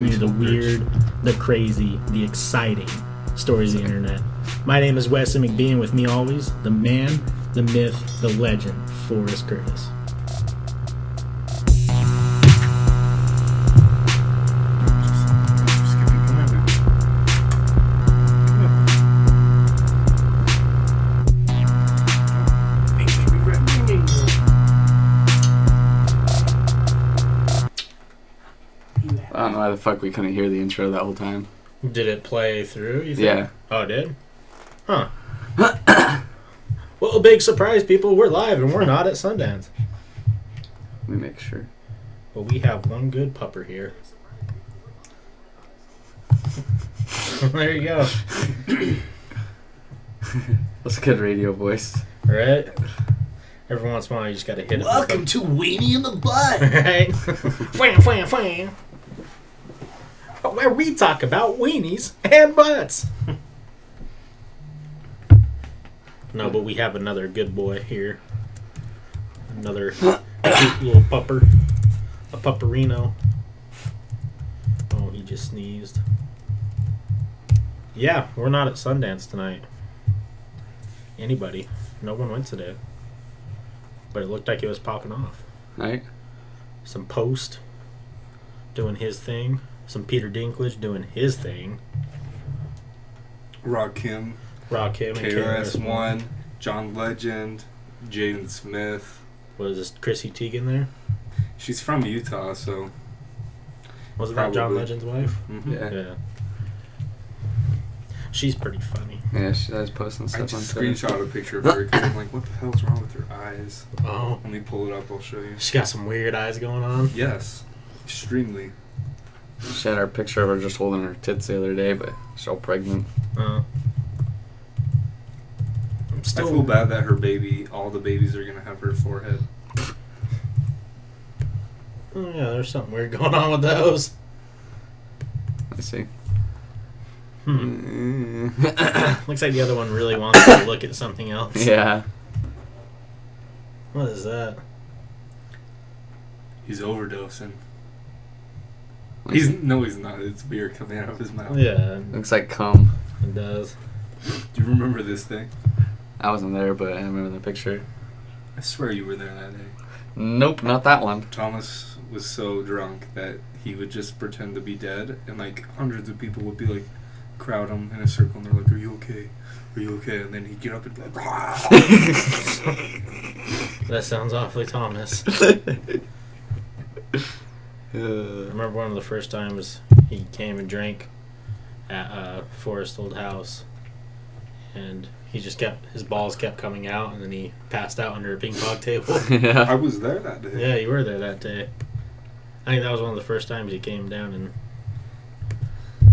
the weird, the crazy, the exciting stories of the internet. My name is Wesley McBean, with me always, the man, the myth, the legend, Forrest Curtis. I why the fuck we couldn't hear the intro that whole time. Did it play through? You think? Yeah. Oh, it did? Huh. well, a big surprise, people. We're live and we're not at Sundance. Let me make sure. But we have one good pupper here. there you go. That's a good radio voice. All right? Every once in a while, you just gotta hit it. with Welcome to Weenie in the Butt. Right? Fwam, fwam, fwam. Where we talk about weenies and butts. no, but we have another good boy here. Another cute little pupper. A pupperino. Oh, he just sneezed. Yeah, we're not at Sundance tonight. Anybody. No one went today. But it looked like it was popping off Right? some Post doing his thing, some Peter Dinklage doing his thing, Rakim, Rock him and KRS One, John Legend, Jaden Smith. Was this Chrissy Teigen there? She's from Utah, so Wasn't that John Legend's wife? mhm. Yeah. Yeah. She's pretty funny. Yeah, she does posting I stuff on just Twitter. screenshot a picture of her because I'm like, what the hell's wrong with her eyes? Oh, Let me pull it up. I'll show you. She's got some weird eyes going on. Yes, extremely. She had our picture of her just holding her tits the other day, but she's all pregnant. Uh, I'm I still feel bad that her baby, all the babies are gonna have her forehead. Oh, yeah, there's something weird going on with those. Let's see. Hmm. Looks like the other one really wants to look at something else. yeah. What is that? He's overdosing. He's no, he's not. It's beer coming out of his mouth. Yeah, Looks like cum. it does. Do you remember this thing? I wasn't there, but I remember the picture. I swear you were there that day. Nope, not that one. Thomas was so drunk that he would just pretend to be dead, and like hundreds of people would be like, crowd him in a circle, and they're like, "Are you okay? Are you okay?" And then he'd get up and be like, That sounds awfully Thomas. I Uh, remember one of the first times he came and drank at uh, Forrest Old House, and he just kept his balls kept coming out, and then he passed out under a ping pong table. yeah. "I was there that day." yeah, you were there that day. I think that was one of the first times he came down and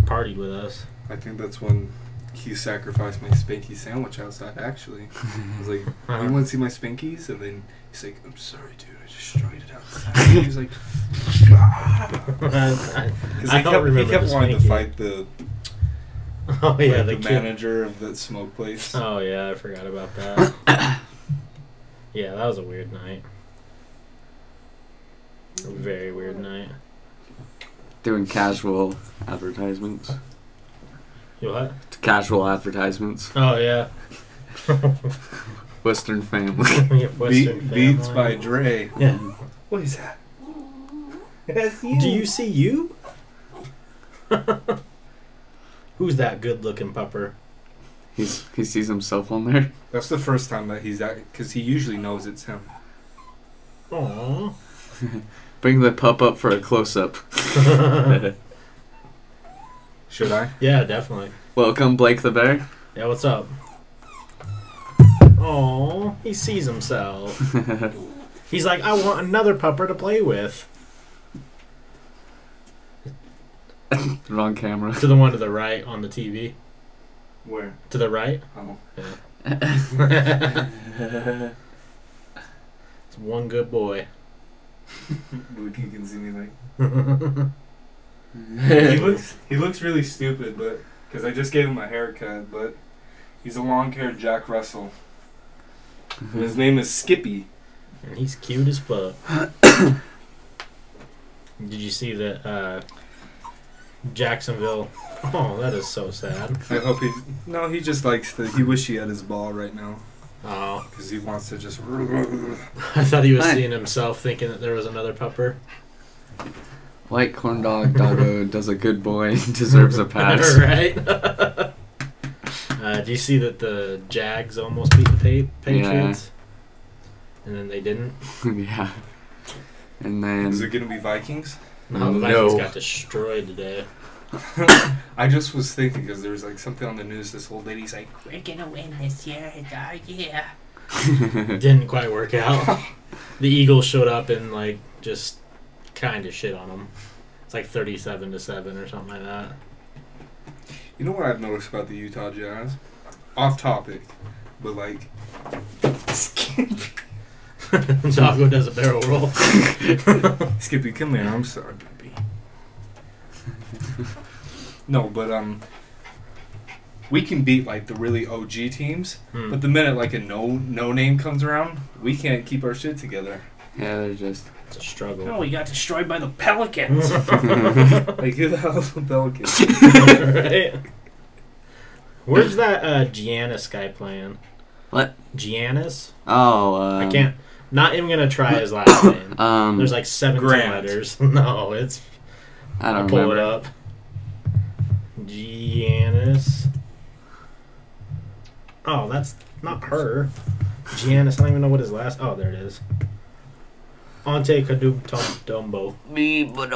partied with us. I think that's when he sacrificed my Spanky sandwich outside. Actually, I was like, Uh-huh. "You want to see my Spankies?" And then he's like, "I'm sorry, dude. I just tried it outside." He was like, I, Because I he kept, he kept wanting to Spanky. fight the, oh yeah, like, the, the manager of the smoke place. Oh yeah, I forgot about that. yeah, that was a weird night. A very weird night. Doing casual advertisements. You what? Casual advertisements. Oh yeah. Western family. Yeah, Be- Western Beats family. by Dre. Yeah. What is that? That's you. Do you see you? Who's that good-looking pupper? He's he sees himself on there. That's the first time that he's at, because he usually knows it's him. Aww. Bring the pup up for a close up. Should I? yeah, definitely. Welcome, Blake the bear. Yeah, what's up? Oh, he sees himself. He's like, I want another pupper to play with. Wrong camera. To the one to the right on the TV. Where? To the right. Oh. It's one good boy. Luke, you can see me like. he looks he looks really stupid, but because I just gave him a haircut, but he's a long-haired Jack Russell. And his name is Skippy. And he's cute as fuck. Did you see that uh, Jacksonville. Oh, that is so sad. I hope he. No, he just likes the. He wish he had his ball right now Oh, because he wants to just. I thought he was Hi. seeing himself, thinking that there was another pupper. White corn dog doggo does a good boy deserves a pass. right? Uh, do you see that the Jags almost beat the pa- Patriots? And then they didn't? yeah. And then. Is it gonna be Vikings? No, the No. Vikings got destroyed today. I just was thinking because there was like something on the news. This old lady's like, We're gonna win this year. Oh, yeah. Didn't quite work out. the Eagles showed up and, like, just kind of shit on them. It's like 37 to 7 or something like that. You know what I've noticed about the Utah Jazz? Off topic, but like, Doggo does a barrel roll. Skippy, come here. I'm sorry, baby. no, but um, we can beat like the really OG teams, Hmm. but the minute like a no no name comes around, we can't keep our shit together. yeah, they're just It's a struggle. Oh, we got destroyed by the Pelicans. Like who the hell is the Pelicans? right? Where's that uh, Giannis guy playing? What? Giannis? oh um, I can't. Not even gonna try his last name. Um, There's like 17 Grant. letters. No, it's. I I'll don't pull remember. it up. Giannis. Oh, that's not her. Giannis. I don't even know what his last. Oh, there it is. Ante Kadub Dumbo. Me, but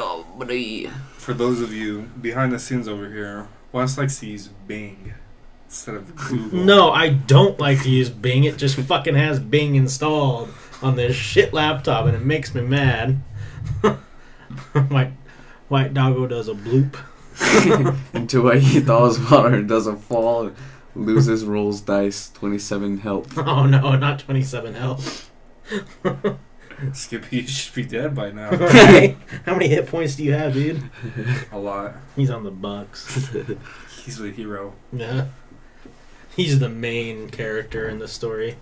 For those of you behind the scenes over here, Wes likes to use Bing instead of Google. No, I don't like to use Bing. It just fucking has Bing installed on this shit laptop, and it makes me mad. White White Doggo does a bloop. into what he thought was water doesn't fall, loses, rolls dice, twenty-seven health. Oh no, not 27 health. Skippy, you should be dead by now. Right? How many hit points do you have, dude? A lot. He's on the Bucks. He's the hero. Yeah. He's the main character in the story.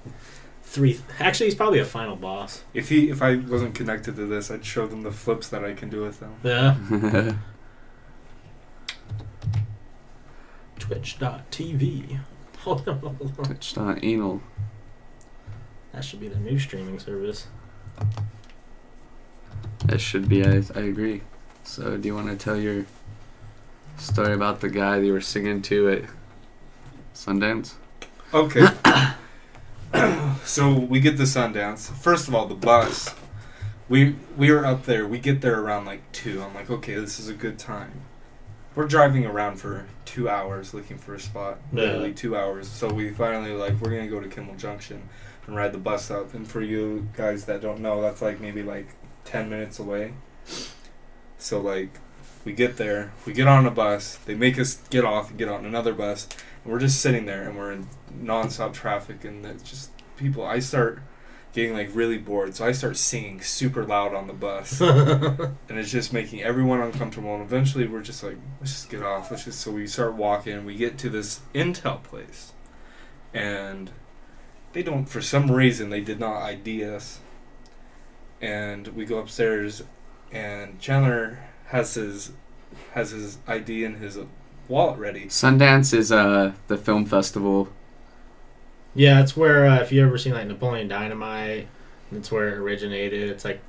Three. Actually, he's probably a final boss. If he, if I wasn't connected to this, I'd show them the flips that I can do with them. Yeah. Twitch.tv. Hold on, hold on. Touched on anal. That should be the new streaming service. That should be. I, I agree. So, do you want to tell your story about the guy that you were singing to at Sundance? Okay. so we get to Sundance. First of all, the bus. We we were up there. We get there around like two. I'm like, okay, this is a good time. We're driving around for two hours looking for a spot. Yeah. Literally two hours. So we finally like we're gonna go to Kimball Junction and ride the bus up. And for you guys that don't know, that's like maybe like ten minutes away. So like we get there, we get on a bus, they make us get off and get on another bus, and we're just sitting there and we're in nonstop traffic and it's just people I start getting like really bored, so I start singing super loud on the bus. and it's just making everyone uncomfortable and eventually we're just like, let's just get off. Let's just so we start walking, we get to this Intel place. And they don't for some reason they did not ID us. And we go upstairs and Chandler has his has his ID in his wallet ready. Sundance is uh the film festival. yeah, it's where uh, if you ever seen like Napoleon Dynamite, it's where it originated. It's like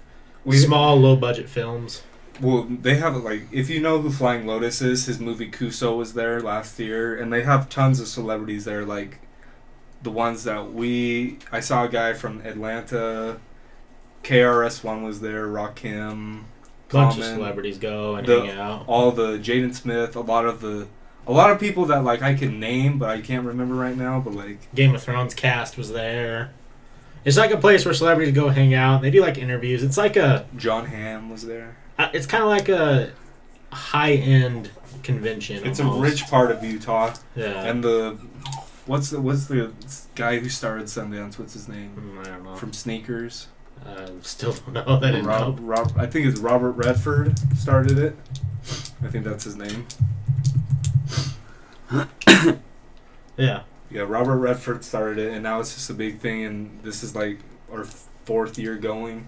We small, low budget films. Well, they have like if you know who Flying Lotus is, his movie Kuso was there last year, and they have tons of celebrities there. Like the ones that we, I saw a guy from Atlanta, KRS One was there, Rakim, bunch of celebrities go and the- hang out. all the Jaden Smith, a lot of the, a lot of people that like I can name, but I can't remember right now. But like Game of Thrones cast was there. It's like a place where celebrities go hang out. They do like interviews. It's like a, Jon Hamm was there. uh, it's kind of like a high end convention. It's a rich part of Utah, Yeah. and the, what's the what's the guy who started Sundance? What's his name? Mm, I don't know. From Sneakers. uh, still don't know. I didn't know. Rob, Rob, I think it's Robert Redford started it. I think that's his name. Yeah. Yeah, Robert Redford started it, and now it's just a big thing. And this is like our fourth year going.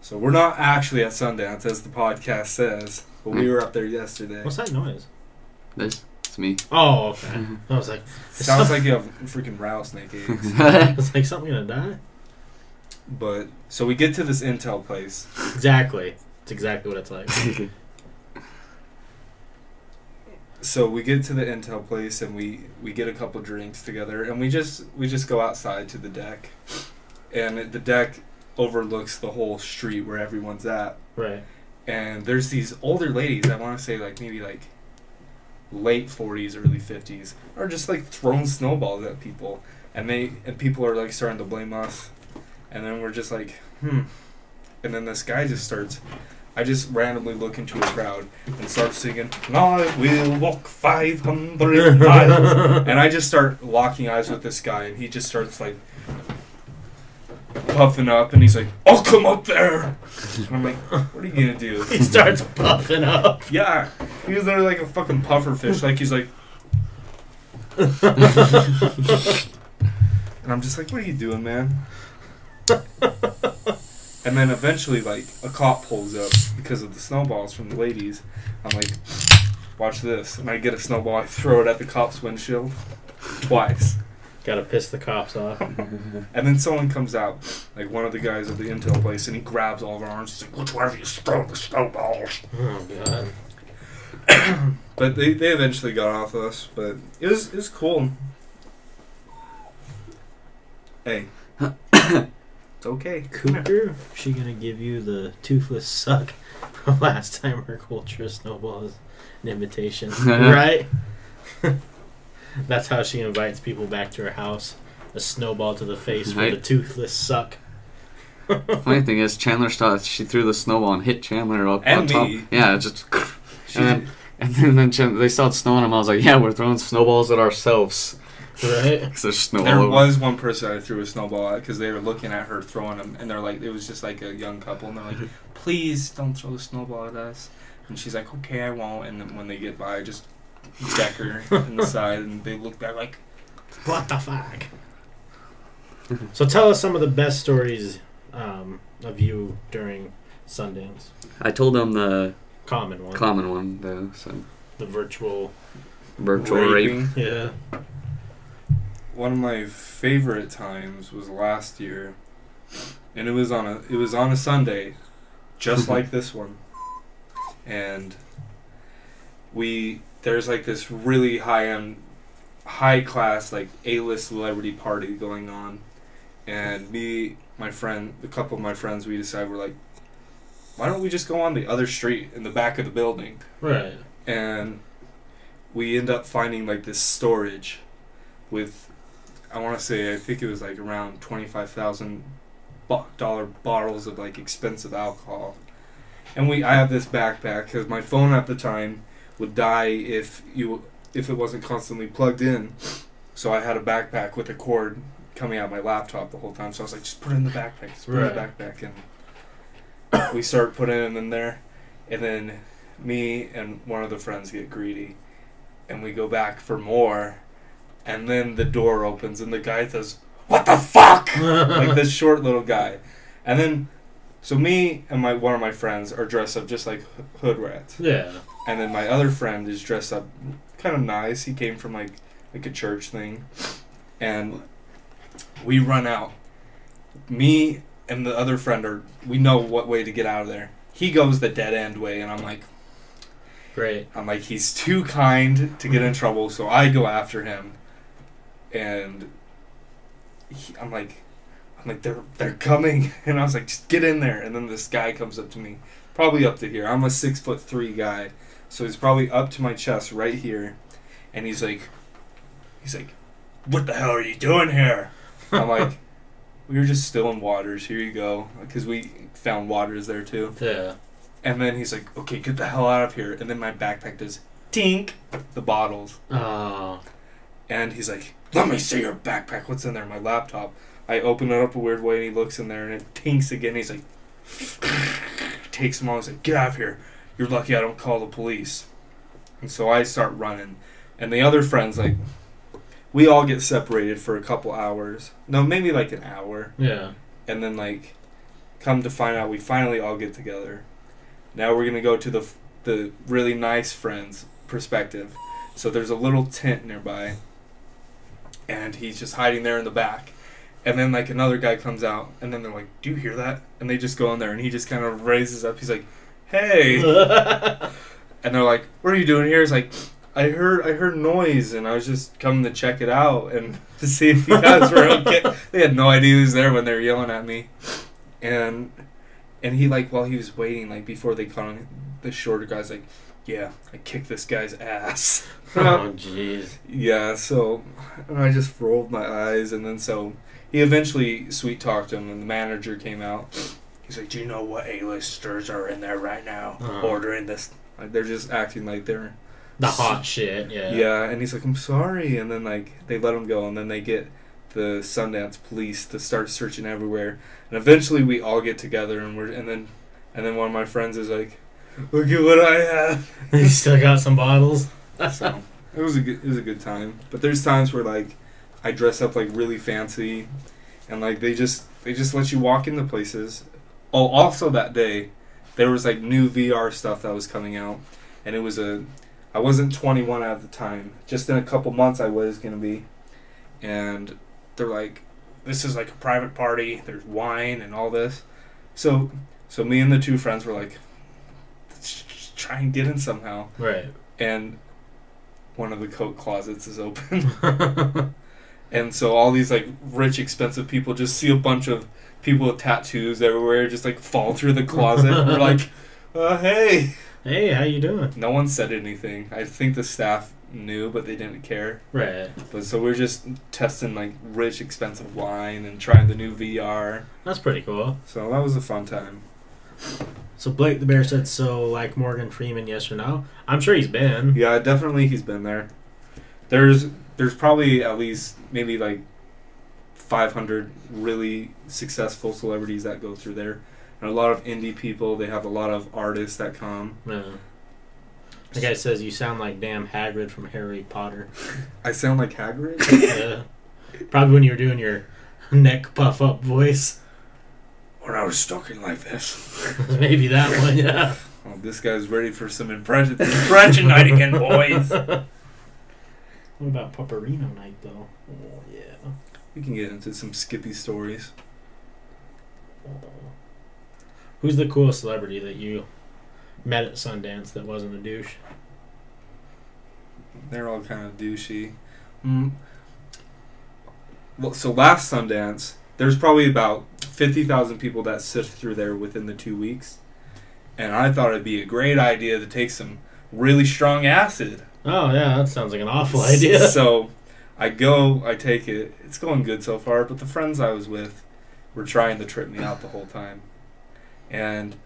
So we're not actually at Sundance, as the podcast says. But we were up there yesterday. What's that noise? This, it's me. Oh, okay. I was like, Sounds like you have freaking rattlesnake eggs. it's like something gonna die. But so we get to this intel place. Exactly. It's exactly what it's like. So we get to the intel place and we we get a couple drinks together and we just we just go outside to the deck, and the deck overlooks the whole street where everyone's at. Right. and there's these older ladies i want to say like maybe like late 40s early 50s are just like throwing snowballs at people. And they and people are like starting to blame us. And then we're just like hmm. And then this guy just starts i just randomly look into a crowd and start singing i will walk 500 miles. And i just start locking eyes with this guy and he just starts like puffing up and he's like i'll come up there and i'm like what are you gonna do he starts puffing up. yeah, he was there like a fucking puffer fish. Like he's like, and I'm just like, what are you doing, man? and then eventually, like a cop pulls up because of the snowballs from the ladies. I'm like, watch this, and I get a snowball. I throw it at the cop's windshield twice, Gotta piss the cops off. and then someone comes out, like one of the guys at the intel place, and he grabs all of our arms. He's like, which one of you throw the snowballs? Oh god. But they, they eventually got off us. But it was it was cool. Hey, it's okay. Cooper, she gonna give you the toothless suck The last time her culture snowball is an invitation, right? That's how she invites people back to her house. A snowball to the face for Right. the toothless suck. Funny thing is, Chandler thought she threw the snowball and hit Chandler up And on top. me. Yeah, it just. She, And then, and then, then Chandler, they started snowing him. I was like, yeah, we're throwing snowballs at ourselves. Right? Because there's snow there all over. was one person I threw a snowball at because they were looking at her throwing them, and they're like, it was just like a young couple, and they're like, please don't throw the snowball at us. And she's like, okay, I won't. And then when they get by, I just deck her in the side, and they look back like, What the fuck? so tell us some of the best stories um, of you during Sundance. I told them the Common one. common one, though, so. the virtual. Virtual rape. raping. Yeah. one of my favorite times was last year, and it was on a it was on a Sunday, just like this one, and we there's like this really high end, high class like A list celebrity party going on, and me my friend a couple of my friends we decided we're like, why don't we just go on the other street in the back of the building? Right. and we end up finding like this storage with I want to say I think it was like around twenty five thousand dollar bottles of like expensive alcohol, and we I have this backpack because my phone at the time would die if you if it wasn't constantly plugged in, so I had a backpack with a cord coming out of my laptop the whole time. So I was like, just put it in the backpack, just put it in the backpack, and we start putting them in there, and then me and one of the friends get greedy and we go back for more. And then the door opens and the guy says what the fuck? Like this short little guy. And then so me and my one of my friends are dressed up just like hood rats. Yeah. and then my other friend is dressed up kind of nice. He came from like like a church thing. And we run out. Me and the other friend are we know what way to get out of there. He goes the dead end way and i'm like Great. I'm like, he's too kind to get in trouble, so I go after him, and he, I'm like, I'm like, they're they're coming, and I was like, just get in there, and then this guy comes up to me, probably up to here. I'm a six foot three guy, so he's probably up to my chest right here, and he's like, he's like, what the hell are you doing here? I'm like, we were just still in waters. Here you go, because we found waters there too. Yeah. And then he's like, okay, get the hell out of here. And then my backpack does tink the bottles. Oh. And he's like, let me see your backpack. What's in there? My laptop. I open it up a weird way and he looks in there and it tinks again. He's like, takes him all. He's like, get out of here. You're lucky I don't call the police. And so I start running. And the other friends, like, we all get separated for a couple hours. No, maybe like an hour Yeah. and then like come to find out we finally all get together now we're gonna go to the the really nice friend's perspective. So there's a little tent nearby, and he's just hiding there in the back. And then like another guy comes out, and then they're like, "Do you hear that?" And they just go in there, and he just kind of raises up. He's like, "Hey," and they're like, "What are you doing here?" He's like, "I heard I heard noise, and I was just coming to check it out and to see if you guys were okay." They had no idea he was there when they were yelling at me, and and he like while he was waiting, like before they caught him, the shorter guy's like, "Yeah, I kicked this guy's ass." oh jeez. Yeah, so I just rolled my eyes, and then so he eventually sweet talked him, and the manager came out. He's like, "Do you know what A-listers are in there right now Uh-huh. ordering this?" Like they're just acting like they're The hot shit. Yeah. yeah. and he's like, "I'm sorry," and then like they let him go, and then they get the Sundance police to start searching everywhere, and eventually we all get together, and we're and then and then one of my friends is like, "Look at what I have." you still got some bottles. so it was a good it was a good time. But there's times where like I dress up like really fancy, and like they just they just let you walk into places. Oh, also that day there was like new VR stuff that was coming out, and it was a I wasn't 21 at the time. Just in a couple months I was gonna be, and they're like, this is like a private party. There's wine and all this. So so me and the two friends were like, let's try and get in somehow Right. and one of the coat closets is open. and so all these like rich, expensive people just see a bunch of people with tattoos everywhere, just like fall through the closet. and We're like, uh, hey. hey, how you doing? No one said anything. I think the staff knew, but they didn't care. Right. But so we're just testing like rich, expensive wine and trying the new VR. That's pretty cool. So that was a fun time. So Blake the Bear said so like Morgan Freeman, yes or no? I'm sure he's been. Yeah, definitely he's been there. There's there's probably at least maybe like 500 really successful celebrities that go through there. And a lot of indie people, they have a lot of artists that come. No. The guy says you sound like damn Hagrid from Harry Potter. I sound like Hagrid? yeah. Probably when you were doing your neck puff up voice. when I was talking like this. Maybe that one, yeah. Oh, this guy's ready for some impressions. Impression night again, boys. What about Paparino night though? Oh yeah. We can get into some Skippy stories. Who's the coolest celebrity that you met at Sundance that wasn't a douche? They're all kind of douchey. Mm. Well, so last Sundance, there's probably about 50,000 people that sift through there within the two weeks. And I thought it'd be a great idea to take some really strong acid. Oh yeah, that sounds like an awful idea. So I go, I take it. It's going good so far, but the friends I was with were trying to trip me out the whole time. And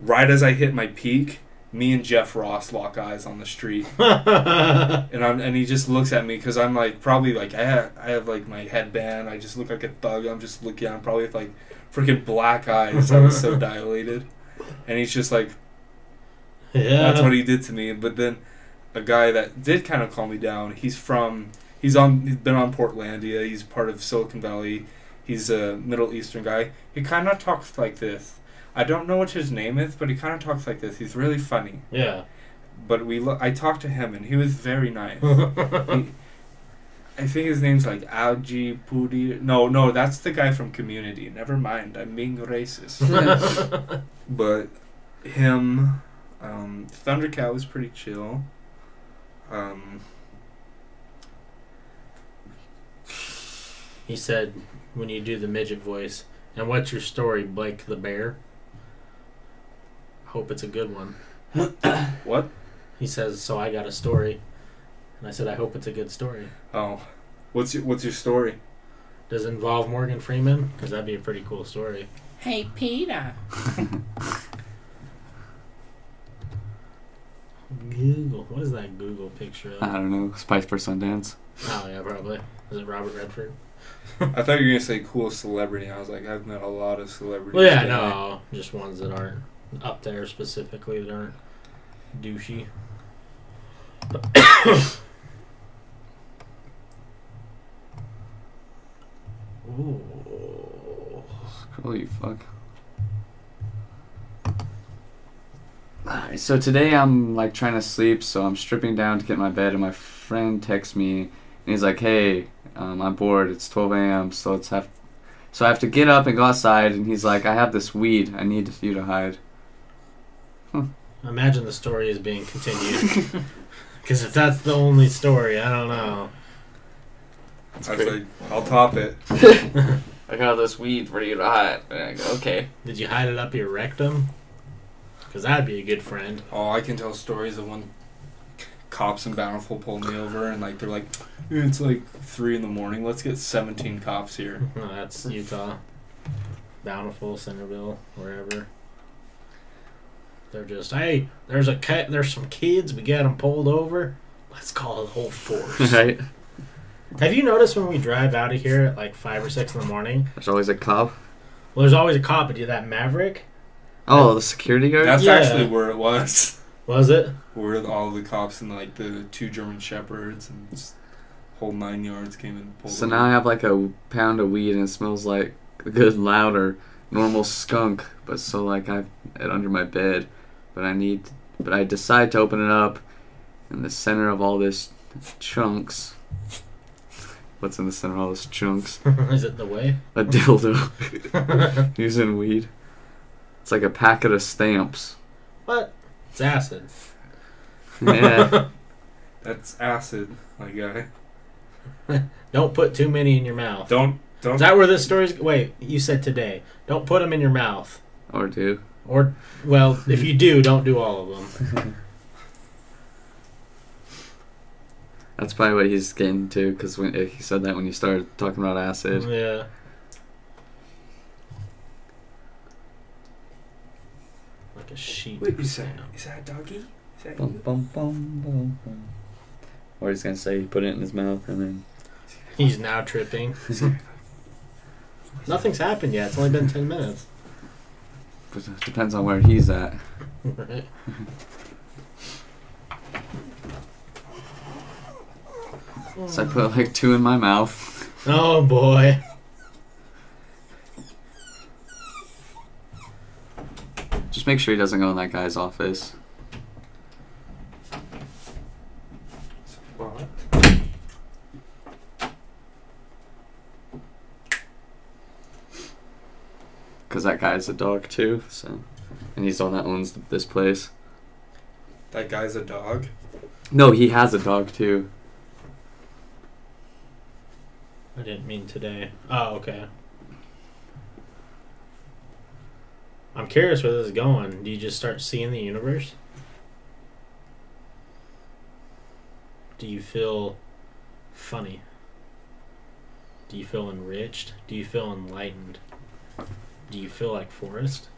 right as I hit my peak, me and Jeff Ross lock eyes on the street. and I'm and he just looks at me because I'm like probably like I have, I have like my headband. I just look like a thug. I'm just looking. I'm probably with like freaking black eyes. I was so dilated, and he's just like yeah. that's what he did to me. But then a guy that did kind of calm me down. He's from he's on he's been on Portlandia. He's part of Silicon Valley. He's a Middle Eastern guy. He kind of talks like this. I don't know what his name is, but he kind of talks like this. He's really funny. Yeah. But we lo- I talked to him and he was very nice. He- I think his name's like Algie Pudi. No, no, that's the guy from Community. Never mind, I'm being racist. but him, um, Thundercat was pretty chill. Um, he said when you do the midget voice, and what's your story, Blake the Bear? Hope it's a good one. what? He says, so I got a story. And I said, I hope it's a good story. Oh, what's your what's your story? Does it involve Morgan Freeman? Because that'd be a pretty cool story. Hey, Peter. Google. What is that Google picture of? I don't know. Spice for Sundance. Oh, yeah, probably. Is it Robert Redford? I thought you were gonna say cool celebrity. I was like, I've met a lot of celebrities. Well, yeah, today. no. Just ones that aren't up there specifically that aren't douchey. Ooh. Scroll you fuck. Ah, Alright, so today I'm like trying to sleep, so I'm stripping down to get in my bed, and my friend texts me, and he's like, "Hey, um, I'm bored. It's 12 a.m. So let's have." So I have to get up and go outside, and he's like, "I have this weed. I need you to hide." Imagine the story is being continued. Because if that's the only story, I don't know. I was like, I'll top it. I got this weed for you to hide. And I go, okay. Did you hide it up your rectum? Because that'd be a good friend. Oh, I can tell stories of when cops in Bountiful pulled me over and like they're like, it's like three in the morning. Let's get 17 cops here. No, that's Utah. Bountiful, Centerville, wherever. They're just, hey, there's a cat, there's some kids, we got them pulled over. Let's call the whole force. right? Have you noticed when we drive out of here at like five or six in the morning? There's always a cop. Well, there's always a cop, but you that Maverik Oh, the security guard? That's Yeah. actually where it was. was it? Where all the cops and like the two German shepherds and just whole nine yards came and pulled. So over. now I have like a pound of weed and it smells like a good louder normal skunk, but so like I have it under my bed, but I need, but I decide to open it up, in the center of all this chunks. What's in the center of all this chunks? Is it the way? A dildo using weed. It's like a packet of stamps. what? It's acid. Yeah, That's acid, my guy. Don't put too many in your mouth. Don't don't. Is that where this story's? Wait, you said today. Don't put them in your mouth. or do. Or, well, if you do, don't do all of them. That's probably what he's getting to, because when he said that when you started talking about acid. Yeah. A sheep. Wait, is that you know. is that a doggy? Is that Bum, bum, bum, bum, bum. Or he's gonna say he put it in his mouth and then He's now tripping. Nothing's happened yet. It's only been ten minutes. but it depends on where he's at. Right. So I put like two in my mouth. Oh boy. Just make sure he doesn't go in that guy's office. What? Because that guy's a dog too, so. And he's the one that owns this place. That guy's a dog. No, he has a dog too. I didn't mean today. Oh, okay. I'm curious where this is going. Do you just start seeing the universe? Do you feel funny? Do you feel enriched? Do you feel enlightened? Do you feel like Forrest?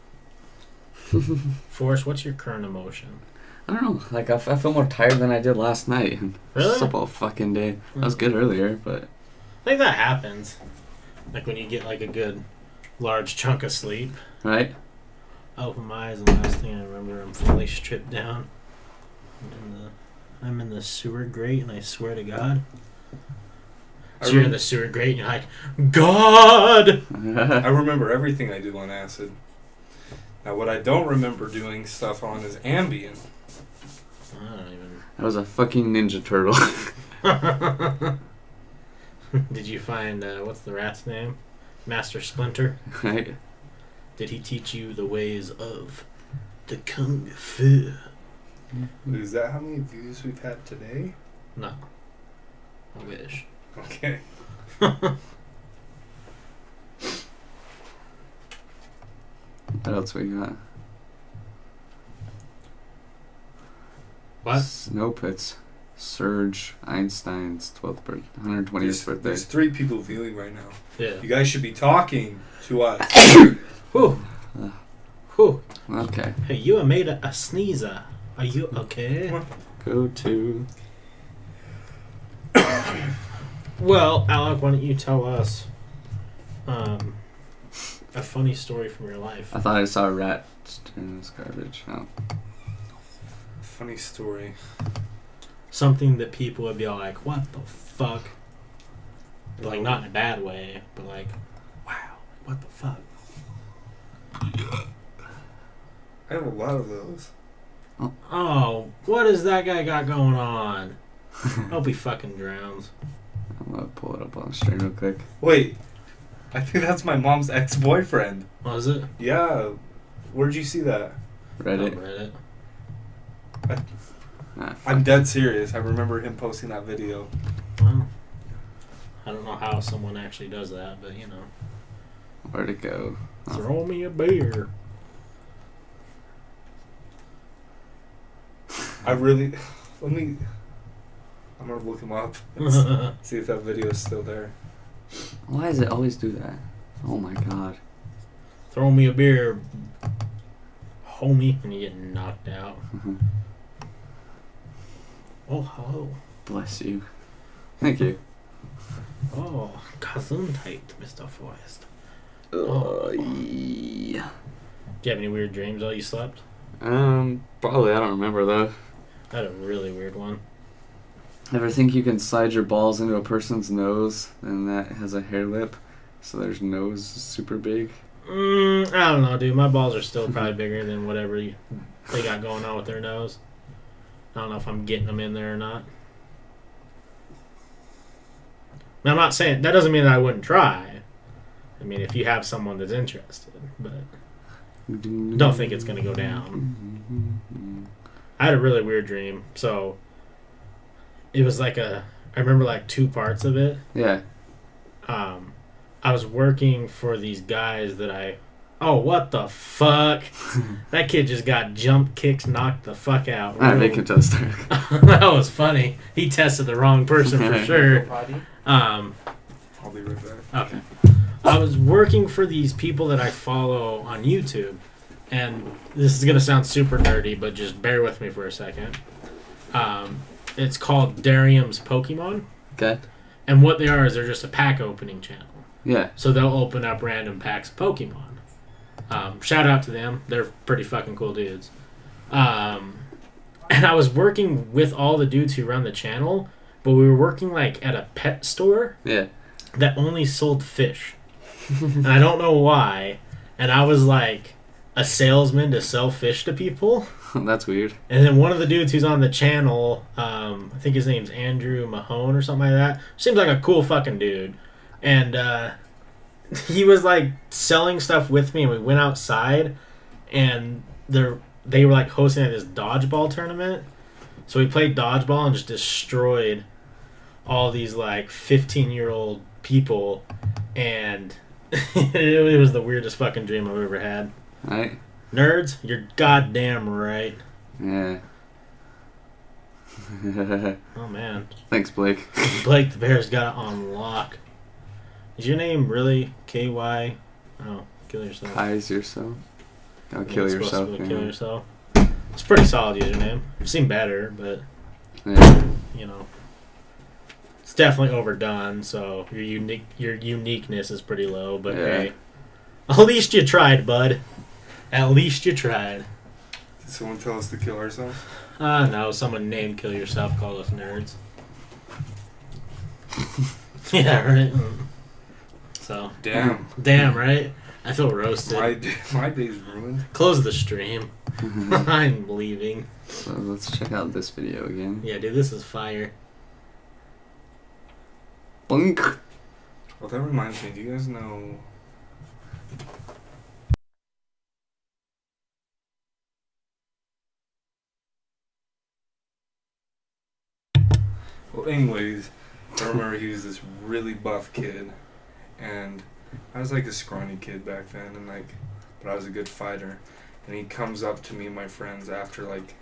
Forrest, what's your current emotion? I don't know. Like I, f- I feel more tired than I did last night. Really? Slept all fucking day. I was hmm. good earlier, but I think that happens. Like when you get like a good large chunk of sleep. right. I open my eyes and the last thing I remember, I'm fully stripped down. I'm in the, I'm in the sewer grate, and I swear to God. So you're in the sewer grate, and you're like, God! I remember everything I do on acid. Now, what I don't remember doing stuff on is Ambien. I don't even. I was a fucking ninja turtle. Did you find, uh, what's the rat's name? Master Splinter? right. Did he teach you the ways of the Kung Fu? Is that how many views we've had today? No. I wish. Okay. What else we got? What? Nope, it's Sergei Eisenstein's 12th birthday, 120th There's, birthday. there's three people viewing right now. Yeah. You guys should be talking to us. Whew. Uh. Whew. Okay, Hey, you are made a, a sneezer. Are you okay? go to. Well, Alec, why don't you tell us um, a funny story from your life? I thought I saw a rat turn this garbage. Oh. Funny story. Something that people would be all like, "What the fuck?" Like not in a bad way, but like, "Wow, what the fuck?" I have a lot of those. Oh. Oh, what has that guy got going on? Hope he fucking drowns. I'm gonna pull it up on the stream real quick. Wait, I think that's my mom's ex-boyfriend. Was it? Yeah, where'd you see that? Reddit. On Reddit. Ah, I'm dead serious. I remember him posting that video. Well, I don't know how someone actually does that, but you know, where'd it go? Throw me a beer. I really. Let me. I'm gonna look him up. and see if that video is still there. Why does it always do that? Oh my god. throw me a beer, homie, and you get knocked out. Mm-hmm. Oh, hello. Bless you. Thank you. Oh, cousin, Gesundheit, Mr. Forrest. Oh, yeah. Do you have any weird dreams while you slept? Um, probably. I don't remember though. I had a really weird one. Ever think you can slide your balls into a person's nose and that has a hair lip, so their nose is super big? Mm, I don't know, dude. My balls are still probably bigger than whatever you, they got going on with their nose. I don't know if I'm getting them in there or not. Now, I'm not saying that doesn't mean that I wouldn't try. I mean, if you have someone that's interested, but don't think it's gonna go down. I had a really weird dream. So it was like a I remember like two parts of it. Yeah. Um I was working for these guys that I Oh, what the fuck? that kid just got jump kicks knocked the fuck out. Alright, make him toaster. that was funny. He tested the wrong person for sure. Um I'll be right back. Okay. I was working for these people that I follow on YouTube, and this is gonna sound super nerdy, but just bear with me for a second. Um, it's called Darium's Pokemon, Okay. and what they are is they're just a pack opening channel. Yeah. So they'll open up random packs of Pokemon. Um, shout out to them; they're pretty fucking cool dudes. Um, and I was working with all the dudes who run the channel, but we were working like at a pet store Yeah. that only sold fish. And I don't know why. And I was like a salesman to sell fish to people. That's weird. And then one of the dudes who's on the channel, um, I think his name's Andrew Mahone or something like that. Seems like a cool fucking dude. And uh, he was like selling stuff with me, and we went outside, and they're, they were like hosting this dodgeball tournament. So we played dodgeball and just destroyed all these like 15 year old people, and it was the weirdest fucking dream I've ever had. Right? Nerds, you're goddamn right. Yeah. Oh man, Thanks, Blake. Blake the Bear's got it on lock. Is your name really K Y? Oh, kill yourself. Kai's yourself. Go Yeah, kill it's supposed to yourself. Yeah. Kill yourself. It's a pretty solid username. I've seen better, but Yeah. you know, definitely overdone. So your unique your uniqueness is pretty low. But Yeah. hey, at least you tried, bud. At least you tried. Did someone tell us to kill ourselves? Ah, no, someone named Kill Yourself called us nerds. yeah, right. So, Damn. damn, right? I feel roasted. My, day, my day's ruined. Close the stream. I'm leaving. so let's check out this video again. Yeah, dude, this is fire. Boink. Well, that reminds me. Do you guys know? Well, anyways, I remember he was this really buff kid, and I was like a scrawny kid back then, and like, but I was a good fighter. And he comes up to me and my friends after like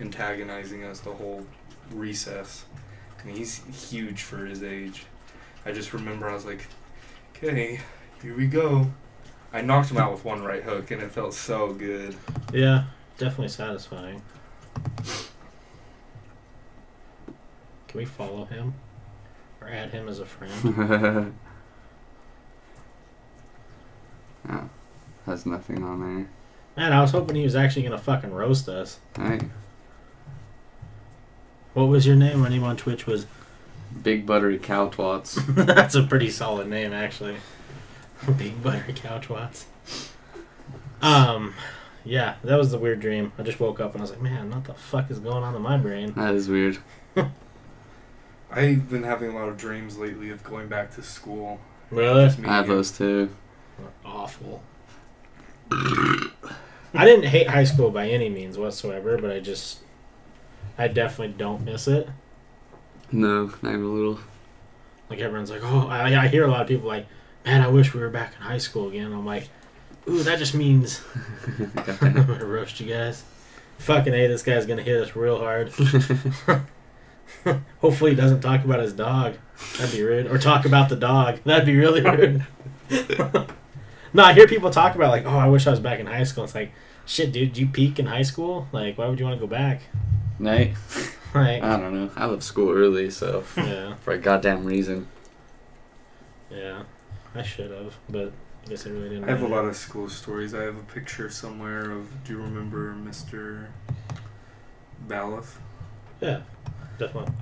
antagonizing us the whole recess, and he's huge for his age. I just remember I was like, okay, here we go. I knocked him out with one right hook, and it felt so good. Yeah, definitely satisfying. Can we follow him? Or add him as a friend? oh, has nothing on there. Man, I was hoping he was actually gonna fucking roast us. Alright. What was your name? My name on Twitch was Big buttery cow twats. That's a pretty solid name, actually. Big buttery cow twats. Um, yeah, that was the weird dream. I just woke up and I was like, man, what the fuck is going on in my brain? That is weird. I've been having a lot of dreams lately of going back to school. Really? Just me I have and- those too. Awful. I didn't hate high school by any means whatsoever, but I just, I definitely don't miss it. No, not even a little. Like everyone's like, oh, I, I hear a lot of people like, man, I wish we were back in high school again. I'm like, ooh, that just means I'm gonna roast you guys. Fucking a, this guy's gonna hit us real hard. Hopefully, he doesn't talk about his dog. That'd be rude. Or talk about the dog. That'd be really rude. no, I hear people talk about like, oh, I wish I was back in high school. It's like, shit, dude, did you peak in high school? Like, why would you want to go back? Night. Like, I don't know. I left school early, so yeah, for a goddamn reason. yeah, I should have, but I guess I really didn't. I have a lot of school stories. I have a picture somewhere of. Do you remember Mr. Baloff? Yeah, definitely.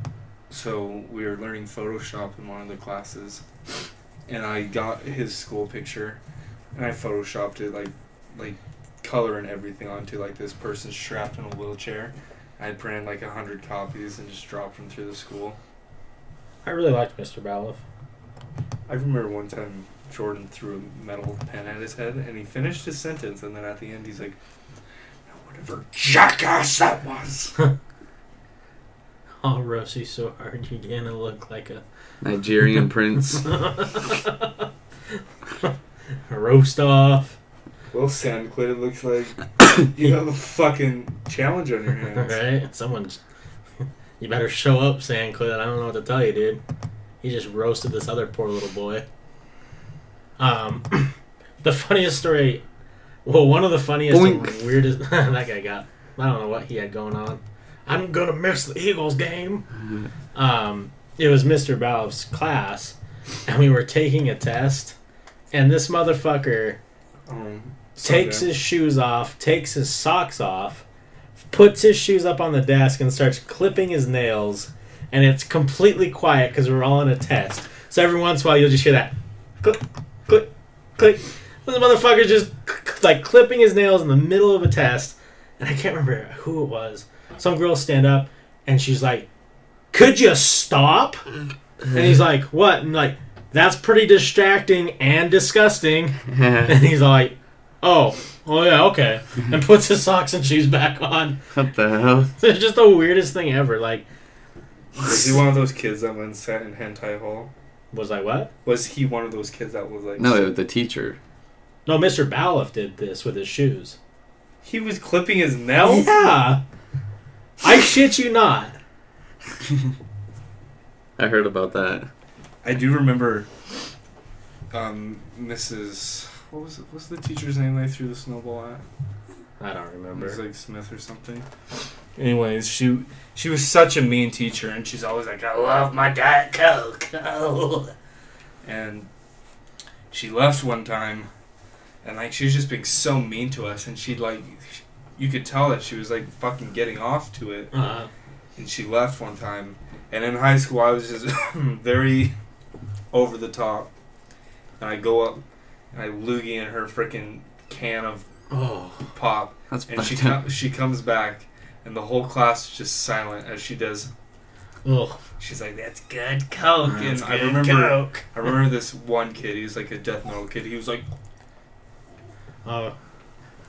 So we were learning Photoshop in one of the classes, and I got his school picture, and I photoshopped it like, like, color and everything onto like this person strapped in a wheelchair. I had printed like a hundred copies and just dropped them through the school. I really liked Mr. Baloff. I remember one time Jordan threw a metal pen at his head, and he finished his sentence, and then at the end he's like, "Now "Whatever jackass that was." I'll roast you so hard you're gonna look like a Nigerian prince. roast off. Well, Sandquid, it looks like you have a fucking challenge on your hands. Right? Someone's. You better show up, Sandclid. I don't know what to tell you, dude. He just roasted this other poor little boy. Um, the funniest story. Well, one of the funniest and weirdest. that guy got. I don't know what he had going on. I'm gonna miss the Eagles game. Um, it was Mr. Balf's class, and we were taking a test, and this motherfucker Um, takes his shoes off, takes his socks off, puts his shoes up on the desk, and starts clipping his nails. And it's completely quiet because we're all in a test. So every once in a while, you'll just hear that click, click, click. This motherfucker's just like clipping his nails in the middle of a test. And I can't remember who it was. Some girl stand up and she's like, "Could you stop?" And he's like, "What?" And like, "That's pretty distracting and disgusting." And he's like, "Oh, oh yeah, okay," and puts his socks and shoes back on. what the hell? It's just the weirdest thing ever. Like, Was he one of those kids that went sat in hentai hall? was I what? Was he one of those kids that was like? No, the teacher. No, Mr. Baloff did this with his shoes. he was clipping his nails. Yeah, I shit you not. I heard about that. I do remember. Um, Mrs. What was it? What's the teacher's name they threw the snowball at? I don't It was like Smith or something. Anyways, she she was such a mean teacher, and she's always like, "I love my diet coke." Oh. And she left one time, and like she was just being so mean to us, and she'd like, you could tell that she was like fucking getting off to it, Uh-huh. and she left one time. And in high school, I was just very over the top, and I go up, and I loogie in her freaking can of oh, pop. That's And she com- she comes back, and the whole class is just silent as she does. ugh. She's like, "That's good coke." That's and I remember, coke. I remember this one kid. He's like a death metal kid. He was like, Oh,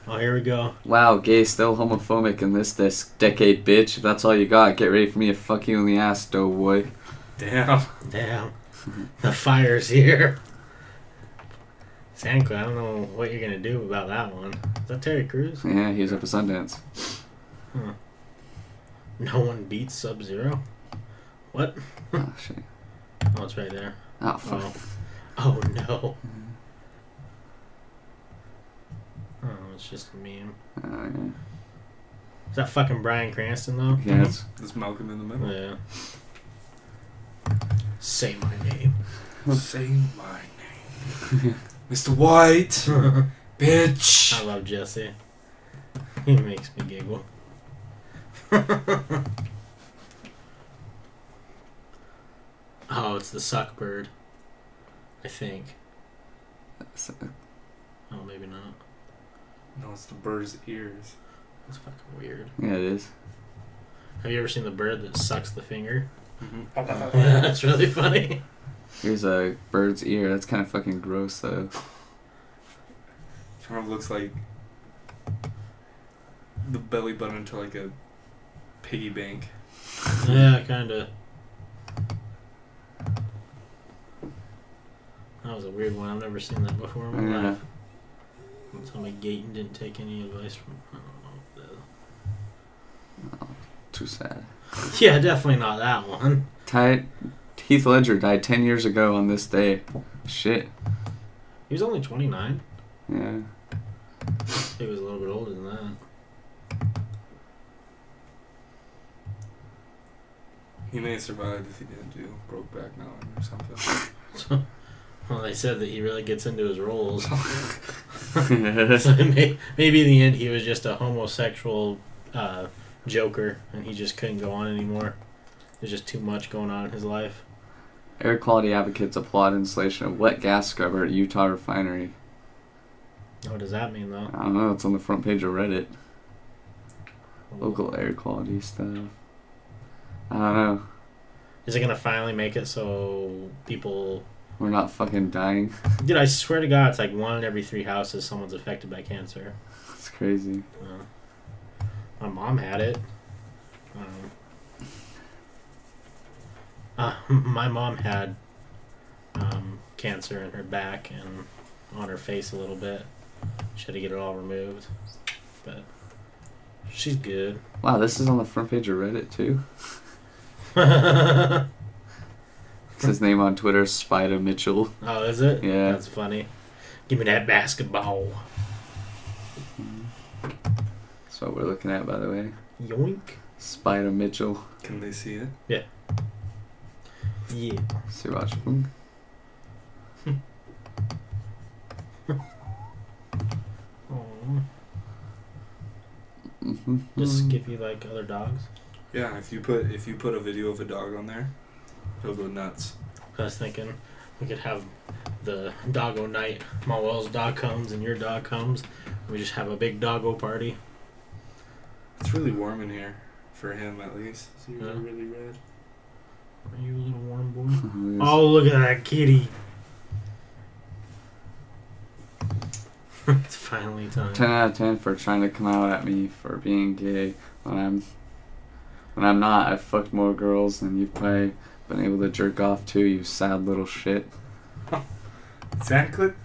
oh, here we go. Wow, gay still homophobic in this this decade, bitch. If that's all you got, get ready for me to fuck you in the ass, doughboy. "Damn." Damn, the fire's here. Sandclid, I don't know what you're gonna do about that one. Is that Terry Crews? Yeah, he was up at Sundance. No one beats Sub Zero. What? Oh shit. Oh, it's right there. Oh fuck. Oh, oh no. Oh, it's just a meme. Uh, Is that fucking Bryan Cranston though? yeah. yeah, it's There's Malcolm in the middle. Yeah. Say my name. Say my name, Mr. White, bitch. I love Jesse. He makes me giggle. oh, it's the suck bird. I think. it's- Oh, maybe not. No, it's the bird's ears. That's fucking weird. Yeah, it is. Have you ever seen the bird that sucks the finger? Mm-hmm. Yeah, that's really funny. Here's a bird's ear. That's kind of fucking gross, though. kind of looks like the belly button to like a piggy bank. Yeah, kind of. That was a weird one. I've never seen that before in my Yeah. life. Don't Tell me Gayton didn't take any advice from. I don't know. Oh, too sad. Yeah, definitely not that one. Ty- Heath Ledger died 10 years ago on this day. Shit. He was only 29. Yeah. He was a little bit older than that. He may have survived if he didn't do Brokeback Mountain or something. Well, they said that he really gets into his roles. so may- maybe in the end he was just a homosexual uh, joker and he just couldn't go on anymore. There's just too much going on in his life. Air quality advocates applaud installation of wet gas scrubber at Utah refinery. What does that mean, though? I don't know. It's on the front page of Reddit. Local air quality stuff. I don't know. Is it gonna finally make it so people? We're not fucking dying. Dude, I swear to God, it's like one in every three houses someone's affected by cancer. It's crazy. Uh, my mom had it. Um, uh, my mom had um, cancer in her back and on her face a little bit. She had to get it all removed, but she's good. Wow, this is on the front page of Reddit too. oh, His name on Twitter, Spida Mitchell. Oh, is it? Yeah. That's funny. Give me that basketball. That's what we're looking at, by the way. Yoink. Spida Mitchell. Can they see it? Yeah. See, watch. Hmm. Aw. Mhm. Just give you like other dogs. Yeah, if you put if you put a video of a dog on there, he'll go nuts. I was thinking we could have the doggo night. My Malwell's dog comes and your dog comes. We just have a big doggo party. It's really warm in here for him at least. So you're Yeah. really red. Are you a little warm boy? Oh, look at that kitty. it's finally time. 10 out of 10 for trying to come out at me for being gay when I'm when I'm not I've fucked more girls than you've probably been able to jerk off to you sad little shit Sandclick?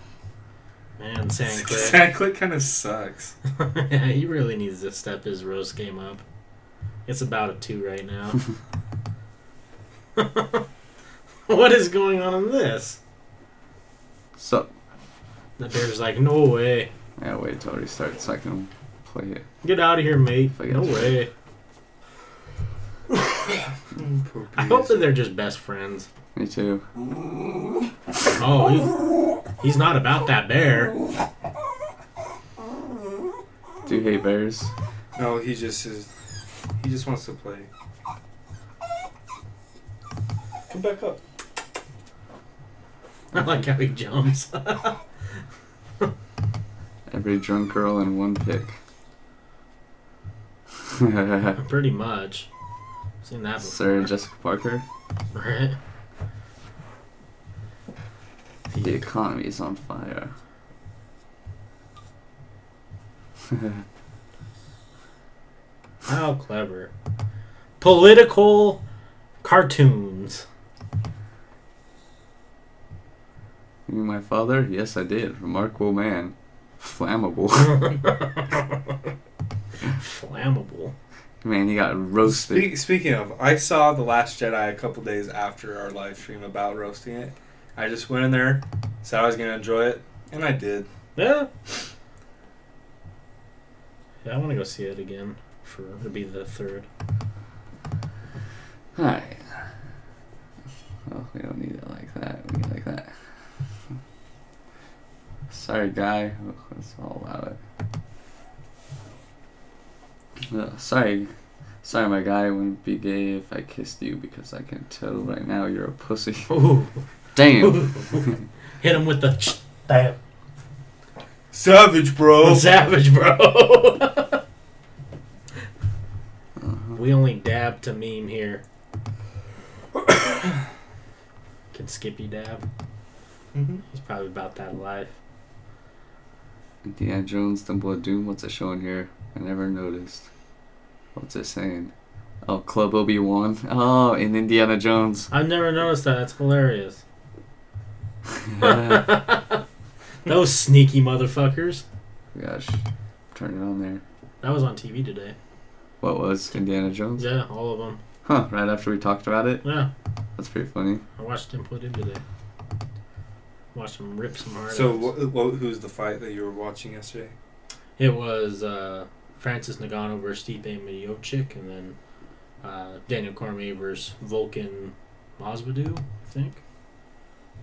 Man, Sandcliff. Sandclick kind of sucks. yeah, he really needs to step his roast game up. It's about a two right now. what is going on in this? so The bear's like, no way. yeah wait till it restarts so I can play it Get out of here, mate. If I No get- way. I hope that they're just best friends. me too Oh, he, he's not about that bear. do you hate bears No, he just is. He just wants to play. Come back up. I like how he jumps. every drunk girl in one pick Pretty much. Seen that before. Sarah Jessica Parker Right? the economy is on fire How clever. Political cartoons. You mean my father yes I did remarkable man flammable Flammable. man he got roasted Speak, speaking of, I saw The Last Jedi a couple days after our live stream about roasting it. I just went in there, said I was going to enjoy it, and I did. Yeah. Yeah, I want to go see it again for to be the third. Alright. Well, we don't need it like that. We need it like that. Sorry, guy. Let's all allow it. Uh, sorry. Sorry, my guy. I wouldn't be gay if I kissed you because I can tell right now you're a pussy. Ooh. Damn. Hit him with the. Bam. Savage, bro. Savage, bro. Uh-huh. we only dab to meme here. Can Skippy dab? Mhm. He's probably about that life. Indiana Jones, Temple of Doom. What's it showing here? I never noticed. What's it saying? Oh, Club Obi Wan. Oh, in Indiana Jones. I've never noticed that. That's hilarious. Those sneaky motherfuckers. Gosh, turn it on there. That was on TV today. What was Indiana Jones? Yeah, all of them. Huh? Right after we talked about it. Yeah, That's pretty funny. I watched him put in today. Watched him rip some hard. So, outs. wh- wh- who's the fight that you were watching yesterday? It was uh, Francis Ngannou versus Stipe Miocic, and then uh, Daniel Cormier versus Volkan Masvidal, I think.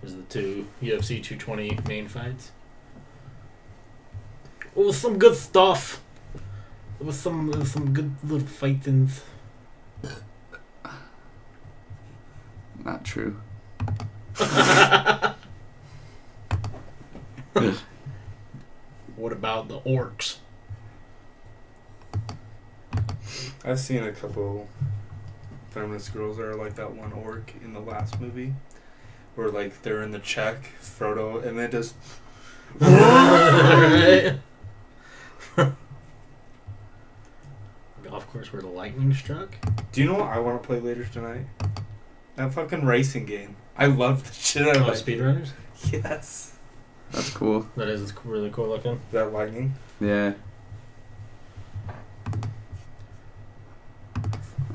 Was the two UFC 220 main fights. It was some good stuff. It was some it was some good little fightings. Not true. what about the orcs? I've seen a couple feminist girls that are like that one orc in the last movie, where like they're in the check, Frodo, and then just Right? Golf course where the lightning struck. Do you know what I want to play later tonight? That fucking racing game. I love the shit out Oh, of it. speedrunners. Yes. That's cool. That is really cool looking. That lightning. Yeah.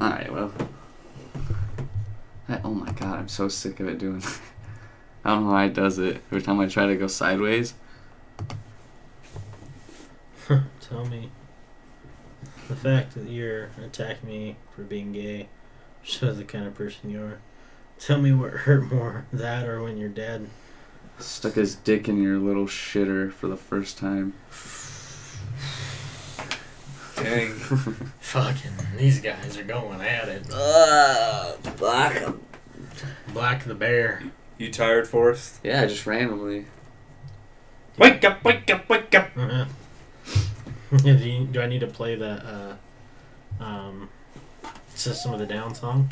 Alright, well. I, oh my god, I'm so sick of it doing I don't know why it does it. Every time I try to go sideways. Tell me. The fact that you're attacking me for being gay shows the kind of person you are. Tell me what hurt more, that or when your dad. Stuck his dick in your little shitter for the first time. Dang. Fucking, these guys are going at it. Uh, black. Black the bear. You tired, Forrest? Yeah, just randomly. Wake up! Wake up! Wake up! Uh-huh. do, you, do I need to play the uh, um, System of the Down song?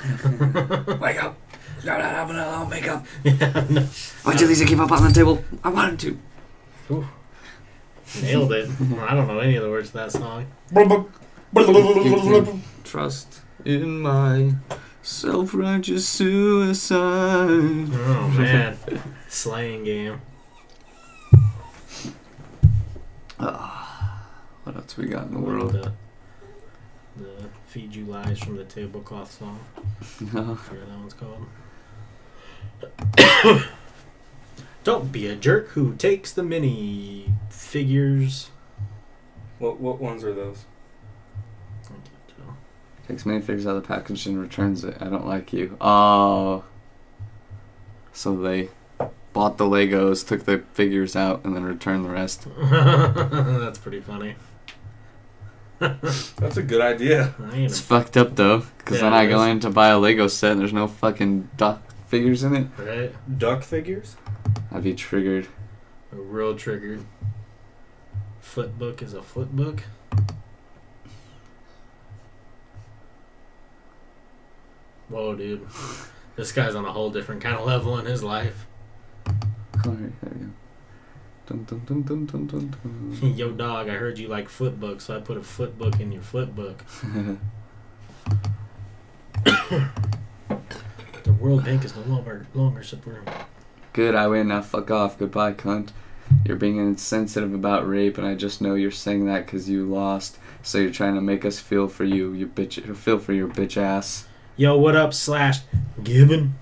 Wake up! No, no, no, no, no, wake up! yeah, no. Why'd you Lisa give up on the table? I wanted to. Nailed it. I don't know any of the words to that song. Trust in my self-righteous suicide. Oh man, slaying game. Ah, what else we got in the world? The, the feed you lies from the tablecloth song. No. Whatever that one's called. Don't be a jerk who takes the mini figures. What what ones are those? I can't tell. Takes minifigures out of the package and returns it. I don't like you. Oh. So they bought the Legos, took the figures out, and then returned the rest. That's pretty funny. That's a good idea. It's fucked up though, because Yeah, then I go in to buy a Lego set and there's no fucking duck figures in it. right? Duck figures? I'd be triggered. Real triggered. Flipbook is a flipbook. Whoa, dude. This guy's on a whole different kind of level in his life. Alright, there we go. Dun, dun, dun, dun, dun, dun, dun. Yo, dog, I heard you like flipbooks, so I put a flipbook in your flipbook. The World Bank is no longer longer supporting. Good, I win. Now fuck off. Goodbye, cunt. You're being insensitive about rape, and I just know you're saying that because you lost. So you're trying to make us feel for you, you bitch. Feel for your bitch ass. Yo, what up, slash Gibbon?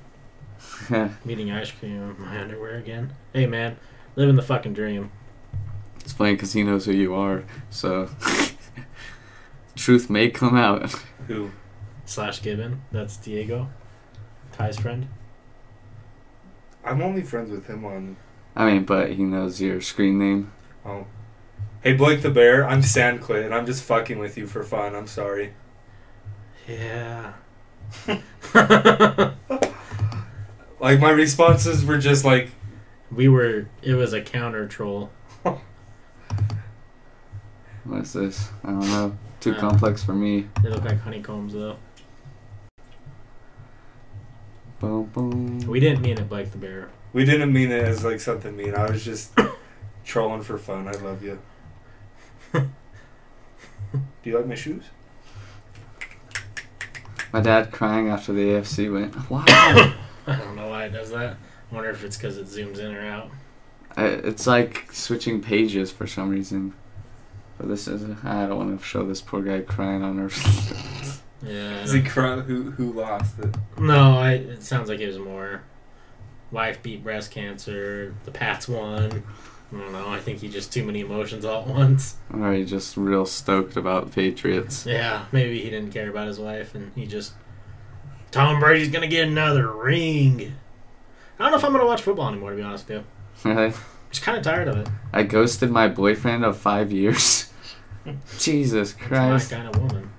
Meeting ice cream in my underwear again. Hey, man, living the fucking dream. it's funny because he knows who you are. So truth may come out. Who? Slash Gibbon. That's Diego, Ty's friend. I'm only friends with him on. I mean, but he knows your screen name. Oh. Hey Blake the Bear, I'm Sandclit, and I'm just fucking with you for fun. I'm sorry. Yeah. Like my responses were just like, we were. It was a counter troll. What is this? I don't know. Too Uh, complex for me. They look like honeycombs though. Boom, boom. We didn't mean it, Blake the Bear. We didn't mean it as like something mean. I was just trolling for fun. I love you. Do you like my shoes? My dad crying after the AFC win. Wow. I don't know why it does that. I wonder if it's because it zooms in or out. I, it's like switching pages for some reason. But this is. I don't want to show this poor guy crying on our. Yeah. Is he know. cry- who who lost it? No, I, it sounds like it was more. Wife beat breast cancer. The Pats won. I don't know. I think he just too many emotions all at once. or he just real stoked about Patriots. Yeah, maybe he didn't care about his wife and he just. Tom Brady's gonna get another ring. I don't know if I'm gonna watch football anymore. To be honest with you, Really? I'm just kind of tired of it. I ghosted my boyfriend of five years. Jesus It's Christ. my kind of woman.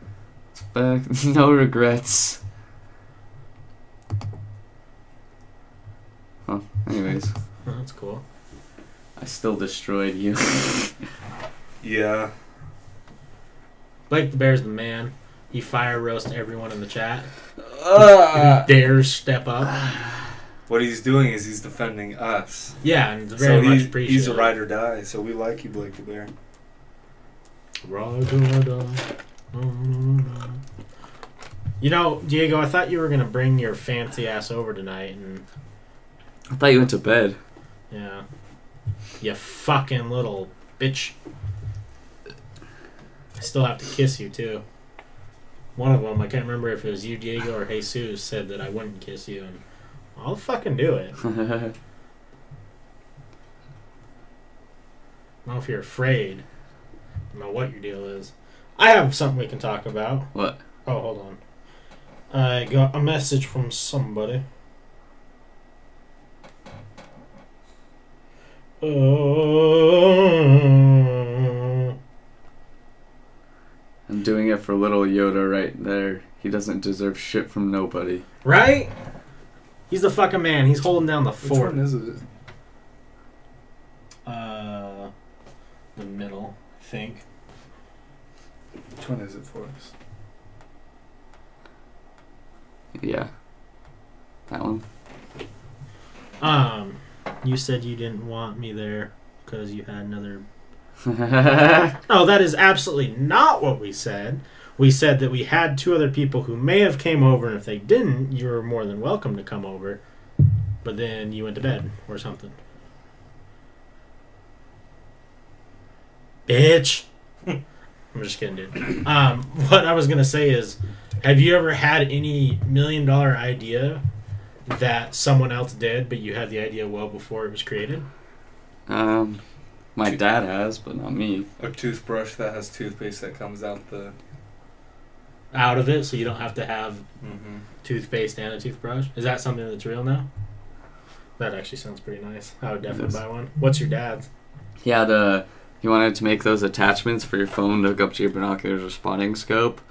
Fuck, no regrets. Well, anyways, Oh, that's cool. I still destroyed you. Yeah. Blake the Bear's the man. He fire roasts everyone in the chat. Uh, Who dares step up. What he's doing is he's defending us. Yeah, and it's So very much he's, appreciated. he's a ride or die. So we like you, Blake the Bear. Ride or die. You know, Diego, I thought you were gonna bring your fancy ass over tonight, and I thought you went to bed. yeah, you fucking little bitch. I still have to kiss you too. One of them, I can't remember if it was you, Diego, or Jesus, said that I wouldn't kiss you, and I'll fucking do it. I don't know if you're afraid. I don't know what your deal is. I have something we can talk about. what? Oh, hold on. I got a message from somebody. Uh, I'm doing it for little Yoda right there. He doesn't deserve shit from nobody. right? He's the fucking man. He's holding down the Which fort. one is it? Uh, the middle, I think. Which one is it for us? Yeah. That one. Um, you said you didn't want me there because you had another yeah, No, that is absolutely not what we said. We said that we had two other people who may have came over, and if they didn't, you were more than welcome to come over. But then you went to bed or something. Bitch. I'm just kidding, dude. Um, what I was gonna say is, have you ever had any million dollar idea that someone else did, but you had the idea well before it was created? um, my dad has, but not me. A toothbrush that has toothpaste that comes out the. Out of it, so you don't have to have Mm-hmm. toothpaste and a toothbrush. Is that something that's real now? That actually sounds pretty nice. I would definitely buy one. What's your dad's? He had uh he wanted to make those attachments for your phone to hook up to your binoculars or spotting scope.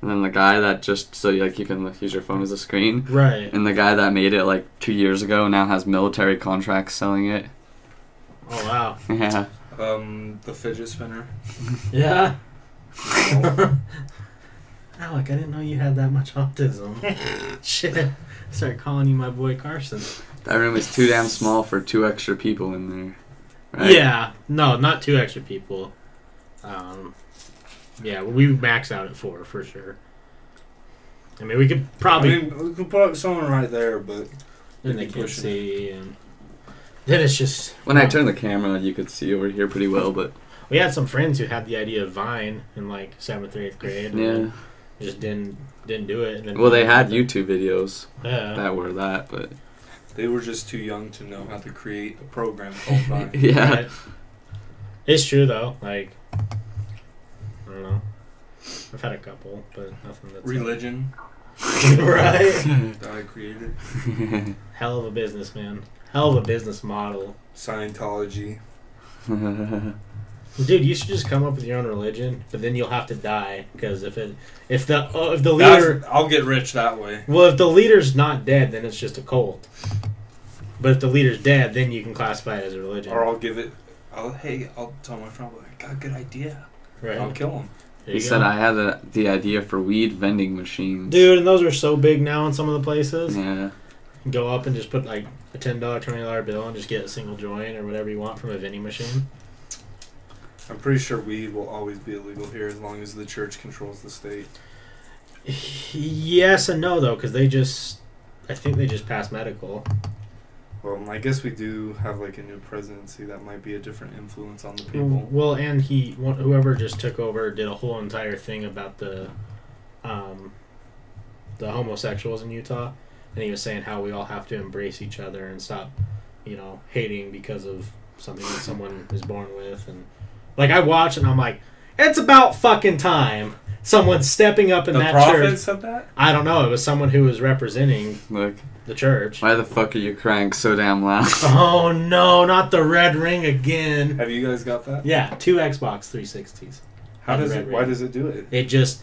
And then the guy that just so like you can use your phone as a screen. Right. And the guy that made it like two years ago now has military contracts selling it. Oh wow. Yeah. Um, the fidget spinner. Yeah. Alec, I didn't know you had that much autism. Shit. Start calling you my boy Carson. That room is too damn small for two extra people in there. Right? Yeah. No, not two extra people. Um. Yeah, we max out at four for sure. I mean, we could I probably mean, we could put someone right there, but then they keep can't pushing see, and then it's just When I turned the camera, you could see over here pretty well, but We had some friends who had the idea of Vine in like seventh or eighth grade. And yeah. then just didn't didn't do it. And then Well, they had YouTube videos Yeah. that were that, but they were just too young to know how to create a program called Vine. yeah. Right. It's true though. Like I don't know. I've had a couple, but nothing that's Religion right. that I created. Hell of a business, man. Hell of a business model. Scientology. Dude, you should just come up with your own religion, but then you'll have to die because if it if the uh, if the leader That's, I'll get rich that way. Well, if the leader's not dead, then it's just a cult. But if the leader's dead, then you can classify it as a religion. Or I'll give it. I'll hey, I'll tell my friend. Like, I got a good idea. Right. I'll kill him. He you said go. I had the, the idea for weed vending machines. Dude, and those are so big now in some of the places. Yeah. Go up and just put like a ten dollar, twenty dollar bill and just get a single joint or whatever you want from a vending machine. I'm pretty sure weed will always be illegal here as long as the church controls the state. Yes and no though, because they just, I think they just passed medical. Well, I guess we do have like a new presidency that might be a different influence on the people. Well, and he, whoever just took over, did a whole entire thing about the, um, the homosexuals in Utah, and he was saying how we all have to embrace each other and stop, you know, hating because of something that someone is born with, and like I watch and I'm like, it's about fucking time someone's stepping up in The that prophet church. said that. I don't know. It was someone who was representing Look, the church. why the fuck are you crying so damn loud? Oh no, not the red ring again. Have you guys got that? Yeah, two Xbox 360s. How does it? Why does it do it? It just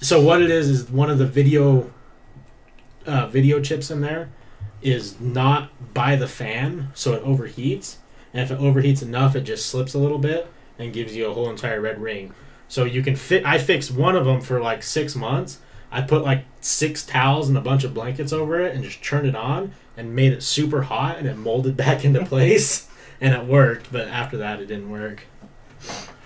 so what it is is one of the video uh, video chips in there is not by the fan, so it overheats. And if it overheats enough, it just slips a little bit and gives you a whole entire red ring. So you can fit. I fixed one of them for like six months. I put like six towels and a bunch of blankets over it and just turned it on and made it super hot and it molded back into place and it worked. But after that, it didn't work.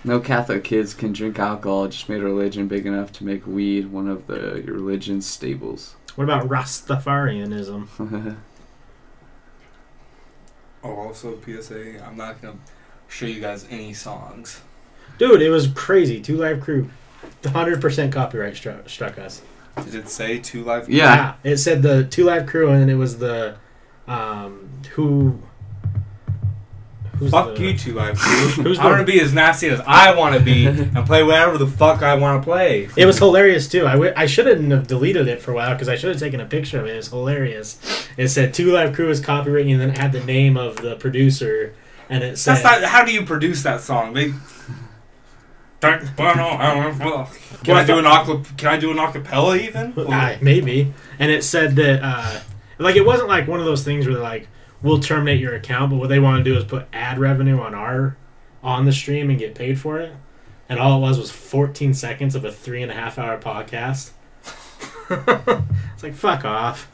No Catholic kids can drink alcohol. It just made a religion big enough to make weed one of the your religion's staples. What about Rastafarianism? Oh, also PSA. I'm not gonna show you guys any songs. Dude, it was crazy. Two Live Crew, 100% copyright struck, struck us. Did it say two live? Crew? Yeah. It said the Two Live Crew, and it was the um who. Who's fuck the, you, Two Live Crew. who's I want to be as nasty as I want to be and play whatever the fuck I want to play. It was hilarious too. I, w- I shouldn't have deleted it for a while because I should have taken a picture of it. It was hilarious. It said Two Live Crew is copywritten, and then it had the name of the producer, and it said. That's not. How do you produce that song? They. Can I do an acapella? Can I do an acapella even? Maybe. And it said that, uh, like, it wasn't like one of those things where they're like, we'll terminate your account, but what they want to do is put ad revenue on our, on the stream and get paid for it. And all it was was 14 seconds of a three and a half hour podcast. it's like, fuck off.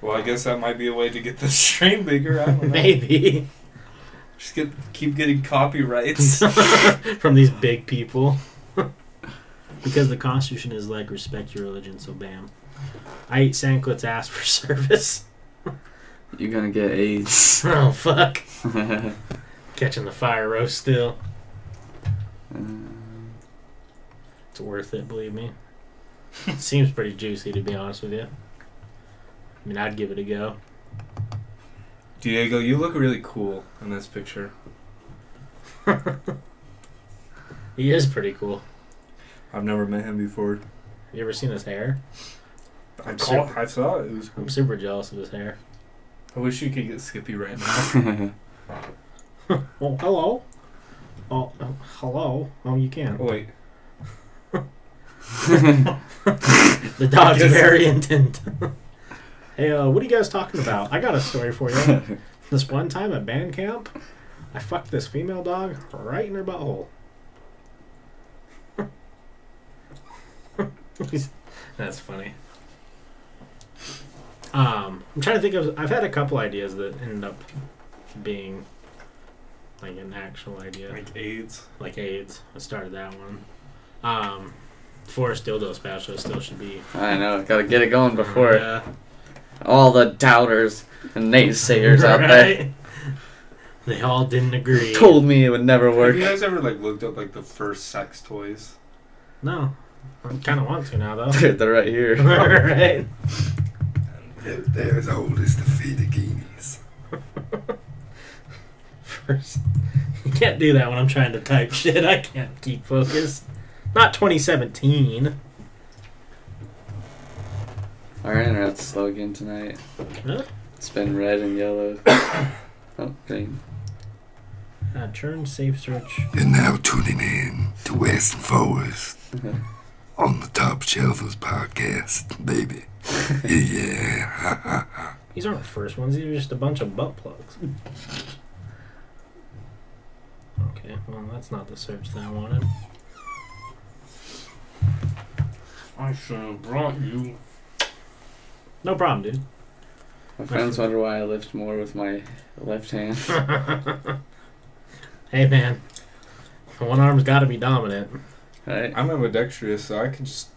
Well, I guess that might be a way to get the stream bigger. I don't know. Maybe. Just get keep getting copyrights. From these big people. because the Constitution is like, respect your religion, so bam. I ate Sanklit's ass for service. You're gonna get AIDS. oh, fuck. Catching the fire roast still. Uh, it's worth it, believe me. It Seems pretty juicy, to be honest with you. I mean, I'd give it a go. Diego, you look really cool in this picture. He is pretty cool. I've never met him before. You ever seen his hair? I, I'm call, super- I saw it. It was cool. I'm super jealous of his hair. I wish you could get Skippy right now. Oh, hello. Oh, oh, hello. Oh, you can. Oh, wait. The dog's very intent. Hey, uh, what are you guys talking about? I got a story for you. This one time at band camp, I fucked this female dog right in her butthole. That's funny. Um, I'm trying to think of. I've had a couple ideas that end up being like an actual idea, like, AIDS, Like AIDS. AIDS. I started that one. Um, Forrest Dildo Specialist still should be. I know. Gotta get it going before Yeah. All the doubters and naysayers out there. They all didn't agree. told me it would never work. Have you guys ever like looked up like the first sex toys? No, I kind of want to now though. They're right here. right? They're, they're as old as the Fiddiginis. First, you can't do that when I'm trying to type shit. I can't keep focus. Not 2017. Our internet's slow again tonight. Huh? It's been red and yellow. oh, green. Uh, churn safe search. You're now tuning in to Western Forest on the Top Shelfers podcast, baby. yeah. These aren't the first ones. These are just a bunch of butt plugs. Okay, well that's not the search that I wanted. I should have brought you. No problem, dude. My friends wonder why I lift more with my left hand. hey, man. One arm's got to be dominant. Right? I'm ambidextrous, so I can just.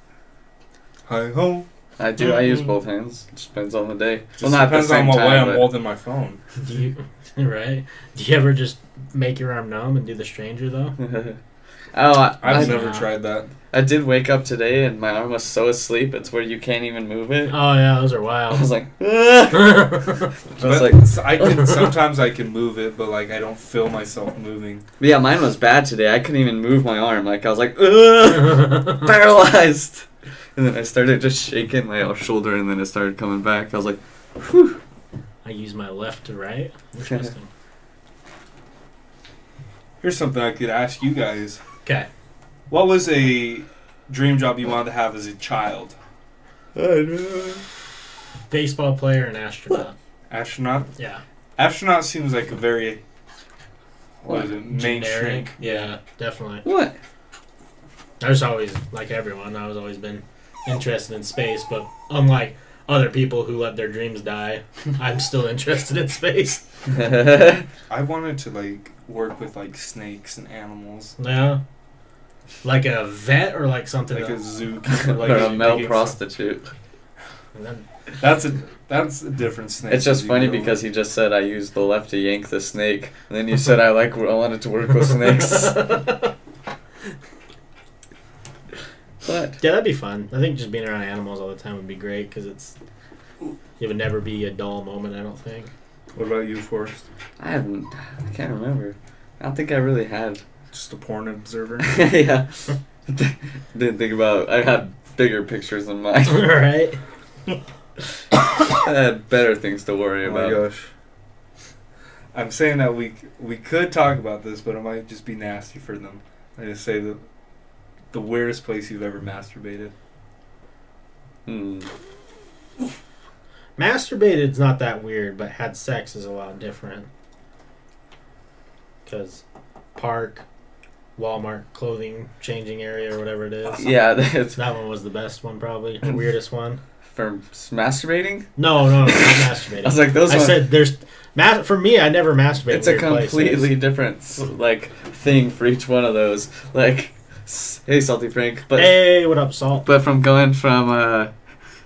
Hi ho. I do. I use both mm-hmm. hands. Just depends on the day. Just well, not at the depends on same what way I'm holding my phone. Do you, right? Do you ever just make your arm numb and do the stranger though? oh, I, I've I, never Nah. tried that. I did wake up today and my arm was so asleep. It's where you can't even move it. Oh yeah, those are wild. I wild. was like, "Ah." I was like, s- I can sometimes I can move it, but like I don't feel myself moving. yeah, mine was bad today. I couldn't even move my arm. Like I was like, paralyzed. And then I started just shaking my shoulder, and then it started coming back. I was like, whew. I use my left to right. Interesting. Here's something I could ask you guys. Okay. What was a dream job you wanted to have as a child? Baseball player and astronaut. Astronaut? Yeah. Astronaut seems like a very what is it, Generic. mainstream. Yeah, definitely. What? I was always like everyone. I was always been interested in space, but unlike other people who let their dreams die, I'm still interested in space. I wanted to like work with like snakes and animals, Yeah. Like a vet or like something. like a else. zookeeper, like or a male prostitute. Then- That's a that's a different snake. It's just funny go with. because he just said I used the left to yank the snake, and then you said I like I wanted to work with snakes. What? yeah, that'd be fun. I think just being around animals all the time would be great because it's it would never be a dull moment. I don't think. What about you, Forrest? I haven't. I can't remember. I don't think I really had. Just a porn observer. yeah. Didn't think about. I had bigger pictures than mine. right. I had better things to worry Oh my about. gosh. I'm saying that we we could talk about this, but it might just be nasty for them. I just say the the weirdest place you've ever masturbated. Hmm. Masturbated's not that weird, but had sex is a lot different. Because park, Walmart clothing changing area or whatever it is. Yeah, that's That one was the best one, probably. The weirdest one. for masturbating. No, no, no, not masturbating. I was like, those. I ones- said there's. For me, I never masturbate. it's a completely places. different like thing for each one of those. Like, hey, salty Frank, but hey, what up, Salt? but from going from uh,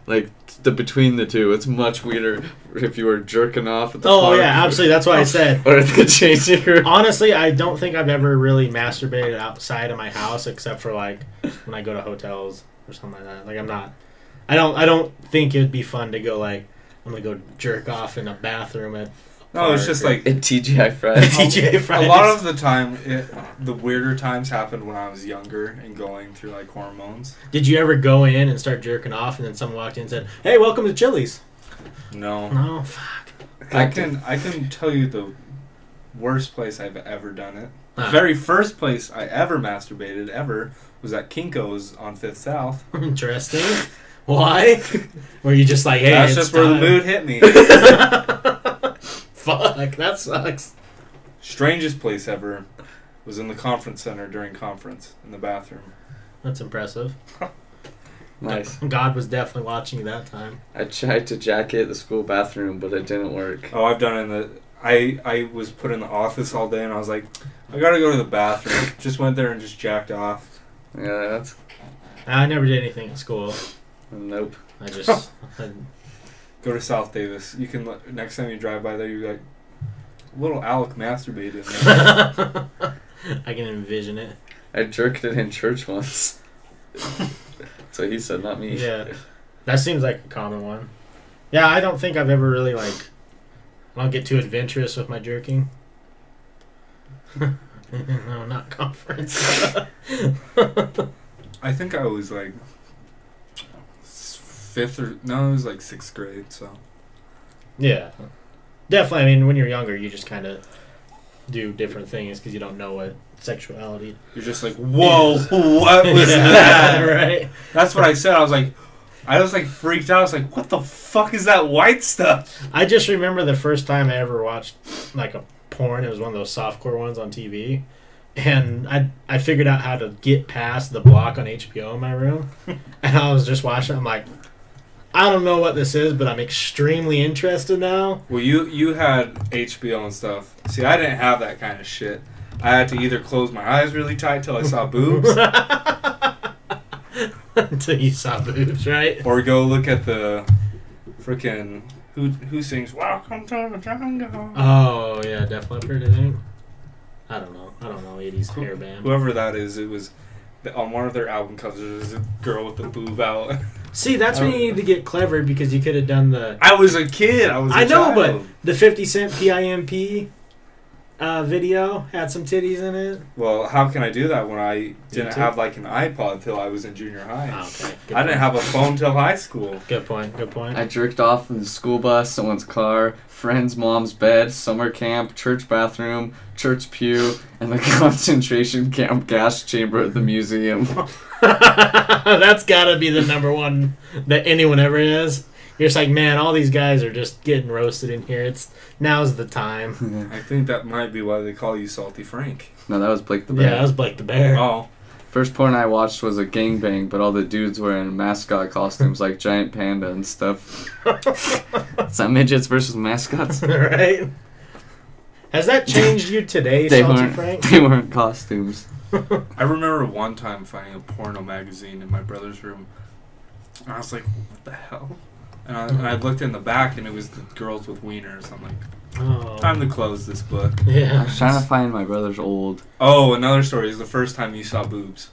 like the between the two, it's much weirder if you were jerking off at the Oh park yeah, absolutely. That's why I said. or at the changing room. Honestly, I don't think I've ever really masturbated outside of my house except for like when I go to hotels or something like that. Like I'm not. I don't. I don't think it'd be fun to go like I'm gonna go jerk off in a bathroom at. No, it's just like At TGI Fridays. TGI a lot of the time. It, the weirder times happened when I was younger and going through like hormones. Did you ever go in and start jerking off, and then someone walked in and said, "Hey, welcome to Chili's"? No, No, fuck. I can I can tell you the worst place I've ever done it. The Ah, very first place I ever masturbated ever was at Kinko's on Fifth South. interesting. Why? Were you just like, hey, That's it's just where the mood hit me. Fuck, that sucks. Strangest place ever was in the conference center during conference in the bathroom. That's impressive. Nice. God was definitely watching you that time. I tried to jack it at the school bathroom, but it didn't work. Oh, I've done it in the. I I was put in the office all day and I was like, I gotta go to the bathroom. just went there and just jacked off. Yeah, that's I never did anything at school. nope. I just. I, Go to South Davis. You can let- next time you drive by there, you're like, little Alec masturbated. in there." I can envision it. I jerked it in church once. so he said, not me. Yeah. That seems like a common one. Yeah, I don't think I've ever really like. I don't get too adventurous with my jerking. no, not conference. I think I was like fifth or no, it was like sixth grade. So yeah, definitely. I mean, when you're younger, you just kind of do different things because you don't know what sexuality. you're just like, whoa, what was Yeah, that? right? That's what I said. I was like, I was like freaked out. I was like, what the fuck is that white stuff? I just remember the first time I ever watched like a porn. It was one of those softcore ones on TV, and I I figured out how to get past the block on HBO in my room, and I was just watching. I'm like, I don't know what this is, but I'm extremely interested now. Well, you you had HBO and stuff. See, I didn't have that kind of shit. I had to either close my eyes really tight till I saw boobs, Until you saw boobs, right? or go look at the freaking who who sings "Welcome to the Jungle." Oh yeah, Def Leppard. I think. I don't know. I don't know. 80s Who- hair band. Whoever that is, it was on one of their album covers. There's a girl with the boob out. See, that's when you need to get clever because you could have done the I was a kid. I was. I I know, but the 50 Cent PIMP uh, video had some titties in it. well, how can I do that when I didn't have like an iPod till I was in junior high? Oh, okay. Good I didn't have a phone till high school. Good point. Good point. I jerked off in the school bus, someone's car, friend's mom's bed, summer camp, church bathroom, church pew, and the concentration camp gas chamber at the museum. That's gotta be the number one that anyone ever is. You're just like, man, all these guys are just getting roasted in here. It's now's the time. I think that might be why they call you Salty Frank. no, that was Blake the Bear. Yeah, that was Blake the Bear. Oh, First porn I watched was a gangbang, but all the dudes wearing mascot costumes like giant panda and stuff. Is that midgets versus mascots? right? Has that changed you today, They Salty weren't. Frank? They weren't costumes. I remember one time finding a porno magazine in my brother's room. And I was like, what the hell? And I, and I looked in the back and it was the girls with wieners. I'm like, Oh, time to close this book. Yeah. I yeah. was trying to find my brother's old. Oh, another story is the first time you saw boobs.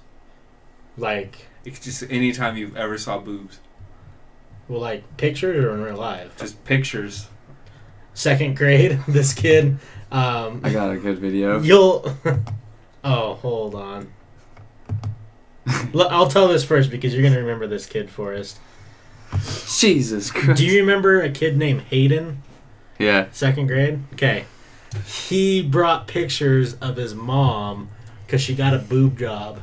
Like, It's just any time you've ever saw boobs. well, like pictures or in real life. Just pictures. Second grade, this kid. Um, I got a good video. You'll. oh, hold on. L- I'll tell this first because you're gonna remember this kid, Forrest. Jesus Christ. Do you remember a kid named Hayden, Yeah. second grade? Okay. He brought pictures of his mom because she got a boob job,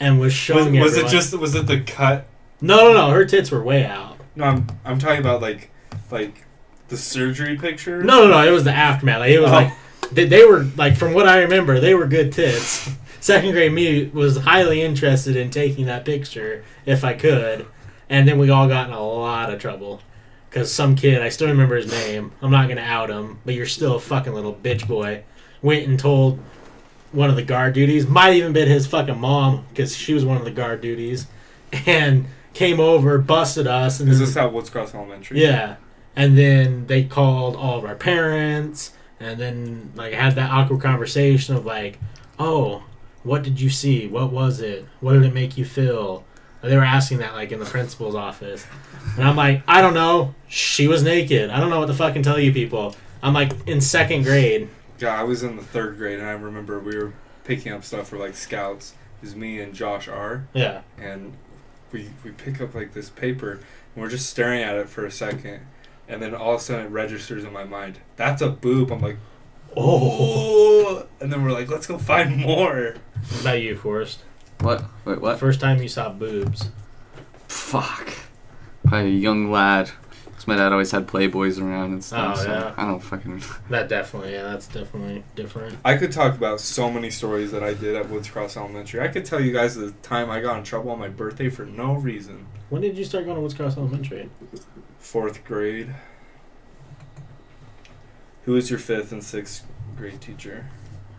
and was Was, showing. was it everyone- just was it the cut? No, no, no. Her tits were way out. No, I'm I'm talking about like like the surgery picture. No, no, no. It was the aftermath. Like, it was Oh. like they, they were like from what I remember, they were good tits. Second grade me was highly interested in taking that picture if I could, and then we all got in a lot of trouble because some kid I still remember his name. I'm not gonna out him, but you're still a fucking little bitch boy. Went and told one of the guard duties, might even been his fucking mom because she was one of the guard duties, and came over, busted us, and Is this at Woods Cross Elementary? yeah. And then they called all of our parents and then like had that awkward conversation of like, "Oh, what did you see? What was it? What did it make you feel?" They were asking that like in the principal's office. And I'm like, "I don't know. She was naked. I don't know what to fucking tell you people." I'm like in second grade. Yeah, I was in the third grade, and I remember we were picking up stuff for like scouts. It was me and Josh R. Yeah. and we we pick up like this paper, and we're just staring at it for a second, and then all of a sudden it registers in my mind. That's a boob. I'm like, oh, and then we're like, let's go find more. What about you, Forrest? What? Wait, what? First time you saw boobs. Fuck. Probably a young lad. 'Cause my dad always had Playboys around and stuff. Oh, so yeah. I don't fucking. That definitely, yeah, that's definitely different. I could talk about so many stories that I did at Woods Cross Elementary. I could tell you guys the time I got in trouble on my birthday for no reason. When did you start going to Woods Cross Elementary? Fourth grade. Who was your fifth and sixth grade teacher?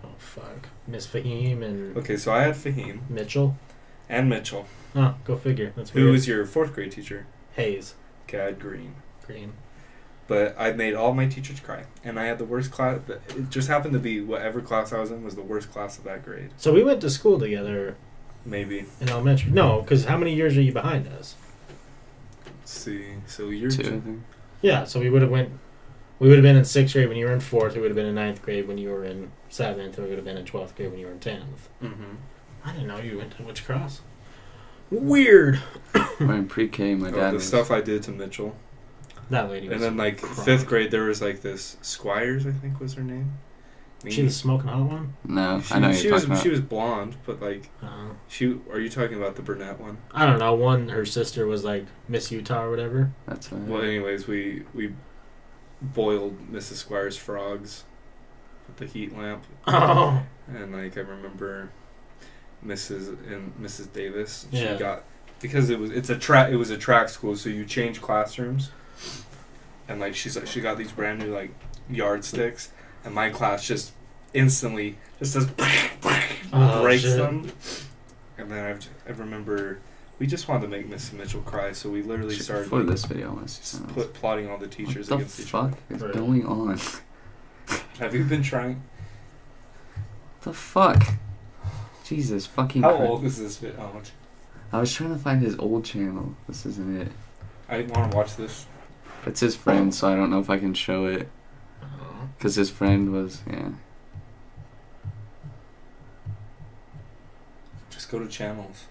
Oh fuck, Miss Fahim and Okay, so I had Fahim Mitchell. and Mitchell. Oh, go figure. That's Who weird. was your fourth grade teacher? Hayes Okay, I had Green. Green? but I made all my teachers cry, and I had the worst class. It just happened to be whatever class I was in was the worst class of that grade. So we went to school together Maybe. in elementary. No, because how many years are you behind us? Let's see, so you're Two, I two. think. Yeah, so we would have went. We would have been in sixth grade when you were in fourth. We would have been in ninth grade when you were in seventh. And we would have been in twelfth grade when you were in tenth. Mm-hmm. I didn't know you went to Witch Cross. Weird. We're in pre-K. My Oh, dad the was. stuff I did to Mitchell, That lady was. and then like crying. fifth grade, there was like this Squires, I think was her name. She the smoking hot one. No, she, I know she you're was talking about. she was blonde, but like Uh, she. Are you talking about the brunette one? I don't know. One, her sister was like Miss Utah or whatever. That's fine. Well, anyways, we we boiled Mrs. Squires frogs. with the heat lamp, Oh. and like I remember Mrs. and Mrs. Davis. She Yeah. got because it was it's a track it was a track school, so you change classrooms, and like she's like she got these brand new like yardsticks, and my class just instantly just does Oh, breaks shit. them, and then I've, I remember we just wanted to make Mrs. Mitchell cry, so we literally Shit, started Before like, this video, I want to see s- something put, plotting all the teachers What the against each fuck other. is Right. going on? Have you been trying? the fuck? Jesus fucking How Christ. old is this video? Oh. I was trying to find his old channel. This isn't it. I want to watch this. It's his friend, so I don't know if I can show it. Uh-huh. Oh. Because his friend was, yeah. Just go to channels.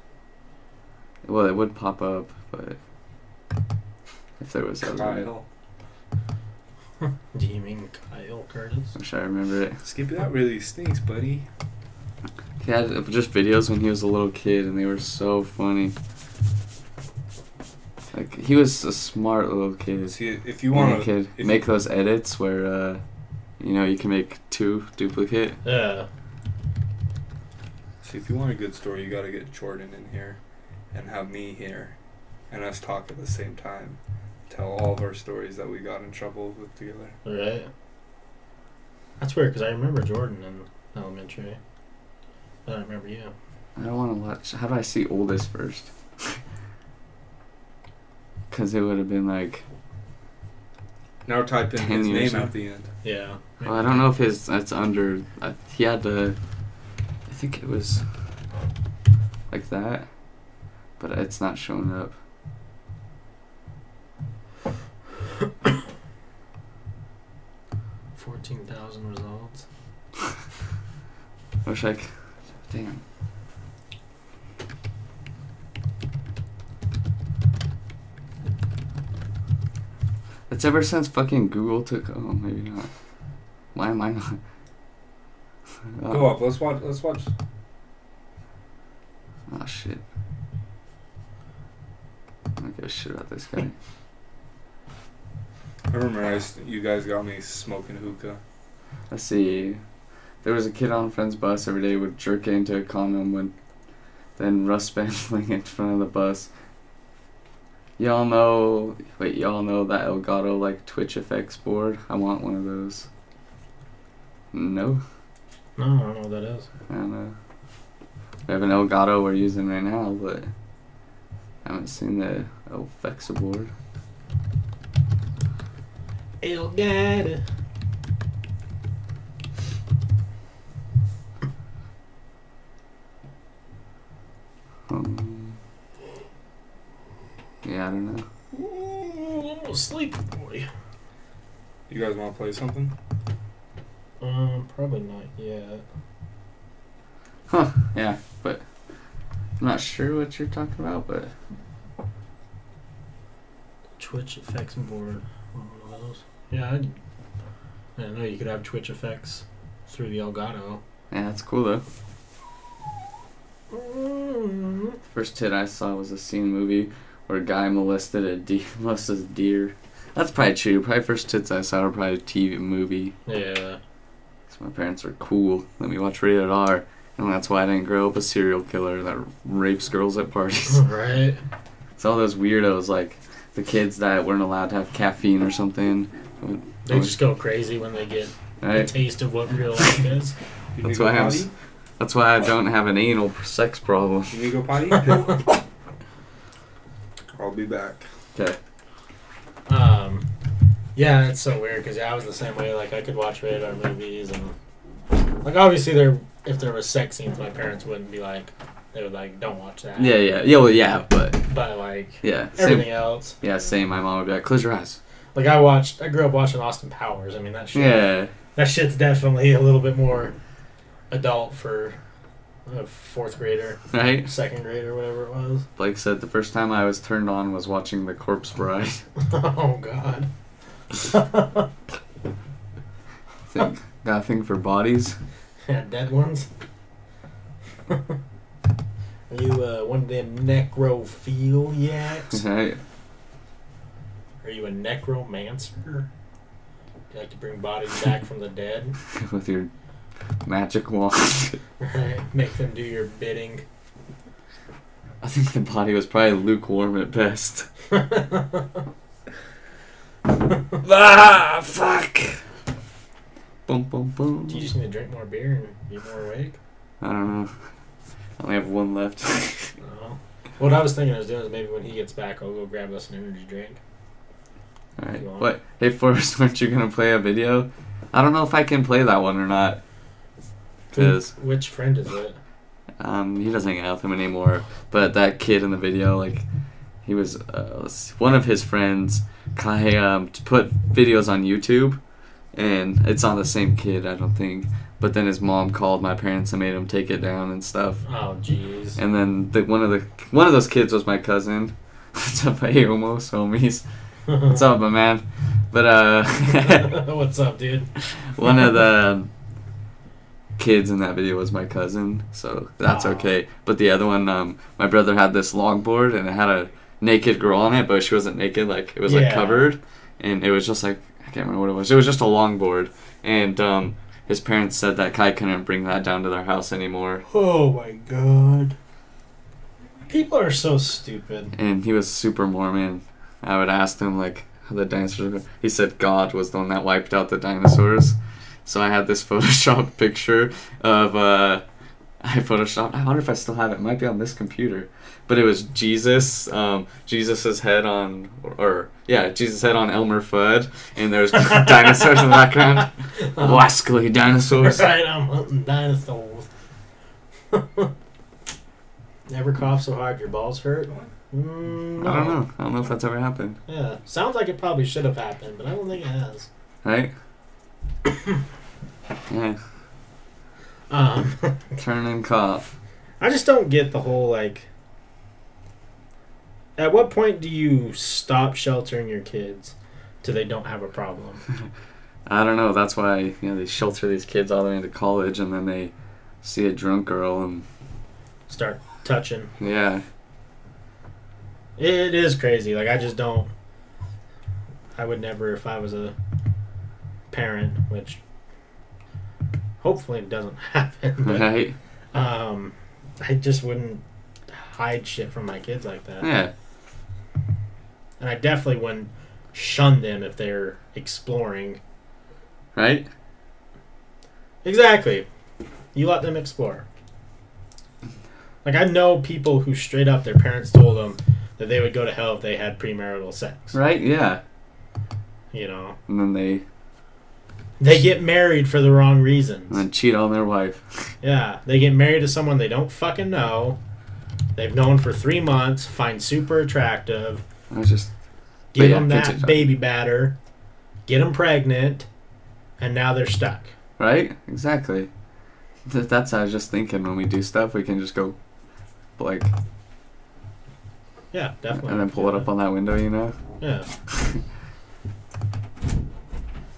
Well, it would pop up, but if there was other, Kyle. Do you mean Kyle Curtis? wish I remember it. Skippy, that really stinks, buddy. He had just videos when he was a little kid, and they were so funny. Like he was a smart little kid. See, if you want to, kid if make those edits where, uh, you know, you can make two duplicate. Yeah. see, if you want a good story, you got to get Jordan in here, and have me here, and us talk at the same time. Tell all of our stories that we got in trouble with together. Right. That's weird because I remember Jordan in elementary. I don't remember you. I don't want to watch. How do I see oldest first? Because it would have been like. Now type in his name at the end. Yeah. Well, I don't know if his that's under. I, he had to. I think it was like that, but it's not showing up. Fourteen thousand results. Wish I. c- Damn. It's ever since fucking Google took. Oh, maybe not. Why am I not? Go up. Let's watch. Let's watch. Oh shit. I don't give a shit about this guy. I remember I used you guys got me smoking hookah. Let's see. There was a kid on a friend's bus every day would jerk it into a condom when then Russ Spangling in front of the bus. Y'all know wait, y'all know that Elgato like Twitch effects board? I want one of those. No? No, I don't know what that is. I don't know. We have an Elgato we're using right now, but I haven't seen the Elfexa board. Elgato. Um, yeah, I don't know. Ooh, almost sleepy boy. You guys want to play something? Um, probably not yet. Huh, yeah, but I'm not sure what you're talking about, but Twitch effects board. One of those. Yeah, I'd, I didn't know you could have Twitch effects through the Elgato. yeah, that's cool though. First tit I saw was a scene movie where a guy molested a deer. molested a deer. That's probably true. Probably first tits I saw were probably a TV movie. Yeah. 'Cause my parents were cool. Let me watch rated R, and that's why I didn't grow up a serial killer that rapes girls at parties. right. it's all those weirdos like the kids that weren't allowed to have caffeine or something. They just go crazy when they get a Right. taste of what real life is. That's why I have. That's why I don't have an anal sex problem. You need to go potty? I'll be back. Okay. Um, yeah, it's so weird because yeah, I was the same way. Like I could watch rated R movies and like obviously there if there was sex scenes, my parents wouldn't be like they would like don't watch that. Yeah, yeah, yeah. Well, yeah, but But like yeah, same. everything else, Yeah, same. My mom would be like, "Close your eyes." like I watched, I grew up watching Austin Powers. I mean that shit. Yeah, That shit's definitely a little bit more adult for a fourth grader, right. second grader, whatever it was. Blake said the first time I was turned on was watching The Corpse Bride. oh God. Think got a thing for bodies. Yeah, dead ones. Are you uh, one of them necrophiliacs? Right. Are you a necromancer? You like to bring bodies back from the dead, with your magic wand. right? Make them do your bidding. I think the body was probably lukewarm at best. ah, fuck. Boom, boom, boom. Do you just need to drink more beer and be more awake? I don't know. I only have one left. No. What I was thinking I was doing is maybe when he gets back, I'll go grab us an energy drink. Alright. What? Hey, Forrest, weren't you gonna play a video? I don't know if I can play that one or not. Cause Which friend is it? um, he doesn't hang out with him anymore. But that kid in the video, like, he was uh, one of his friends. Kai um, to put videos on YouTube, and it's not the same kid, I don't think. But then his mom called my parents and made him take it down and stuff. Oh, jeez. And then the, one of the one of those kids was my cousin. What's up, hey, almost homies? What's up, my man? But uh, What's up, dude? one of the kids in that video was my cousin, so that's Aw. okay. But the other one, um, my brother had this longboard and it had a naked girl on it, but she wasn't naked, like it was like covered, and it was just like I can't remember what it was. It was just a longboard, and um, his parents said that Kai couldn't bring that down to their house anymore, Oh my god. People are so stupid. and he was super Mormon. I would ask him like how the dinosaurs. Were. He said God was the one that wiped out the dinosaurs. So I had this Photoshop picture of uh, I photoshopped. I wonder if I still have it. It might be on this computer. But it was Jesus, um, Jesus's head on, or, or yeah, Jesus' head on Elmer Fudd, and there's dinosaurs in the background. Wascally dinosaurs. Right, I'm hunting dinosaurs. Never cough so hard your balls hurt? Mm, I don't know. I don't know if that's ever happened. Yeah, sounds like it probably should have happened, but I don't think it has. Right? yeah. Um, Turn and cough. I just don't get the whole like. At what point do you stop sheltering your kids till they don't have a problem? I don't know. That's why you know they shelter these kids all the way into college, and then they see a drunk girl, and Start touching. yeah, It is crazy. Like I just don't. I would never, if I was a parent, which hopefully it doesn't happen. But right, um, I just wouldn't hide shit from my kids like that. yeah, And I definitely wouldn't shun them if they're exploring. right. Exactly. You let them explore. Like I know people who straight up their parents told them that they would go to hell if they had premarital sex. Right, yeah. You know, And then they they get married for the wrong reasons. and cheat on their wife. Yeah, they get married to someone they don't fucking know. They've known for three months, find super attractive, I was just give yeah, them that continue. baby batter, get them pregnant, and now they're stuck. right, exactly. Th- That's what I was just thinking. When we do stuff, we can just go, like, Yeah, definitely. and then pull it up on that window, you know. Yeah.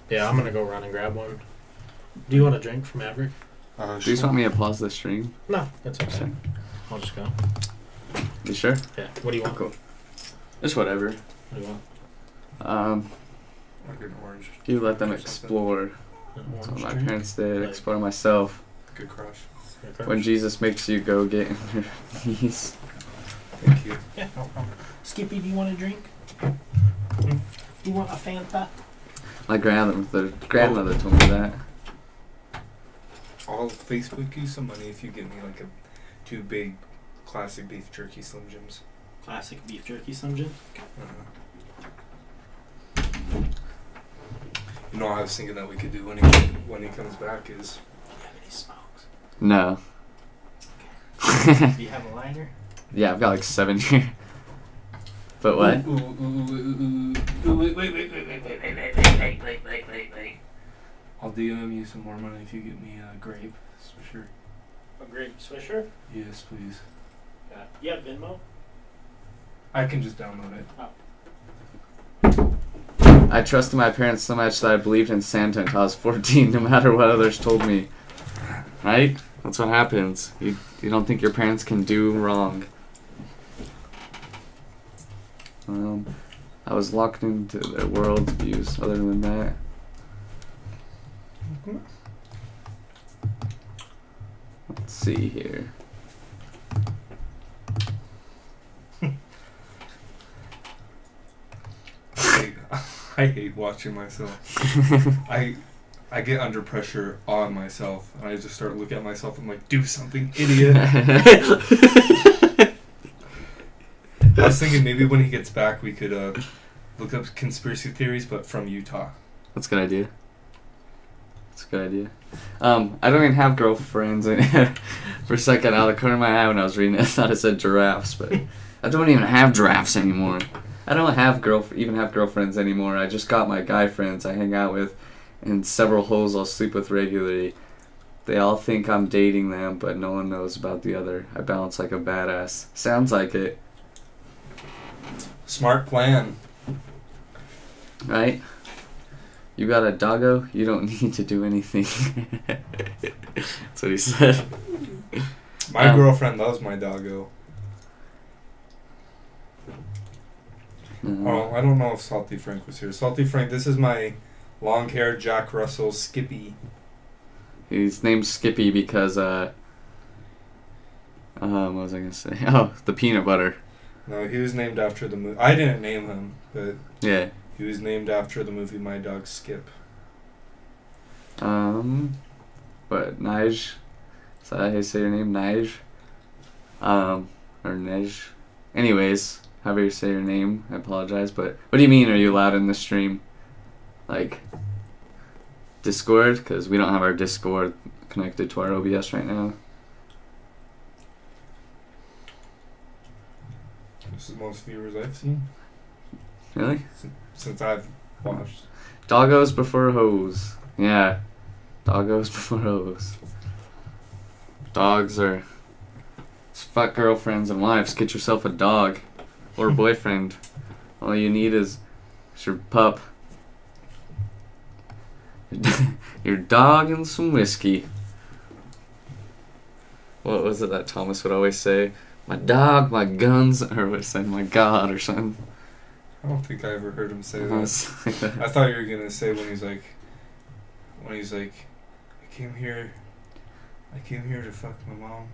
yeah, I'm gonna go run and grab one. Do you want a drink from Maverik? Uh, Do you just want me to pause the stream? No, that's okay. Sure. I'll just go. You sure? Yeah. What do you want? Cool. Just whatever. What do you? Um, Like an orange. you let them explore. An That's what my drink? parents did. Like- Explore myself. Good crush. Yeah, When. Jesus makes you go get on your knees. Thank you. Yeah, no problem. Skippy, do you want a drink? Do you want a Fanta? My grandmother, grandmother told me that. I'll Facebook you some money if you get me like a two big classic beef jerky Slim Jims. Classic beef jerky, some gin. Uh-huh. You know, what I was thinking that we could do when he when he comes back is Do you have any smokes? No. Do you have a lighter? yeah, I've got like seven here. But what? Ooh, ooh, ooh, wait, wait, wait, wait, wait, wait, wait, wait, wait, wait, wait, wait, wait. I'll DM you some more money if you get me a grape. For sure. A grape swisher? Yes, please. Yeah. You have Venmo? I can just download it. I trusted my parents so much that I believed in Santa until I was 14, no matter what others told me. Right? That's what happens. You, you don't think your parents can do wrong. Um, I was locked into their worldviews. Other than that, Let's see here. I hate, I hate watching myself. I I get under pressure on myself, and I just start looking at myself. I'm like, do something, idiot. I was thinking maybe when he gets back, we could uh, look up conspiracy theories, but from Utah. That's a good idea. That's a good idea. Um, I don't even have girlfriends. For a second, out of the corner of my eye when I was reading it, I thought it said giraffes, but I don't even have giraffes anymore. I don't have girl even have girlfriends anymore. I just got my guy friends I hang out with, and several hoes I'll sleep with regularly. They all think I'm dating them, but no one knows about the other. I balance like a badass. Sounds like it, Smart plan. right? You got a doggo, you don't need to do anything. That's what he said. My Um, girlfriend loves my doggo. Uh, Oh, I don't know if Salty Frank was here. Salty Frank, this is my long-haired Jack Russell Skippy. He's named Skippy because uh um what was I gonna say? Oh, the peanut butter. No, he was named after the movie. I didn't name him, but Yeah. he was named after the movie My Dog Skip. Um but Nige. Is that how you say your name? Nige? Um or Nej. Anyways, however you say your name, I apologize, but what do you mean are you allowed in the stream? Like Discord? Because we don't have our Discord connected to our OBS right now. This is the most viewers I've seen Really? since I've watched. Doggos before hoes. Yeah. Doggos before hoes. Dogs are. Fuck girlfriends and wives. Get yourself a dog. Or hmm. boyfriend. All you need is, your pup. your dog and some whiskey. What was it that Thomas would always say? My dog, my guns, or what say, my God, or something. I don't think I ever heard him say that. It's like that. I thought you were gonna say when he's like, when he's like, I came here, I came here to fuck my mom,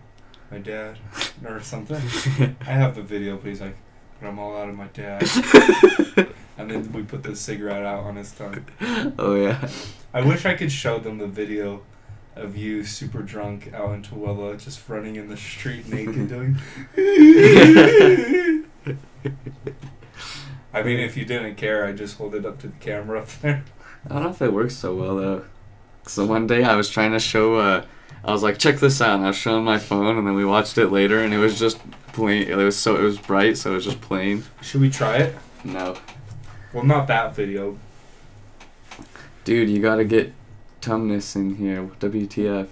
my dad, or something. I have the video, but he's like, but I'm all out of my dad. and then we put the cigarette out on his tongue. oh yeah. I wish I could show them the video of you super drunk out in Tooele, just running in the street naked doing. I mean, if you didn't care, I'd just hold it up to the camera up there. I don't know if it works so well though. So one day I was trying to show, uh, I was like, check this out, and I was showing my phone, and then we watched it later, and it was just plain. It was so it was bright, so it was just plain. Should we try it? No, Well, not that video. dude, you gotta get Tumnus in here. WTF?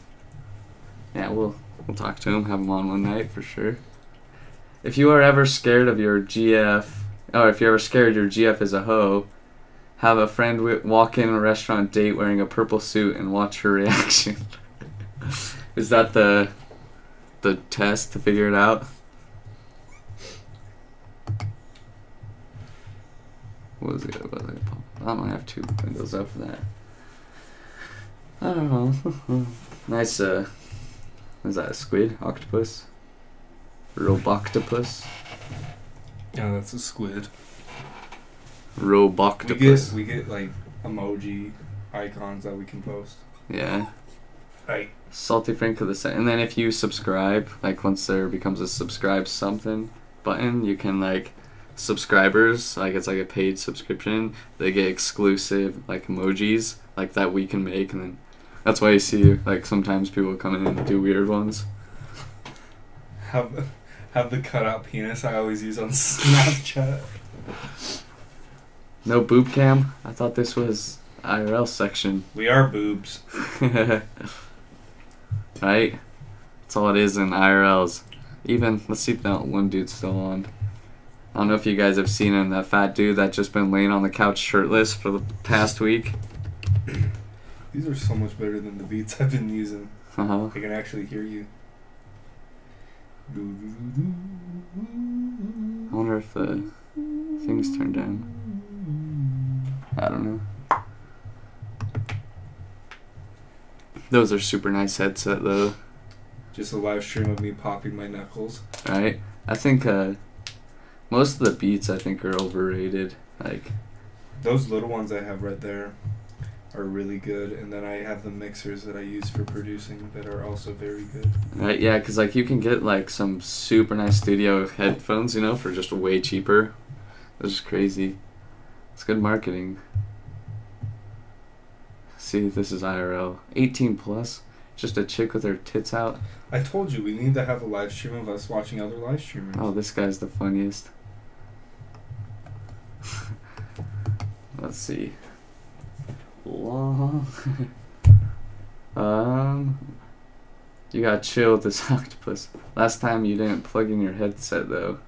Yeah, we'll we'll talk to him, have him on one night for sure. If you are ever scared of your GF, or if you're ever scared your GF is a hoe, have a friend walk in a restaurant date wearing a purple suit and watch her reaction. is that the the test to figure it out? What was it? What was it? I don't have two windows up for that. I don't know. nice, uh, is that a squid? Octopus? Roboctopus? Yeah, that's a squid. We get Roboctopus? we get like emoji icons that we can post. Yeah. Right. Salty Frank of the set. And then if you subscribe, like once there becomes a subscribe something button, you can like subscribers, like it's like a paid subscription, they get exclusive like emojis like that we can make and then that's why you see like sometimes people come in and do weird ones. Have have the cutout penis I always use on Snapchat. No boob cam? I thought this was IRL section. We are boobs. right? That's all it is in IRLs. Even let's see if that one dude's still on. I don't know if you guys have seen him, that fat dude that just been laying on the couch shirtless for the past week. These are so much better than the beats I've been using. Uh-huh. I can actually hear you. I wonder if the thing's turned down. I don't know. Those are super nice headset though, Just a live stream of me popping my knuckles. right? I think uh, most of the beats I think are overrated. Like Those little ones I have right there are really good, and then I have the mixers that I use for producing that are also very good. Right, yeah, because like you can get like some super nice studio headphones, you know, for just way cheaper. That's just crazy. It's good marketing. See, this is IRL. 18 plus. Just a chick with her tits out. I told you we need to have a live stream of us watching other live streamers. Oh, this guy's the funniest. Let's see. Long. um. You got chill with this octopus. Last time you didn't plug in your headset though.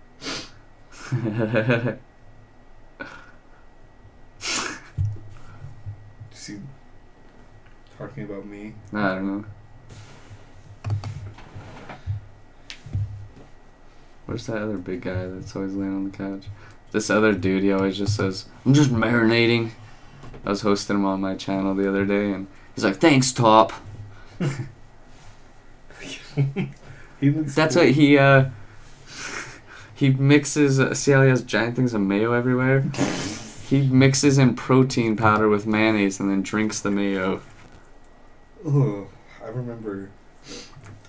Is he talking about me? I don't know. Where's that other big guy that's always laying on the couch? This other dude, he always just says, I'm just marinating. I was hosting him on my channel the other day, and he's like, Thanks, Top. That's cool. what he, uh, he mixes, uh, see how he has giant things of mayo everywhere? he mixes in protein powder with mayonnaise and then drinks the mayo. Ugh, I remember.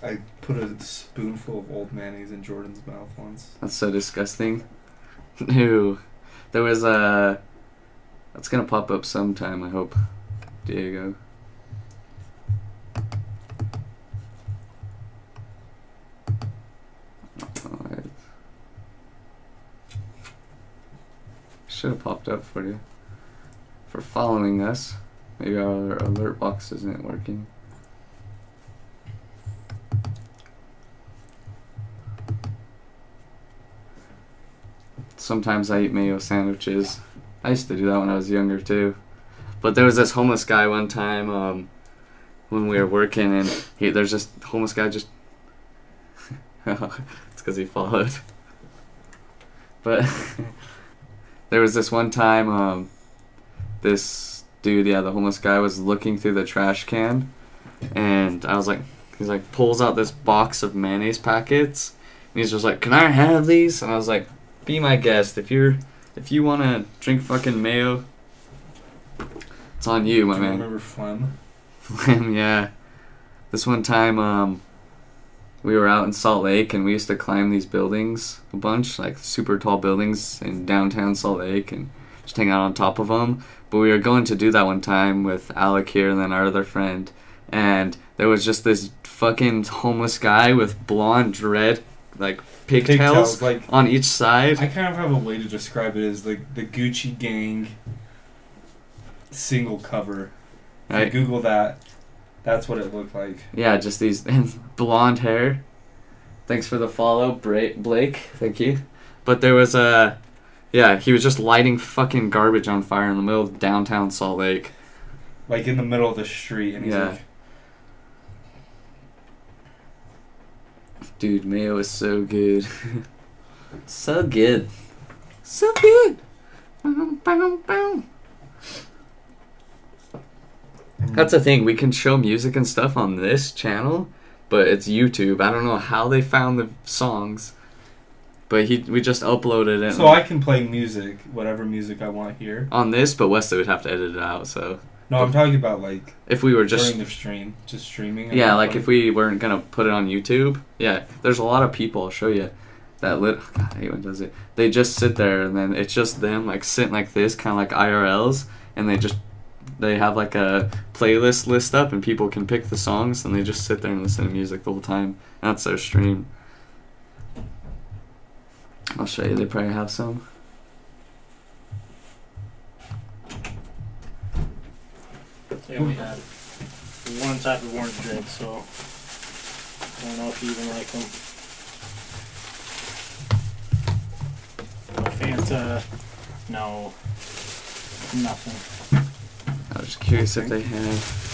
I put a spoonful of old mayonnaise in Jordan's mouth once. That's so disgusting. Ew. There was a. That's gonna pop up sometime, I hope. Diego. Should have popped up for you. For following us. Maybe our alert box isn't working. Sometimes I eat mayo sandwiches. I used to do that when I was younger too. But there was this homeless guy one time um, when we were working, and he, there's this homeless guy just. it's because he followed. But there was this one time, um, this dude, yeah, the homeless guy was looking through the trash can, and I was like, he's like pulls out this box of mayonnaise packets, and he's just like, "Can I have these?" And I was like, "Be my guest. If you're, if you wanna drink fucking mayo, it's on you, my Do you man." remember phlegm? Phlegm, yeah. This one time, um, we were out in Salt Lake and we used to climb these buildings a bunch, like super tall buildings in downtown Salt Lake, and just hang out on top of them. But we were going to do that one time with Alec here and then our other friend, and there was just this fucking homeless guy with blonde dread, like pigtails, like on each side. I kind of have a way to describe it as like the Gucci Gang single cover. If you Right? Google that. That's what it looked like. Yeah, just these and blonde hair. Thanks for the follow, Bra- Blake. Thank you. But there was a, yeah, he was just lighting fucking garbage on fire in the middle of downtown Salt Lake. Like in the middle of the street, and he's Yeah. like, Dude, mayo is so good. so good. So good. That's the thing. We can show music and stuff on this channel, but it's YouTube. I don't know how they found the songs, but he we just uploaded it So I can play music, whatever music I want here. on this. But Wesley would have to edit it out. So No, I'm talking about like if we were just during the stream, just streaming. yeah, like if we weren't gonna put it on YouTube, yeah, there's a lot of people. I'll show you that lit. God, I hate when it does it. They just sit there and then it's just them like sitting like this, kind of like IRLs, and they just they have like a playlist list up and people can pick the songs and they just sit there and listen to music the whole time. That's their stream. I'll show you. They probably have some. Yeah, we had one type of orange drink, so I don't know if you even like them. Fanta, no, nothing. I was curious if they have.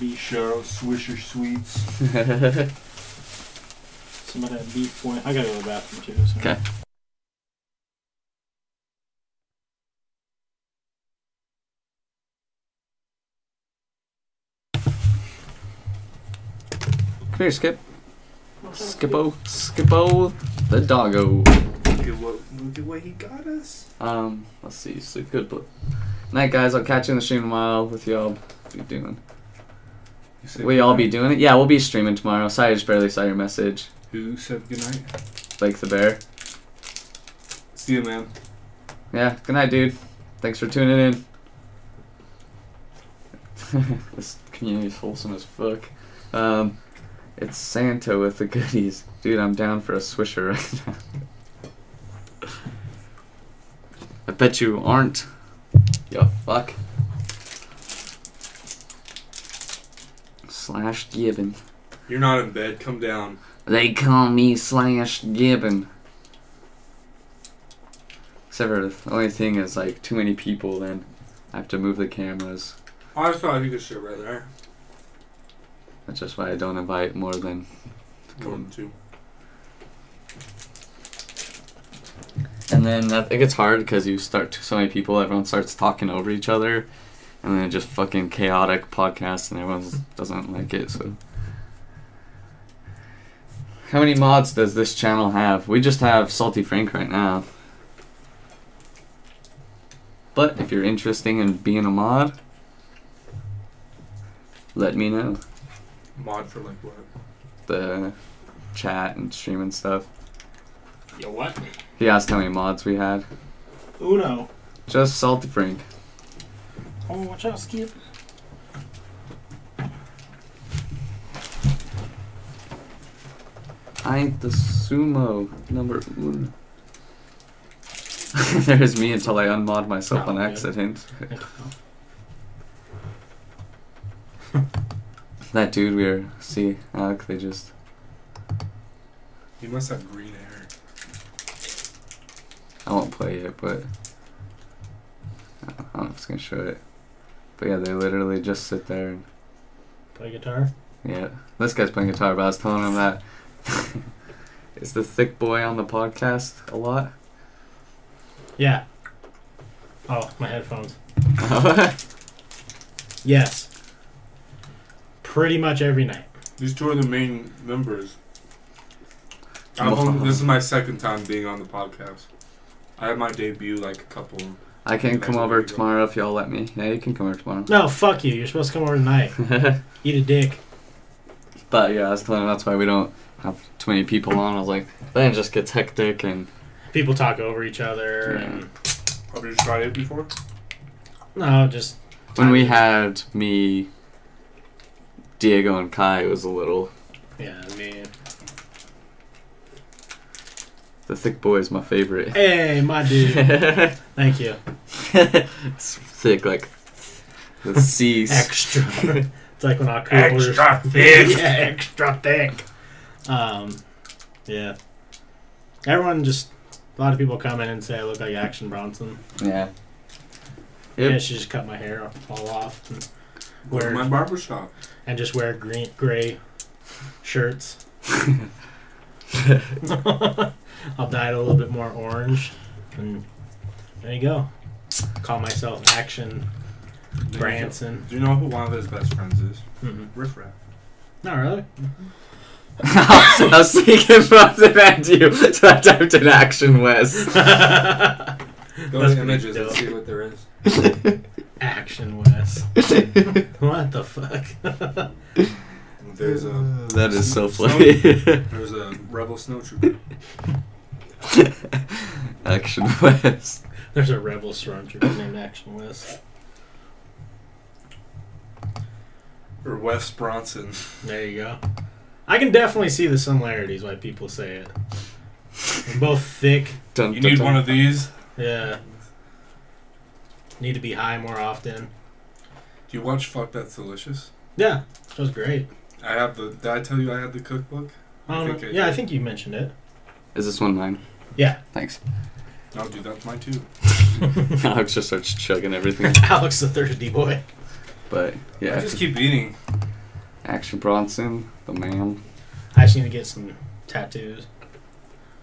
Be sure Swisher Sweets. somebody had beef point. I gotta go to the bathroom too. So. Come here, Skip. Skippo. Skippo the doggo. Look at what, look at what he got us. Um, let's see. Sleep good. But night, guys. I'll catch you in the stream tomorrow with y'all. Be doing. We all be doing it. Yeah, we'll be streaming tomorrow. Sorry, I just barely saw your message. Who said good night? Blake the bear. See you, man. Yeah. Good night, dude. Thanks for tuning in. this community's wholesome as fuck. Um, it's Santa with the goodies, dude. I'm down for a swisher right now. I bet you aren't. Yo, fuck. Slash Gibbon. You're not in bed. Come down. They call me Slash Gibbon. Except for the only thing is like too many people, then I have to move the cameras. I just thought you could sit right there. That's just why I don't invite more than. More than two. And then I think it's hard because you start so many people, everyone starts talking over each other, and then just fucking chaotic podcast, and everyone doesn't like it. So, how many mods does this channel have? We just have Salty Frank right now. But if you're interested in being a mod, let me know. Mod for like what? The chat and stream and stuff. Yo, what? He asked how many mods we had. Uno. Just Salty Frank. Oh, watch out, Skip. I ain't the sumo number one. There's me until I unmod myself Oh, on accident. That dude we were see Alec, they just He must have green hair. I won't play it, but I don't know if it's gonna show it. But yeah, they literally just sit there and Play guitar. yeah. This guy's playing guitar, but I was telling him that is the thick boy on the podcast a lot. Yeah. Oh, my headphones. Yes. Pretty much every night. These two are the main members. I've only, this is my second time being on the podcast. I had my debut like a couple. I can come over you tomorrow if y'all let me. Yeah, you can come over tomorrow. No, fuck you. You're supposed to come over tonight. Eat a dick. But yeah, I was telling him that's why we don't have too many people on. I was like, then it just gets hectic and People talk over each other Yeah. and Have you tried it before? no, just when we had me, Diego and Kai, was a little. yeah, I mean, The thick boy is my favorite. hey, my dude. Thank you. thick like the C's. Extra. it's like when I orders. Extra thick. yeah, extra thick. Um, yeah. Everyone just a lot of people come in and say I look like Action Bronson. Yeah. Yeah, Yep. she just cut my hair all off and, Go to Where- my barber shop. And just wear green, gray shirts. I'll dye it a little bit more orange, and there you go. Call myself Action Bronson. Do you know who one of his best friends is? Mm-mm. Riff Raff. Not really. I was thinking about it and you, so I typed in Action West. Go That's to pretty images and dope. see what there is. Action West. what the fuck? There's a That is so Snow- funny. there's a rebel snow trooper. Action West. There's a rebel stormtrooper named Action West. Or Wes Bronson. There you go. I can definitely see the similarities why people say it. They're both thick. Dun, You dun, need dun. one of these. Yeah. Need to be high more often. Do you watch Fuck That's Delicious? Yeah, that was great. I have the. Did I tell you I had the cookbook? I don't think I Yeah, I did. think you mentioned it. Is this one mine? Yeah. Thanks. No, dude, that's mine too. Alex just starts chugging everything. Alex the thirsty boy. But yeah, I yeah, just keep eating. Action Bronson, the man. I just need to get some tattoos.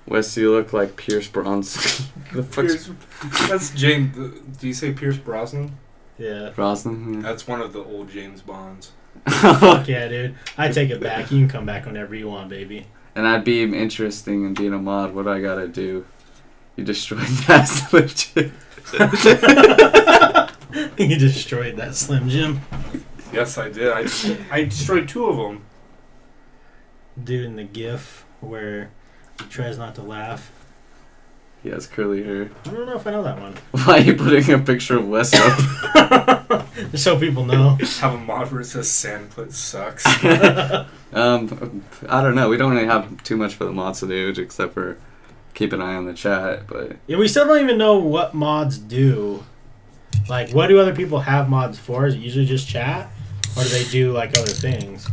Wes, you look like Pierce Bronson. the fuck's Pierce, that's James. Do you say Pierce Brosnan? Yeah. Brosnan? Yeah. That's one of the old James Bonds. Fuck yeah, dude. I take it back. You can come back whenever you want, baby. and I'd be interesting in being a mod. What do I gotta do? You destroyed that Slim Jim. you destroyed that Slim Jim. Yes, I did. I, I destroyed two of them. Dude in the gif where he tries not to laugh. He has curly hair. I don't know if I know that one. Why are you putting a picture of Wes up? Just so people know. Have a mod where it says Sandplit sucks. um, I don't know. We don't really have too much for the mods to do, except for keep an eye on the chat. But Yeah, we still don't even know what mods do. Like, what do other people have mods for? Is it usually just chat? Or do they do, like, other things?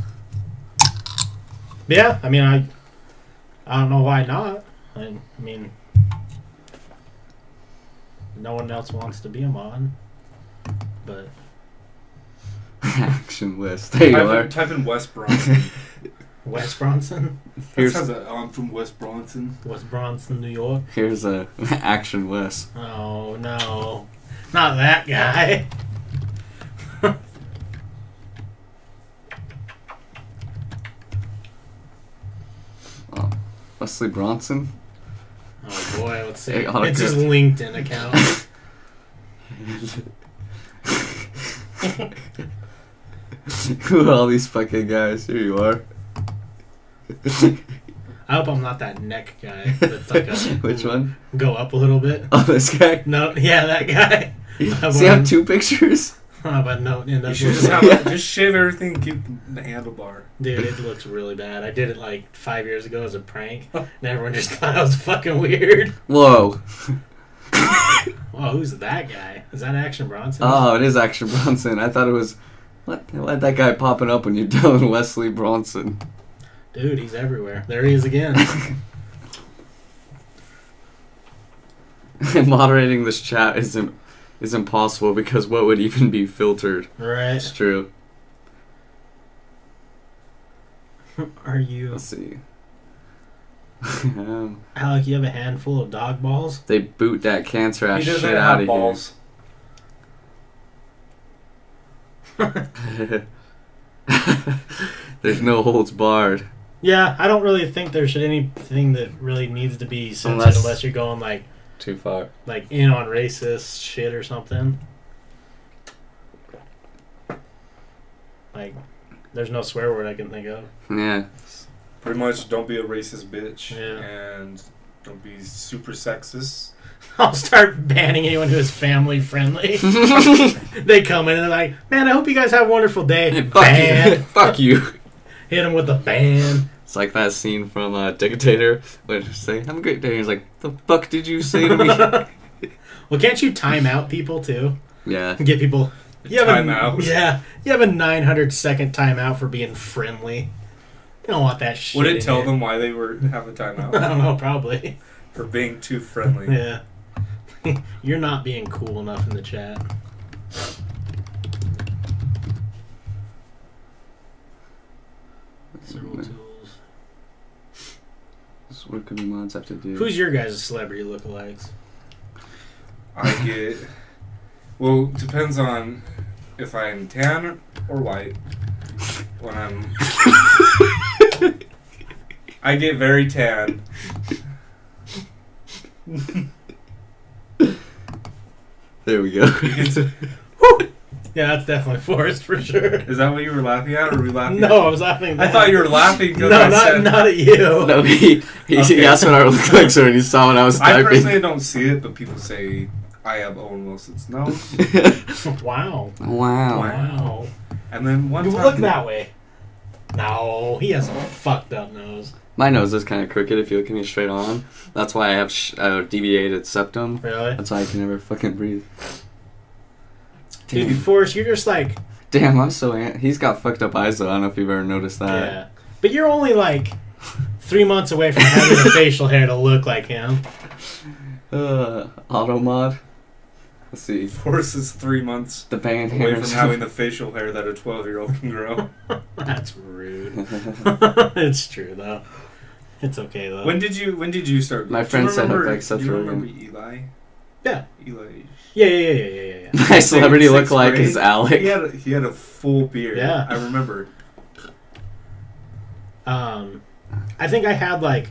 Yeah, I mean, I, I don't know why not. I, I mean, no one else wants to be a mod. But, action list. There you type, are. in, type in West Bronson. West Bronson? That Here's sounds oh, I'm from West Bronson. West Bronson, New York? here's a action Wes. Oh, no. Not that guy. Wesley Bronson. Oh, boy, let's see. Hey, It's his. LinkedIn account. Who are all these fucking guys? Here you are. I hope I'm not that neck guy. That's like a Which one? Go up a little bit. Oh, this guy. No, yeah, that guy. Does he have two pictures? How about no? End You up should just, have Yeah. just shave everything and keep the handlebar. Dude, it looks really bad. I did it like five years ago as a prank, oh. and everyone just thought I was fucking weird. Whoa. Oh, who's that guy? Is that Action Bronson? Oh, it is Action Bronson. I thought it was. What? Why that guy popping up when you're telling Wesley Bronson? Dude, he's everywhere. There he is again. Moderating this chat isn't is impossible because what would even be filtered? right? It's true. Are you Let's see. um, Alec? You have a handful of dog balls. they boot that cancer ass he doesn't shit have out of balls. here. There's no holds barred. Yeah, I don't really think there should anything that really needs to be censored Unless- unless you're going like Too far. like in on racist shit or something. Like, there's no swear word I can think of. Yeah. Pretty much, don't be a racist bitch. Yeah. And don't be super sexist. I'll start banning anyone who is family friendly. they come in and they're like, "Man, I hope you guys have a wonderful day." Fuck ban. you. Fuck you. Hit them with a ban. It's like that scene from uh, Dictator where they say, "Have a great day." He's like, "The fuck did you say to me?" well, can't you time out people too? yeah. Get people. You have Time a, out. Yeah, you have a 900 second timeout for being friendly. You don't want that shit. Would it tell here. them why they were have a I timeout? I don't know. Probably. For being too friendly. Yeah. You're not being cool enough in the chat. Several tools. So what could the mods have to do? Who's your guys' celebrity lookalikes? I get. Well, depends on if I'm tan or white. When I'm. I get very tan. there we go. Yeah, that's definitely Forrest for sure. Is that what you were laughing at, or were we laughing? No, I was laughing. I thought you were laughing because No, I not said. not at you. no, he he, Okay. he asked what our lookalikes are, and he saw when I was typing. I personally don't see it, but people say I have Owen Wilson's nose. Wow. wow. Wow. And then one You time, look that way. No, he has a fucked up nose. My nose is kind of crooked if you look at me straight on. That's why I have sh- uh, deviated septum. Really? That's why I can never fucking breathe. Dude, Damn, Forrest, you're just like damn I'm so. An- He's got fucked up eyes though. I don't know if you've ever noticed that. yeah, but you're only like three months away from having the facial hair to look like him. Uh, auto mod. Let's see. Forrest is three months The band away hair. from having the facial hair that a 12 year old can grow. That's rude. it's true though. It's okay though. When did you When did you start? My do friend said I look remember- like Seth Do you Rogen. remember Eli? Yeah. Eli. Yeah, yeah, yeah, yeah, yeah, yeah. My celebrity Sixth look like grade, is Alec. He had a, he had a full full beard. Yeah. I remember. Um, I think I had like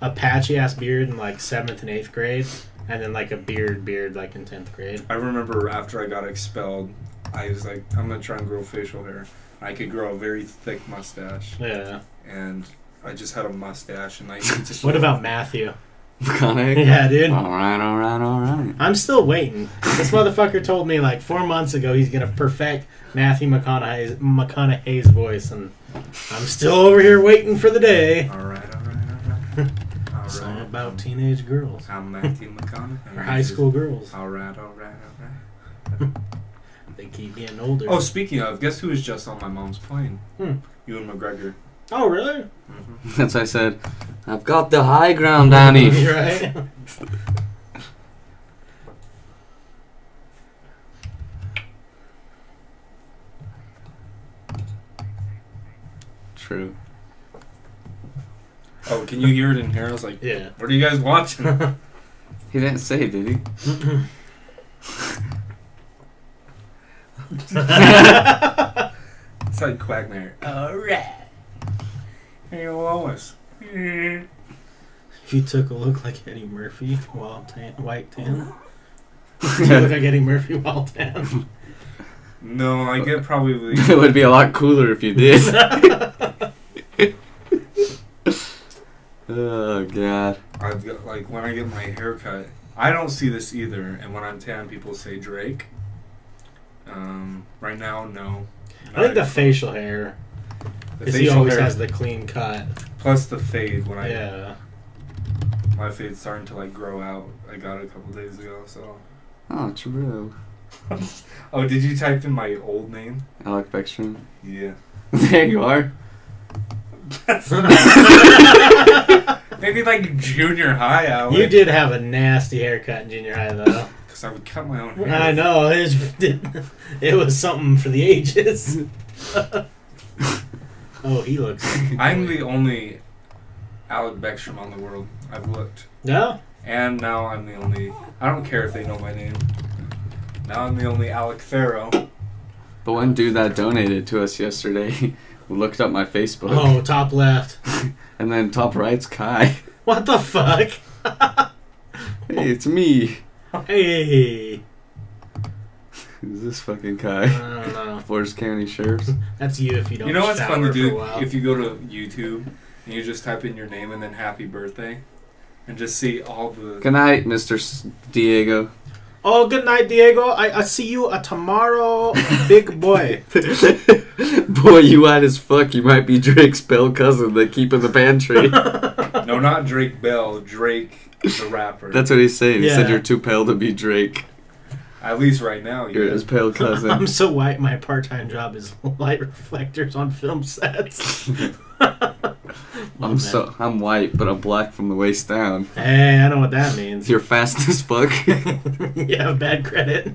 a patchy ass beard in like seventh and eighth grade, and then like a beard beard like in tenth grade. I remember after I got expelled, I was like, I'm gonna try and grow facial hair. I could grow a very thick mustache, Yeah. and I just had a mustache, and I just. What about Matthew? McConaughey. Yeah, dude. All right, all right, all right. I'm still waiting. This motherfucker told me like four months ago he's gonna perfect Matthew McConaughey's McConaughey's voice, and I'm still over here waiting for the day. All right, all right, all right. All Song right. about teenage girls I'm Matthew McConaughey. or high school girls. All right, all right, all right. They keep getting older. Oh, speaking of, guess who was just on my mom's plane? Hmm. Ewan McGregor. Oh, really? hmm That's why I said, I've got the high ground, Danny. right. True. Oh, can you hear it in here? I was like, Yeah. what are you guys watching? He didn't say, did he? it's like Quagmire. Alright. Hey, Lois. if you took a look like Eddie Murphy while tan, white tan, you look like Eddie Murphy while tan. No, I get probably. it would be a lot cooler if you did. oh god. I've got like when I get my hair cut. I don't see this either, and when I'm tan, people say Drake. Um, right now, no. I think the facial hair, the because he facial always hair has the clean cut. plus the fade. When I Yeah. my fade's starting to like grow out. I got it a couple days ago. So. Oh, true. Oh, did you type in my old name? Alec Beckstrom. Yeah. there you are. Maybe like junior high out. You did have a nasty haircut in junior high, though. Because I would cut my own hair. I know it was, it was something for the ages. Oh, he looks. I'm the only Alec Beckstrom on the world. I've looked. No, And now I'm the only. I don't care if they know my name. Now I'm the only Alec Farrow. The one dude that donated to us yesterday looked up my Facebook. oh, top left. And then top right's Kai. What the fuck? Hey, it's me. Hey, Who's this fucking guy? I Kai? don't know. Forest County Sheriff's. That's you if you don't. You know what's fun to do? If you go to YouTube and you just type in your name and then happy birthday and just see all the. Good night, Mr. S- Diego. Oh, good night, Diego. I, I see you uh, tomorrow, big boy. Boy, you white as fuck. You might be Drake's pale cousin that keep in the pantry. No, not Drake Bell. Drake, the rapper. That's what he's saying. He said you're too pale to be Drake. At least right now. You're Yeah. his pale cousin. I'm so white. My part-time job is light reflectors on film sets. I'm so I'm white, but I'm black from the waist down. Hey, I know what that means. You're fast as fuck. you have bad credit.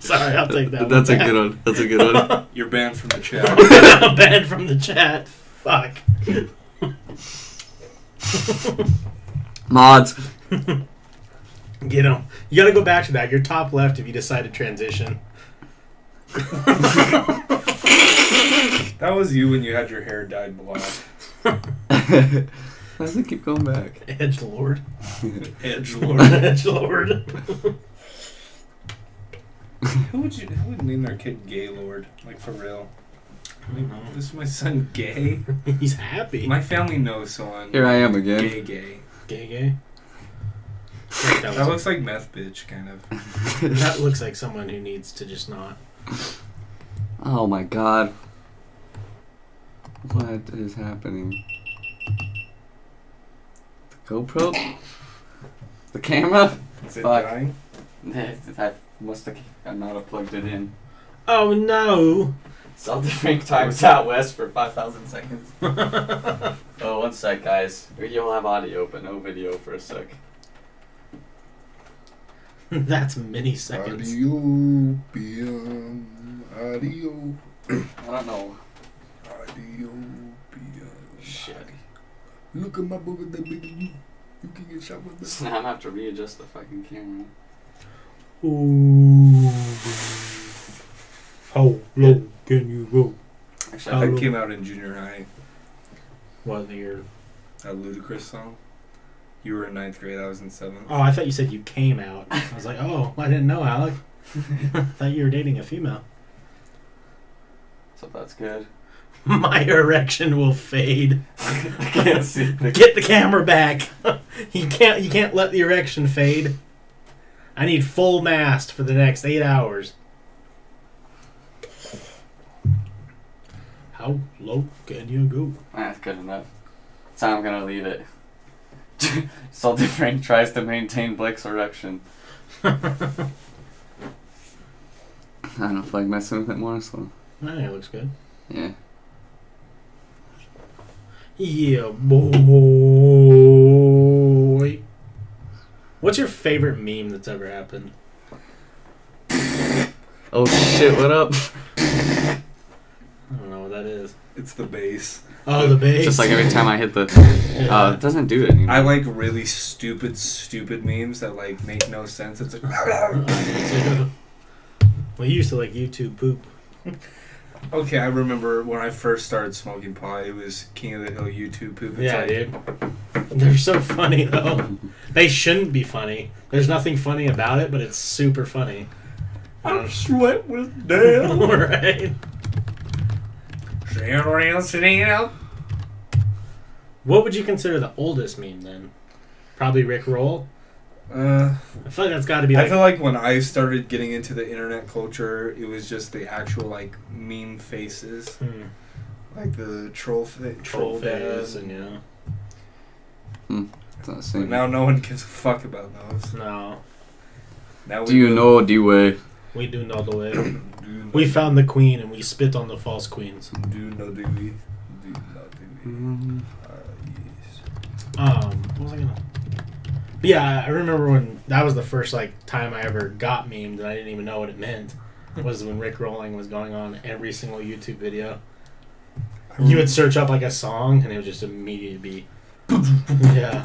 Sorry, I'll take that. That's a one good one. That's a good one. You're banned from the chat. one. bad from the chat. Fuck. Mods. Get him. You gotta go back to that. You're top left if you decide to transition. that was you when you had your hair dyed black. Why does it keep going back? Edge Lord. Edge Lord. Edge Lord. who would you? Who would name their kid Gaylord? Like for real? I don't know. This is my son gay. He's happy. My family knows someone. Here I am again. Gay, gay. gay, gay. That, That looks like meth bitch, kind of. that looks like someone who needs to just not. Oh my god. What is happening? The GoPro? The camera? Is it Fuck. dying? I must have not have plugged it in. Oh no! Saw the Frank times out west for 5,000 seconds. Oh, one sec, guys. You'll have audio, but no video for a sec. That's many seconds. Adio, pian, adio, I don't know. adio, pian. Shit. Look at my booger that bigger you. You can get shot with this. Now I'm gonna have to readjust the fucking camera. Ooh. How low can you go? Actually, Oh. That came out in junior high. What year? That Ludacris song. You were in ninth grade. I was in seventh. Oh, I thought you said you came out. I was like, oh, I didn't know, Alec. I thought you were dating a female. so that's good. My erection will fade. I can't see the Get the camera back. you can't. You can't let the erection fade. I need full mast for the next eight hours. How low can you go? That's good enough. So I'm gonna leave it. Salty Frank tries to maintain Blake's erection. I don't know if I like messing with it more, so I think it looks good. yeah. Yeah, boy. What's your favorite meme that's ever happened? Oh shit! What up? I don't know what that is. It's the bass. Oh, the bass. Just like every time I hit the, Yeah. uh, it doesn't do it anymore. I like really stupid, stupid memes that like make no sense. It's like, well, you used to like YouTube poop. okay, I remember when I first started smoking pot. It was King of the Hill YouTube poop. It's Yeah, like, dude. They're so funny though. They shouldn't be funny. There's nothing funny about it, but it's super funny. I'm sweat with down. right? What would you consider the oldest meme then? Probably Rick Roll. Uh, I feel like that's got to be I feel like when I started getting into the internet culture, it was just the actual like meme faces, hmm, like the troll fa- troll troll face and yeah. It's not the But now no one gives a fuck about those. No, Now Do you know the way? we do know the way. Do We found the queen and we spit on the false queens. Do know the way. Do know the way. Mm, Ah, yes. Um, what was I gonna? But yeah, I remember when that was the first like time I ever got memed and I didn't even know what it meant. Was when Rick Rolling was going on every single YouTube video. You would search up like a song and it would just immediately be, yeah.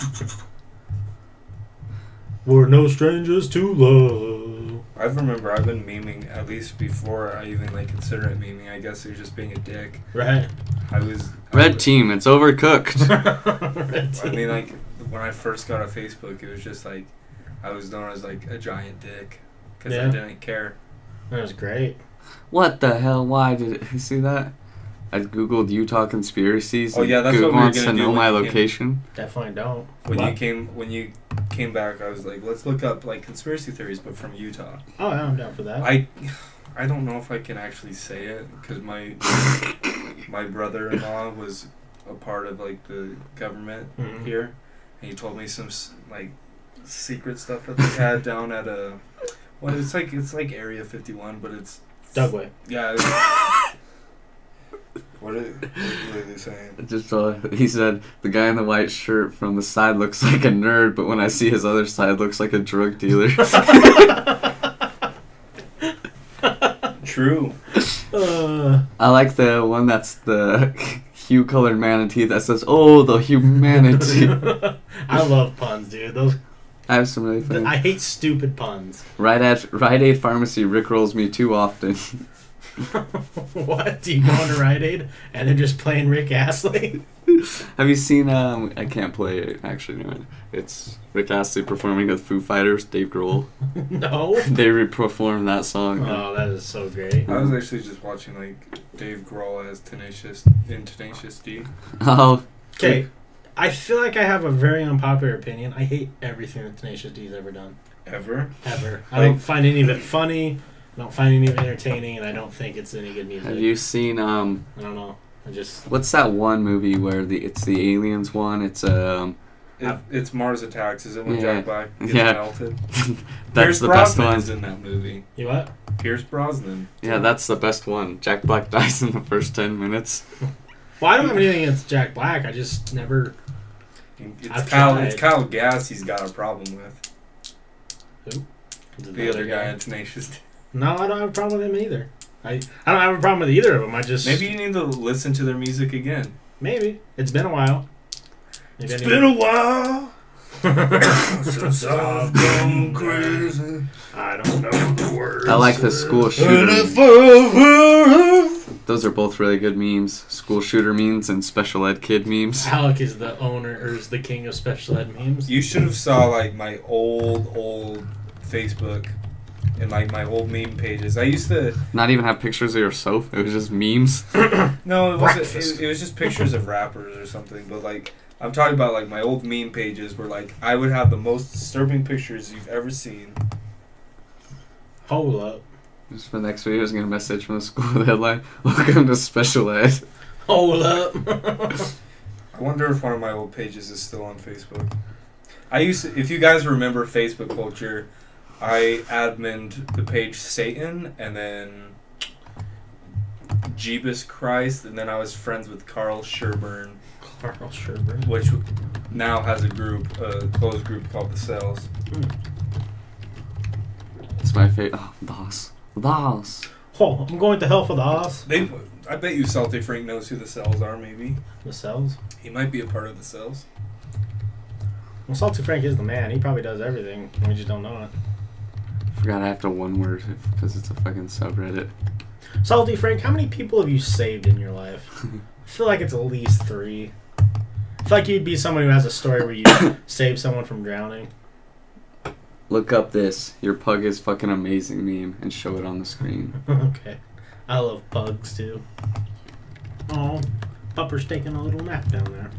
We're no strangers to love. I remember I've been memeing at least before I even like consider it memeing. I guess it was just being a dick. Right. I was I Red was- team, it's overcooked. Red I mean, like when I first got on Facebook, it was just like I was known as like a giant dick because Yeah. I didn't care. that was great. what the hell? Why did it, you see that? I googled Utah conspiracies. Oh, yeah, that's Google what we were wants gonna to do know when my you came. location. Definitely don't. When you What? came when you came back, I was like, let's look up like conspiracy theories, but from Utah. Oh, yeah, I'm down for that. I I don't know if I can actually say it because my my brother-in-law was a part of like the government Mhm. here, and he told me some s- like secret stuff that they had down at a. Well, it's like it's like Area 51, but it's Dugway. yeah. it's- what, are, what are they saying? Just uh, he said the guy in the white shirt from the side looks like a nerd, but when I see his other side, looks like a drug dealer. True. Uh, I like the one that's the hue colored manatee that says, "Oh, the humanity." I love puns, dude. Those I have some really funny. I hate stupid puns. Right at Rite Aid Pharmacy, Rick rolls me too often. what? Do you go into Rite Aid and then just playing Rick Astley? Have you seen? Um, I can't play it actually. No, it's Rick Astley performing with Foo Fighters, Dave Grohl. no. they re-performed that song. Oh, that is so great. I was actually just watching like Dave Grohl as Tenacious in Tenacious D. Oh, Okay, I feel like I have a very unpopular opinion. I hate everything that Tenacious D's ever done. Ever? Ever. I don't find any of it funny. I don't find any of it entertaining, and I don't think it's any good music. have you seen? Um, I don't know. I just what's that one movie where the it's the aliens one? It's um, It, it's Mars Attacks. Is it when Yeah. Jack Black gets Yeah. melted? that's Pierce the best Brosnan one. is in that movie. you what? Pierce Brosnan. Yeah, that's the best one. Jack Black dies in the first ten minutes. Well, I don't have anything against Jack Black. I just never. It's I've Kyle. tried. It's Kyle Gass. He's got a problem with Who? the other guy in Tenacious. D. No, I don't have a problem with him either. I I don't have a problem with either of them. I just Maybe you need to listen to their music again. maybe it's been a while. Maybe I It's need been to- a while. Since I've gone crazy. I don't know the words. I like the school shooter. Those are both really good memes. School shooter memes and special ed kid memes. Alec is the owner or is the king of special ed memes. You should have saw like my old old Facebook and like my old meme pages. I used to Not even have pictures of yourself. It was just memes. no, it was Breakfast. it, it was just pictures of rappers or something. But like I'm talking about like my old meme pages where like I would have the most disturbing pictures you've ever seen. Hold up. Just for the next video, I was gonna message from the school headline. Welcome to special ed. Hold up. I wonder if one of my old pages is still on Facebook. I used to, if you guys remember Facebook culture, I adminned the page Satan and then Jeebus Christ, and then I was friends with Carl Sherburne, Carl Sherburne. which now has a group, a closed group called the Cells. Hmm. It's my favorite. Oh, DOS. DOS. Oh, I'm going to hell for the house. They, I bet you Salty Frank knows who the Cells are. Maybe The cells. he might be a part of the Cells. Well, Salty Frank is the man. He probably does everything. We just don't know it. Forgot I have to one word because it's a fucking subreddit. Salty Frank, how many people have you saved in your life? I feel like it's at least three. I feel like you'd be someone who has a story where you save someone from drowning. Look up this. Your pug is fucking amazing meme and show it on the screen. okay. I love pugs too. Oh, Pupper's taking a little nap down there.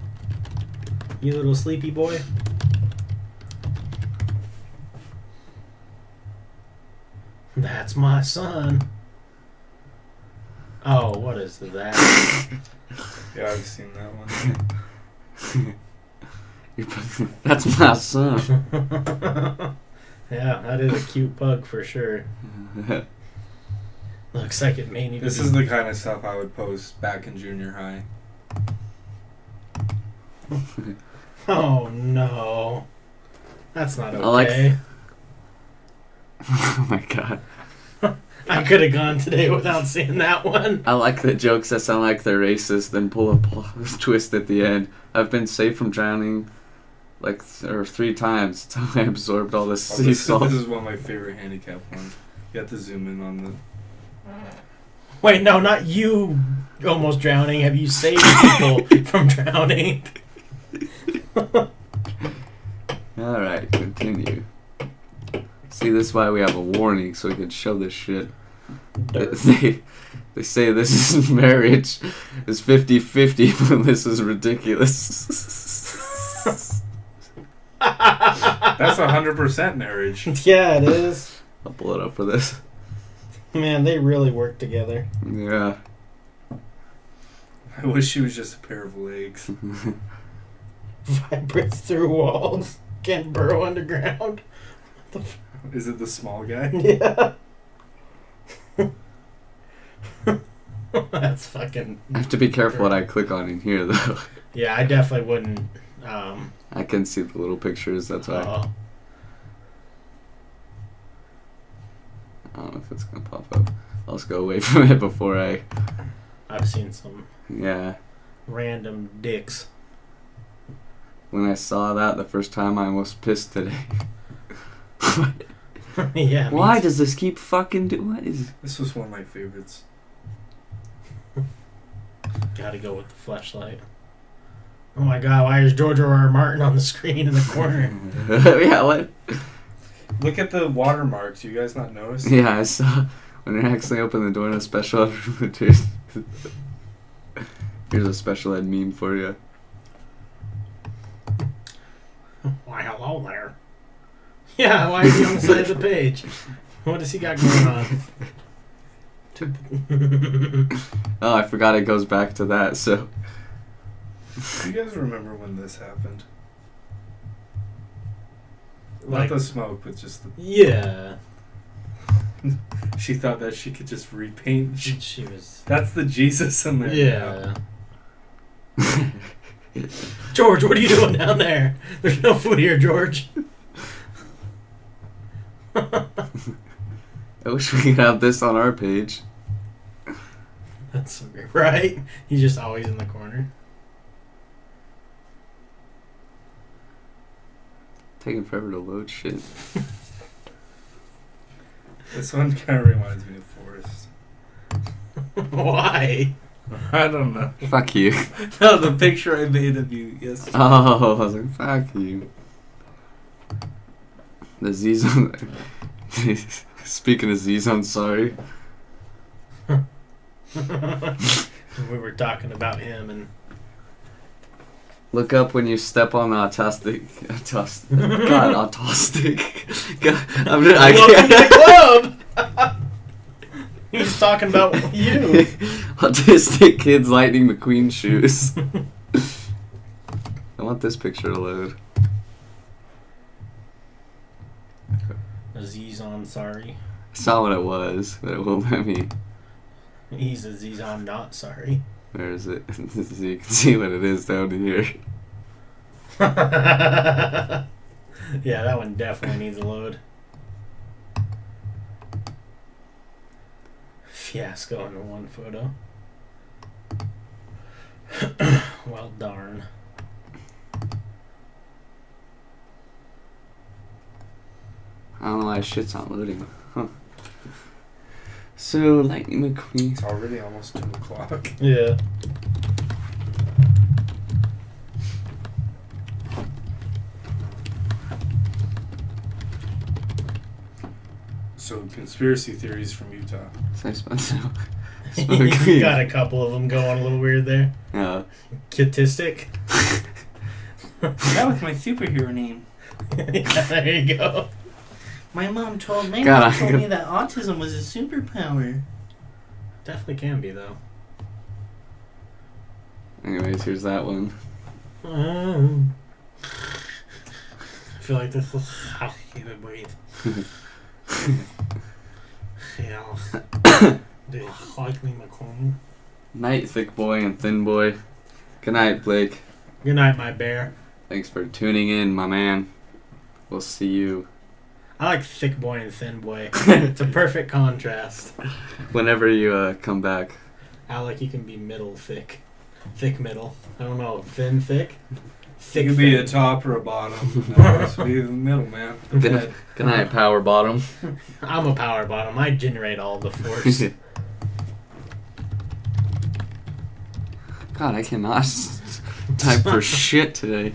You little sleepy boy. That's my son. Oh, what is that? Yeah, I've seen that one. That's my son. yeah, that is a cute pug for sure. Looks like it may need This to is the kind of stuff I would post back in junior high. Oh no. That's not okay. I like- oh my god. I could have gone today without seeing that one. I like the jokes that sound like they're racist, then pull a plot twist at the end. I've been saved from drowning like th- or three times until I absorbed all this Oh, sea this, salt. this is one of my favorite handicap ones. You have to zoom in on the. Wait, no, not you almost drowning. Have you saved people from drowning? Alright, continue. See, this is why we have a warning, so we can show this shit. They, they say this is marriage is 50 50, but this is ridiculous. That's hundred percent marriage. yeah, it is. I'll pull it up for this. Man, they really work together. Yeah. I wish she was just a pair of legs. Vibrates through walls. Can't burrow underground. Is it the small guy? Yeah. That's fucking. I have to be careful what I click on in here, though. Yeah, I definitely wouldn't. Um, I can see the little pictures, that's why. uh, I don't know if it's gonna pop up. I'll just go away from it before I. I've seen some Yeah. random dicks. When I saw that the first time, I almost pissed today. yeah. Why too. does this keep fucking do? What is? This was one of my favorites. Gotta go with the flashlight. Oh my god, why is George R. R. Martin on the screen in the corner? yeah. What? Look at the watermarks. You guys not notice? Yeah, I saw when they actually opened the door in a special ed room. Here's a special ed meme for you. Why, hello there. Yeah, why is he on the side of the page? What does he got going on? oh, I forgot it goes back to that. So Do you guys remember when this happened? like, Not the smoke, but just the. yeah. She thought that she could just repaint. She, she was. That's the Jesus in there. Yeah. George, what are you doing down there? There's no food here, George. I wish we could have this on our page. That's so great. Right? He's just always in the corner. taking forever to load shit. This one kind of reminds me of Forrest. Why? I don't know. Fuck you. no, the picture I made of you yesterday. Oh, I was like, fuck you. The Z Zone. Speaking of Z Zone, sorry. we were talking about him and Look up when you step on autistic. Autistic. God, autistic. God, I'm just, I welcome can't. to the club. He's talking about you. autistic kids lightning McQueen shoes. I want this picture to load. Aziz on sorry. I saw what it was, but it won't let me. He's Aziz on not sorry. Where is it? so you can see what it is down here. yeah, that one definitely needs a load. Fiasco in one photo. well, darn. I don't know why shit's not loading. Huh. So, Lightning McQueen. It's already almost 2 o'clock. Yeah. So, conspiracy theories from Utah. So I spent so. you got a couple of them going a little weird there. Uh, Kitistic. That was my superhero name. yeah, there you go. My mom told me, God, mom told me that autism was a superpower. Definitely can be though. anyways, here's that one. Um, I feel like this is how you would breathe. yeah. Do you like me, McCormick? Night, thick boy and thin boy. Good night, Blake. Good night, my bear. Thanks for tuning in, my man. We'll see you I like thick boy and thin boy. It's a perfect contrast. whenever you uh, come back. Alec, you can be middle thick. Thick middle. I don't know. Thin thick? Thick You could be a top or a bottom. No, just be the middle, man. The Good, mid. power bottom. I'm a power bottom. I generate all the force. God, I cannot s- type for shit today.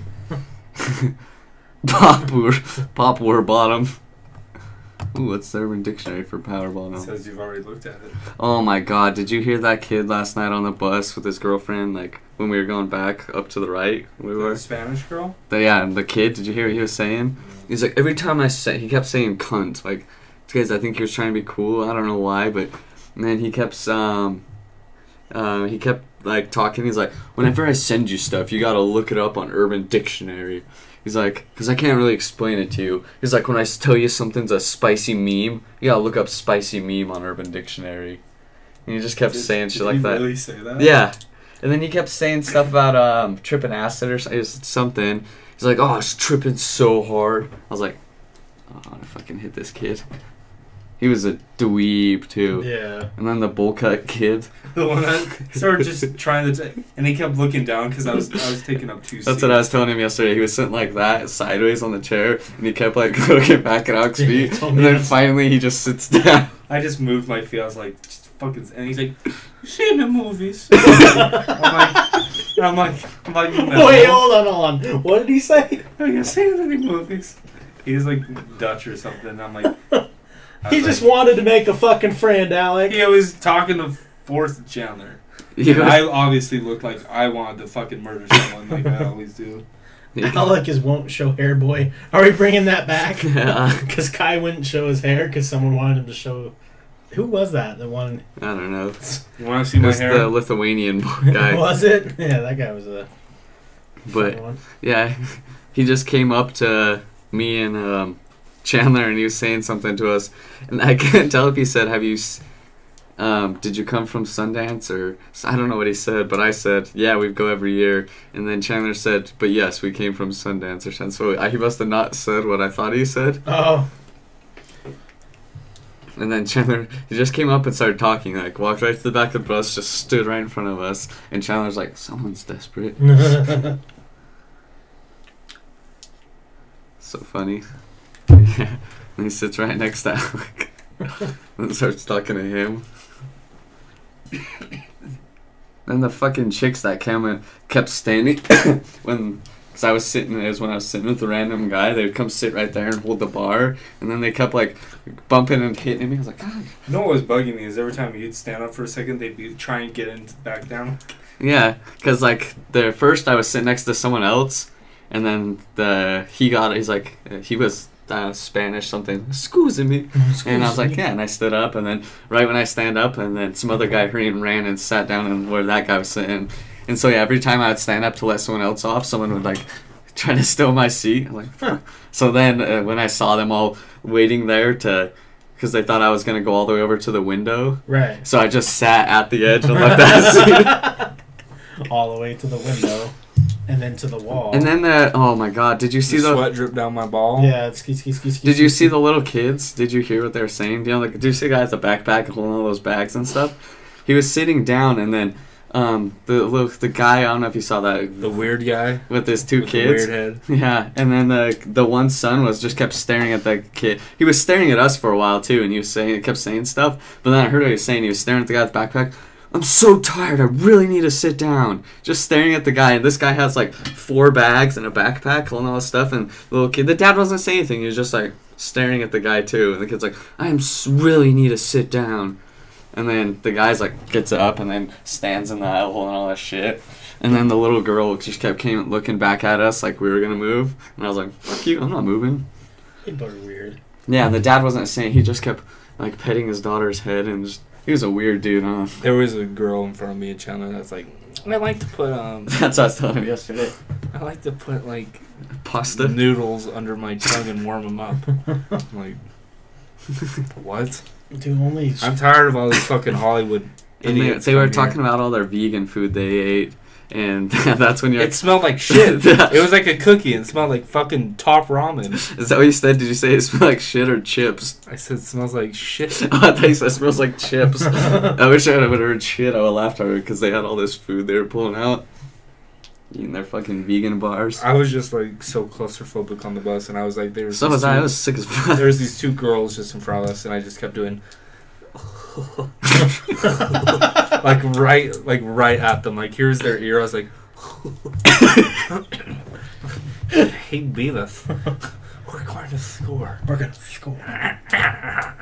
Pop war, pop war bottom. Ooh, what's the Urban Dictionary for power It says you've already looked at it. Oh my god, did you hear that kid last night on the bus with his girlfriend? Like when we were going back up to the right, we were. The Spanish girl? The, yeah, the kid. Did you hear what he was saying? He's like every time I say, he kept saying cunt. Like, because I think he was trying to be cool. I don't know why, but man, he kept um, uh, he kept like talking. He's like, whenever I send you stuff, you gotta look it up on Urban Dictionary. He's like, because I can't really explain it to you. He's like, when I tell you something's a spicy meme, you gotta look up spicy meme on Urban Dictionary. And he just kept Did- saying did shit like he that. really say that? Yeah. And then he kept saying stuff about um, tripping acid or so- it was something. He's like, oh, it's tripping so hard. I was like, oh, I fucking hit this kid. He was a dweeb, too. yeah. And then the bowl cut kid. The one that started just trying to, t- and he kept looking down because I was I was taking up two. That's what I was telling him yesterday. He was sitting like that, sideways on the chair, and he kept like looking back at Alex' feet. And then that's- finally he just sits down. I just moved my feet. I was like, just fucking, and he's like, you see in the movies. I'm like, I'm like, I'm like, no. Wait, hold on, hold on. What did he say? Oh, you seen in any movies? He's like Dutch or something. I'm like, I He was just like- wanted to make a fucking friend, Alec. He was talking to Forrest Chandler. He And was- I obviously looked like I wanted to fucking murder someone like I always do. Alec is won't show hair boy. Are we bringing that back? Yeah. Because Kai wouldn't show his hair because someone wanted him to show. Who was that? The one I don't know. You want to see It my was hair? the Lithuanian guy. was it? Yeah, that guy was a. But. Yeah, he just came up to me and um, Chandler, and he was saying something to us, and I can't tell if he said, "Have you, um, did you come from Sundance?" or I don't know what he said, but I said, "Yeah, we go every year," and then Chandler said, "But yes, we came from Sundance or something." So I, he must have not said what I thought he said, Oh, and then Chandler he just came up and started talking, like walked right to the back of the bus, just stood right in front of us, and Chandler's like, "Someone's desperate." So funny. Yeah. And he sits right next to Alec. and starts talking to him. Then the fucking chicks that came kept standing when, cause I was sitting. It was when I was sitting with a random guy. They would come sit right there and hold the bar, and then they kept like bumping and hitting me. I was like, God. You know what was bugging me is every time you'd stand up for a second, they'd be trying to get in back down. Yeah, cause like the first I was sitting next to someone else, and then the he got he's like he was uh, Spanish something excuse me, and I was like yeah, and I stood up, and then right when I stand up, and then some other guy hurried and ran and sat down and where that guy was sitting, and so yeah, every time I would stand up to let someone else off, someone would like try to steal my seat. I'm like, huh. so then uh, when I saw them all waiting there to. Because they thought I was gonna go all the way over to the window, Right. so I just sat at the edge and let that seat. All the way to the window, and then to the wall. And then the oh my god, did you see the the sweat drip down my ball. yeah, it's ski ski ski ski. Did you ski, see the little kids? Did you hear what they were saying? Do you know, like, do you see the guy with the backpack holding all those bags and stuff? He was sitting down, and then um, the look, the guy. I don't know if you saw that The weird guy with his two with kids. the weird head. Yeah, and then the the one son was just kept staring at the kid. He was staring at us for a while too, and he was saying, kept saying stuff. But then I heard what he was saying. He was staring at the guy with the backpack. I'm so tired. I really need to sit down. Just staring at the guy, and this guy has like four bags and a backpack and all this stuff. And the little kid, the dad wasn't saying anything. He was just like staring at the guy too. And the kid's like, I am really need to sit down. And then the guy's like gets up and then stands in the aisle holding all that shit. And then the little girl just kept came looking back at us like we were gonna move. And I was like, "Fuck you, I'm not moving." People are weird. Yeah, and the dad wasn't saying. He just kept like petting his daughter's head and just he was a weird dude, huh? There was a girl in front of me in Chandler that's like, I like to put um, That's what I was telling him yesterday. I like to put like Pasta. noodles under my tongue and warm them up. I'm like, what? Dude, only. I'm tired of all these fucking Hollywood And they, they were here. talking about all their vegan food they ate, and that's when you're. It smelled like shit. it was like a cookie and smelled like fucking top ramen. Is that what you said? Did you say it smelled like shit or chips? I said it smells like shit. Oh, I thought you said it smells like chips. I wish I would have heard shit. I would have laughed harder because they had all this food they were pulling out, eating their fucking vegan bars. I was just like so claustrophobic on the bus, and I was like, there was So was I. I was sick as fuck. there was these two girls just in front of us, and I just kept doing like right, like right at them. Like here's their ear. I was like, "Hey, Beavis, we're going to score." We're gonna score.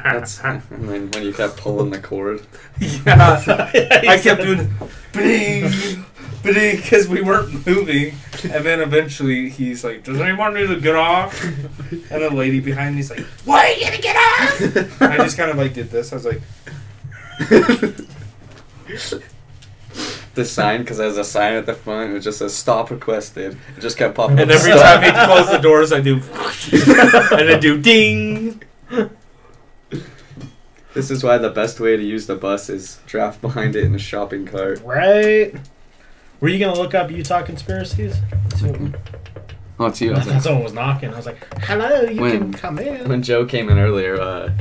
That's, and then when you kept pulling the cord. Yeah, I kept doing bing, bing, because we weren't moving. And then eventually he's like, "Does anyone need to get off?" And the lady behind me's like, "Why are you gonna get off?" I just kind of like did this. I was like, The sign, because there's a sign at the front, it just says "Stop requested." It just kept popping. and up, every "Stop." time he close the doors, I do, and I do ding. This is why the best way to use the bus is draft behind it in a shopping cart. Right? Were you gonna look up Utah conspiracies? Oh, it's you. I thought like, someone was knocking. I was like, "Hello, you When- can come in." when Joe came in earlier, uh,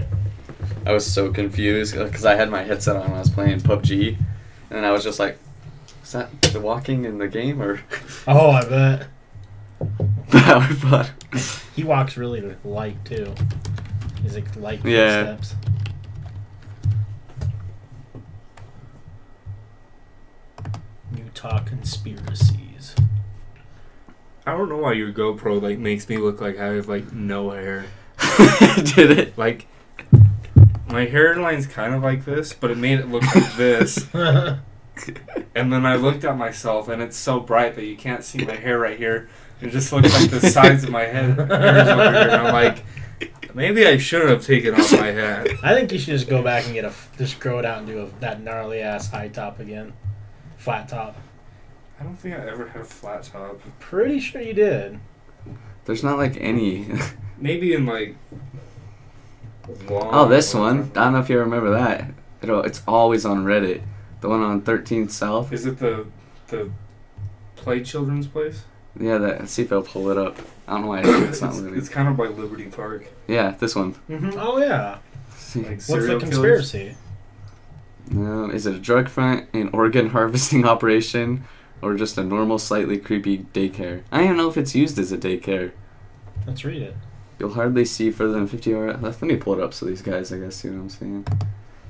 I was so confused because I had my headset on when I was playing PUBG, and I was just like, "Is that the walking in the game or oh, I bet Pod?" he walks really light too. He's like light Yeah. footsteps. Utah conspiracies. I don't know why your GoPro like makes me look like I have like no hair. Did it? Like my hairline's kind of like this, but it made it look like this. And then I looked at myself, and it's so bright that you can't see my hair right here. It just looks like the sides of my head hairs over here. And I'm like, maybe I should have taken off my hat. I think you should just go back and get a just grow it out and do a, that gnarly ass high top again, flat top. I don't think I ever had a flat top. Pretty sure you did. There's not like any. Maybe in like. oh, this one. I don't know if you remember that. It'll, it's always on Reddit. The one on 13th South. Is it the the play children's place? Yeah, that. See if I'll pull it up. I don't know why it's It's, not loading. it's kind of by Liberty Park. Yeah, this one. Mm-hmm. Oh yeah. See. Like What's the serial killers. conspiracy? No, is it a drug front, an organ harvesting operation, or just a normal, slightly creepy daycare? I don't know if it's used as a daycare. Let's read it. You'll hardly see further than 50 yards. Let me pull it up so these guys, I guess, see what I'm saying.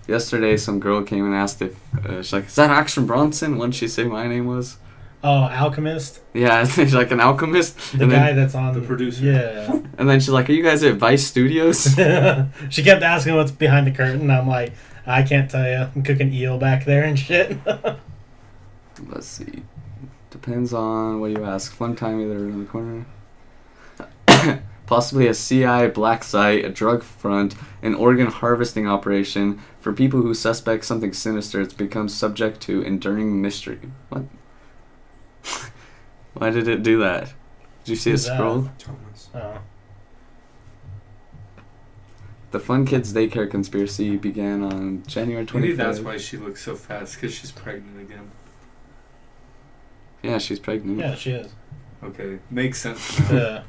Yesterday, some girl came and asked if uh, she's like, "Is that Action Bronson?" Wouldn't she say my name was? Oh, Alchemist, Yeah, she's like an alchemist. the and guy then, that's on The producer. Yeah. and then she's like, "Are you guys at Vice Studios?" she kept asking what's behind the curtain. I'm like, I can't tell you. I'm cooking eel back there and shit. Let's see. Depends on what you ask. Fun time either in the corner. Possibly a CI black site, a drug front, an organ harvesting operation for people who suspect something sinister. It's become subject to enduring mystery. What? Why did it do that? Did you see it Who's that? scroll? Thomas. oh. The Fun Kids Daycare conspiracy began on January 25th. Maybe that's why she looks so fast, because she's pregnant again. Yeah, she's pregnant. Yeah, she is. Okay, makes sense now. Yeah.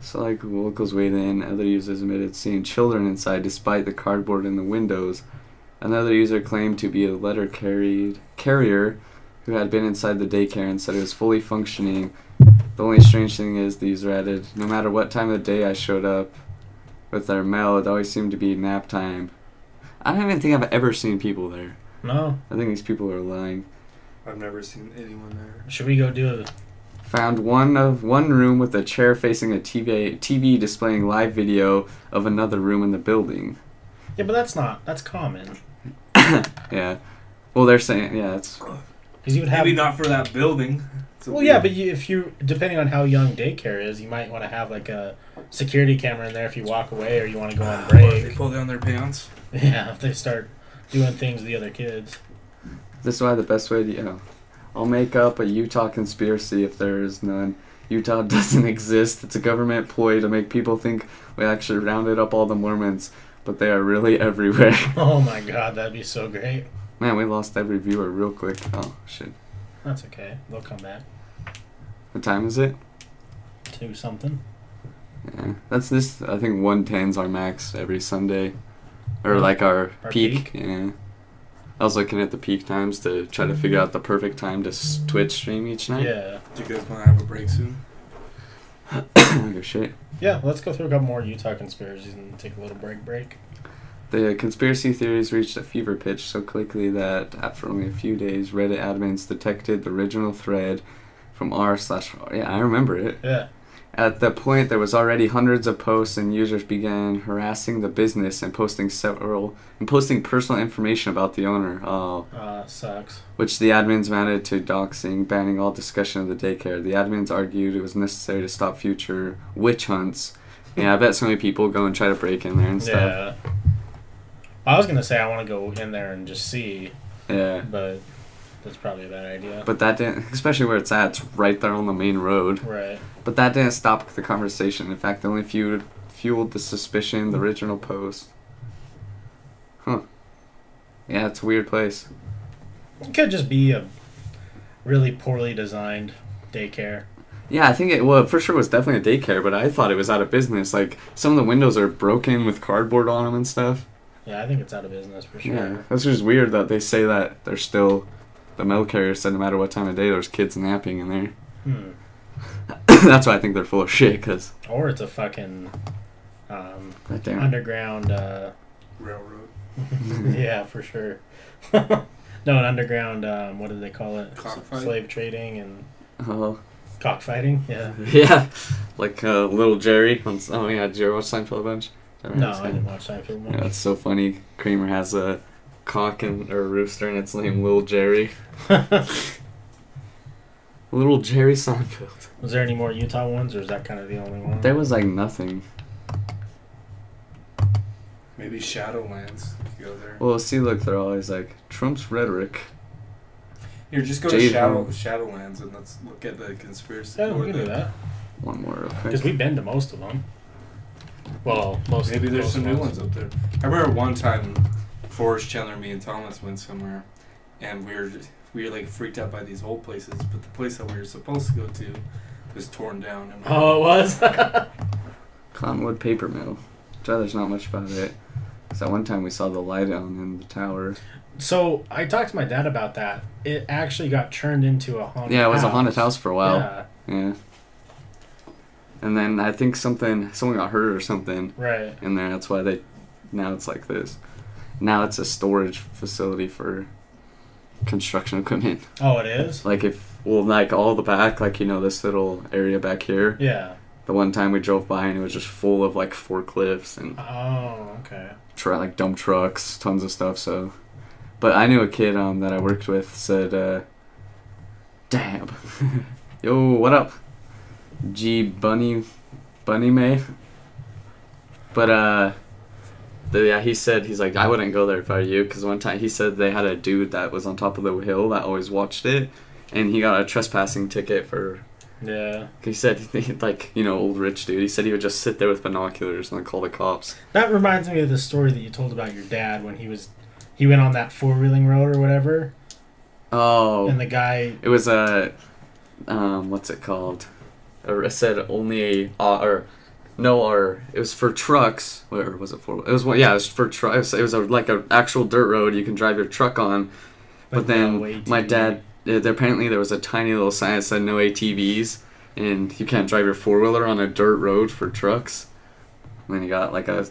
So, like, locals weighed in. Other users admitted seeing children inside despite the cardboard in the windows. Another user claimed to be a letter carried carrier who had been inside the daycare and said it was fully functioning. The only strange thing is, the user added, no matter what time of the day I showed up with their mail, it always seemed to be nap time. I don't even think I've ever seen people there. No. I think these people are lying. I've never seen anyone there. Should we go do a Found one of one room with a chair facing a TV TV displaying live video of another room in the building. Yeah, but that's not. That's common. Yeah. Well, they're saying yeah, it's Because you would have. Maybe not for that building. It's a Well, yeah, but you, if you, depending on how young daycare is, you might want to have like a security camera in there if you walk away or you want to go on Or they break. pull down their pants. Yeah, if they start doing things to the other kids. This is why the best way to you know, I'll make up a Utah conspiracy if there is none. Utah doesn't exist. It's a government ploy to make people think we actually rounded up all the Mormons, but they are really everywhere. Oh my god, that'd be so great. Man, we lost every viewer real quick. Oh shit. That's okay. They'll come back What time is it? Two something. Yeah, that's this. I think 110's our max every Sunday, or like our, our peak. Yeah. I was looking at the peak times to try to figure mm-hmm. out the perfect time to s- Twitch stream each night. Yeah. Do you guys want to have a break soon? oh shit. Yeah, let's go through a couple more Utah conspiracies and take a little break break. The conspiracy theories reached a fever pitch so quickly that after only a few days, Reddit admins detected the original thread from r slash. Yeah, I remember it. Yeah. At the point, there was already hundreds of posts, and users began harassing the business and posting several and posting personal information about the owner. Oh, Uh, sucks. which the admins amounted to doxing, banning all discussion of the daycare. The admins argued it was necessary to stop future witch hunts. Yeah, I bet so many people go and try to break in there and stuff. Yeah. I was gonna say I want to go in there and just see, Yeah. but that's probably a bad idea. But that didn't, especially where it's at, it's right there on the main road. right. But that didn't stop the conversation. In fact, it only fueled, fueled the suspicion, the original post. Huh. Yeah, it's a weird place. It could just be a really poorly designed daycare. Yeah, I think it, well, for sure it was definitely a daycare, but I thought it was out of business. Like, some of the windows are broken with cardboard on them and stuff. Yeah, I think it's out of business for sure. Yeah, that's just weird that they say that they're still, the mail carrier said no matter what time of day, there's kids napping in there. Hmm. that's why I think they're full of shit, because, Or it's a fucking um, that damn. underground. Uh, Railroad. yeah, for sure. no, an underground. Um, what do they call it? S- Slave trading and Oh. cockfighting. Yeah. Yeah, like uh, little Jerry. On, oh yeah, did you ever watch Seinfeld a bunch? No. I didn't watch Seinfeld much. Yeah, it's so funny. Kramer has a cock and or a rooster, and it's named Little Jerry. Little Jerry Seinfeld. Was there any more Utah ones, or is that kind of the only one? There was like nothing. Maybe Shadowlands. Go there. Well, see, look, they're always like Trump's rhetoric. Here, just go Jade to Shadow, Shadowlands and let's look at the conspiracy. Yeah, or we can the, do that One more real because we've been to most of them. Well, most. Maybe of there's some new ones. ones up there. I remember one time, Forrest, Chandler, me, and Thomas went somewhere, and we were just, we were like freaked out by these old places. But the place that we were supposed to go to was torn down. And Oh, it was. Cottonwood Paper Mill. Try there's not much about it. Cause that one time we saw the light down in the tower. so I talked to my dad about that. It actually got turned into a haunted. Yeah, it was house. a haunted house for a while. Yeah. Yeah. and then I think something someone got hurt or something Right. in there. That's why they now it's like this. Now it's a storage facility for construction equipment. Oh, it is. Like if well, like all the back, like you know this little area back here. Yeah. The one time we drove by and it was just full of like forklifts and Oh, okay. try like dump trucks, tons of stuff. So, but I knew a kid um that I worked with said, uh, "Damn, yo, what up, G Bunny, Bunny May." But uh, the, yeah, he said he's like I wouldn't go there if I were you because one time he said they had a dude that was on top of the hill that always watched it, and he got a trespassing ticket for. Yeah. He said like you know old rich dude. He said he would just sit there with binoculars and then call the cops. That reminds me of the story that you told about your dad when he was he went on that four wheeling road or whatever, Oh, and the guy. It was a, um, what's it called? Or it said only a, uh, or, no, or it was for trucks. Where was it for? It was one. Yeah, it was for trucks. It was a, like an actual dirt road you can drive your truck on. But then no my dad, apparently there was a tiny little sign that said no ATVs, and you can't drive your four wheeler on a dirt road for trucks. And then he got like a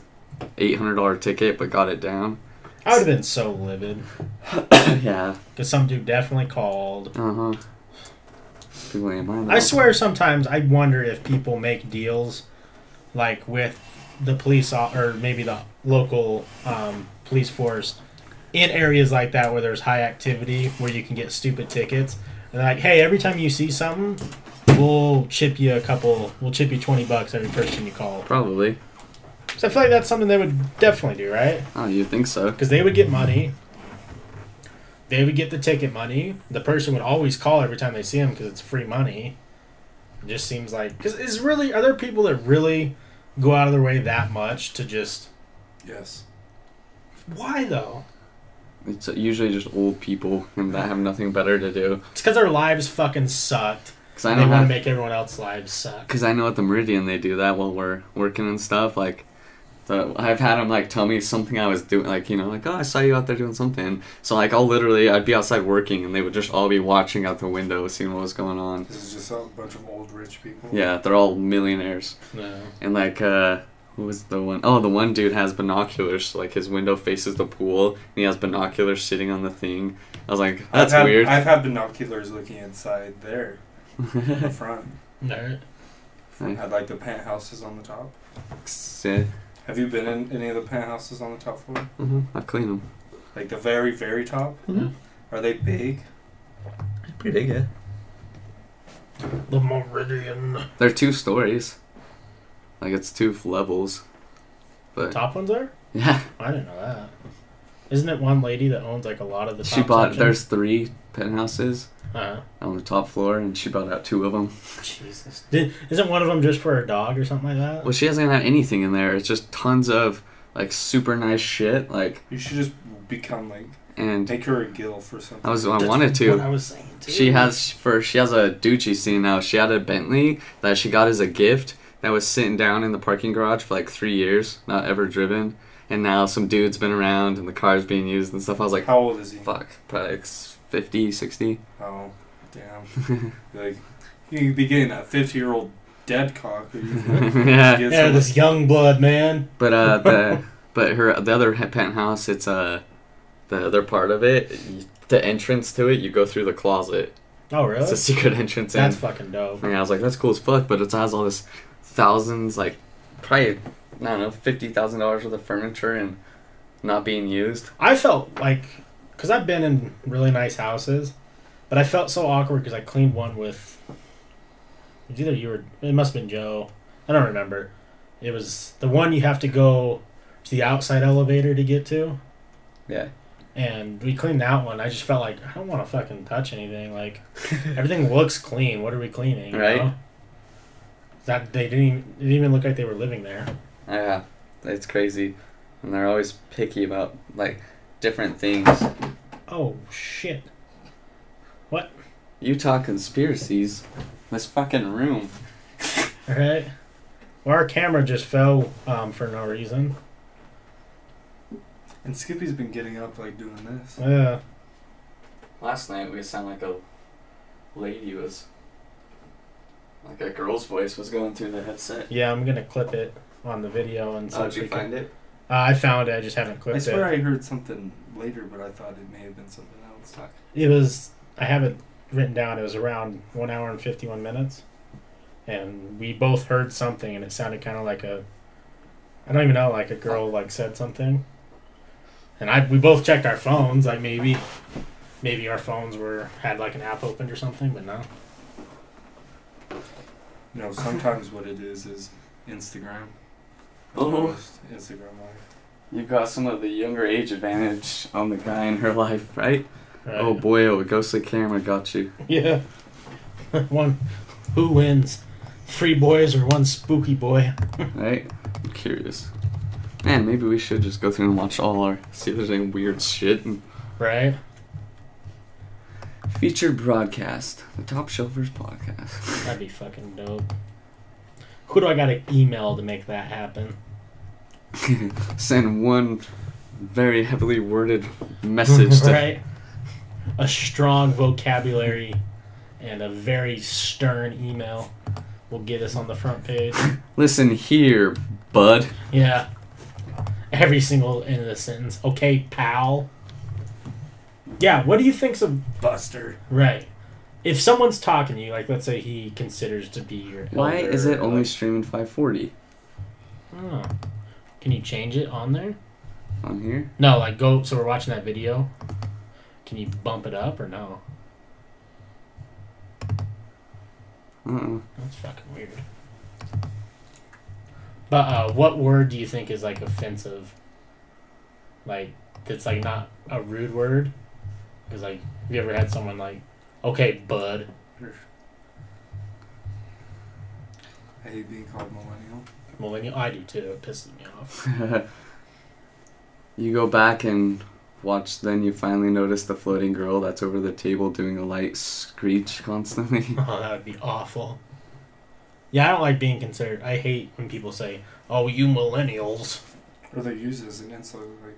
eight hundred dollar ticket, but got it down. I would have been so livid yeah. because some dude definitely called. Uh huh. People ain't mind I swear, sometimes I wonder if people make deals like with the police or maybe the local um, police force in areas like that where there's high activity where you can get stupid tickets. And like, hey, every time you see something, we'll chip you a couple. We'll chip you twenty bucks every person you call. Probably. So I feel like that's something they would definitely do, right? Oh, you think so? Because they would get money. They would get the ticket money. The person would always call every time they see him because it's free money. It just seems like because is really are there people that really go out of their way that much to just Yes. why though? It's usually just old people and that have nothing better to do. It's because their lives fucking sucked. Cause I And they want to make everyone else's lives suck. cause I know at the Meridian they do that while we're working and stuff. Like, the, I've had them like tell me something I was doing, like you know, like oh I saw you out there doing something. So like I'll literally I'd be outside working and they would just all be watching out the window, seeing what was going on. This is just a bunch of old rich people. Yeah, they're all millionaires. No. And like, uh, who was the one? Oh, the one dude has binoculars. So, like his window faces the pool, and he has binoculars sitting on the thing. I was like, that's I've had, weird. I've had binoculars looking inside there, in the front. No. Right. Had like the penthouses on the top. Yeah. Have you been in any of the penthouses on the top floor? hmm I clean them. Like the very, very top? Mhm. Are they big? Pretty good. The Meridian. They're two stories. Like it's two levels. But Top ones are? yeah, I didn't know that. Isn't it one lady that owns like a lot of the top she bought. section? There's three penthouses Uh, on the top floor, and she bought out two of them. Jesus. Did, isn't one of them just for her dog or something like that? Well, she doesn't have anything in there. It's just tons of like super nice shit. Like You should just become like, and take her a gill for something. I was I That's wanted to. What I was saying too. She has for she has a Ducci scene now. She had a Bentley that she got as a gift that was sitting down in the parking garage for like three years, not ever driven. And now some dude's been around and the car's being used and stuff. I was like, How old is he? fuck, probably like 50, 60. Oh, damn. like, you could be getting that 50 year old dead cock. Or you could yeah. Yeah, some- this young blood man. But uh, the but her the other penthouse, it's uh, the other part of it, the entrance to it, you go through the closet. Oh really? It's a secret entrance in. That's fucking dope. And I was like, that's cool as fuck, but it has all this thousands, like, probably, I don't know, $50,000 worth of furniture and not being used. I felt like, because I've been in really nice houses, but I felt so awkward because I cleaned one with. it was Either you or it must have been Joe. I don't remember. It was the one you have to go to the outside elevator to get to, Yeah. and we cleaned that one. I just felt like I don't want to fucking touch anything. Like everything looks clean. What are we cleaning? Right. know? That they didn't. Even, it didn't even look like they were living there. Yeah, it's crazy. And they're always picky about, like, different things. Oh shit! What? Utah conspiracies. This fucking room. All right. Well, our camera just fell um, for no reason. And Skippy's been getting up, like, doing this. Yeah. Last night we sound like a lady was Like a girl's voice was going through the headset. Yeah, I'm gonna clip it on the video and Oh, did we you can- find it? Uh, I found it. I just haven't clipped I swear it. I heard something later, but I thought it may have been something else. It was. I have it written down. It was around one hour and fifty-one minutes, and we both heard something, and it sounded kind of like a. I don't even know, like a girl like said something. And I we both checked our phones, like maybe, maybe our phones were had like an app opened or something, but no. No, sometimes what it is is Instagram. Oh. Post Instagram live. You got some of the younger age advantage on the guy in her life, right? Right? Oh boy, oh, a ghostly camera got you. Yeah. one, who wins? Three boys or one spooky boy? Right? I'm curious. Man, maybe we should just go through and watch all our see if there's any weird shit and Right. featured broadcast. The Top Shelfers podcast. That'd be fucking dope. Who do I gotta email to make that happen? Send one very heavily worded message to right? A strong vocabulary and a very stern email will get us on the front page. listen here, bud. Yeah. Every single end of the sentence. Okay, pal. Yeah, what do you think's a Buster. right? If someone's talking to you, like let's say he considers to be your Why elder is it only like- streaming 540 Oh. Can you change it on there? on here? No, like go. So we're watching that video. Can you bump it up or no? Uh-uh. That's fucking weird. But uh, what word do you think is like offensive? Like that's like not a rude word. Because like, have you ever had someone like, "Okay, bud"? I hate being called millennial. Millennial. I do too. It pisses me off. you go back and watch, then you finally notice the floating girl that's over the table doing a light screech constantly. Oh, that would be awful. Yeah, I don't like being considered. I hate when people say, "Oh, you millennials." Or they use it as an insult, like,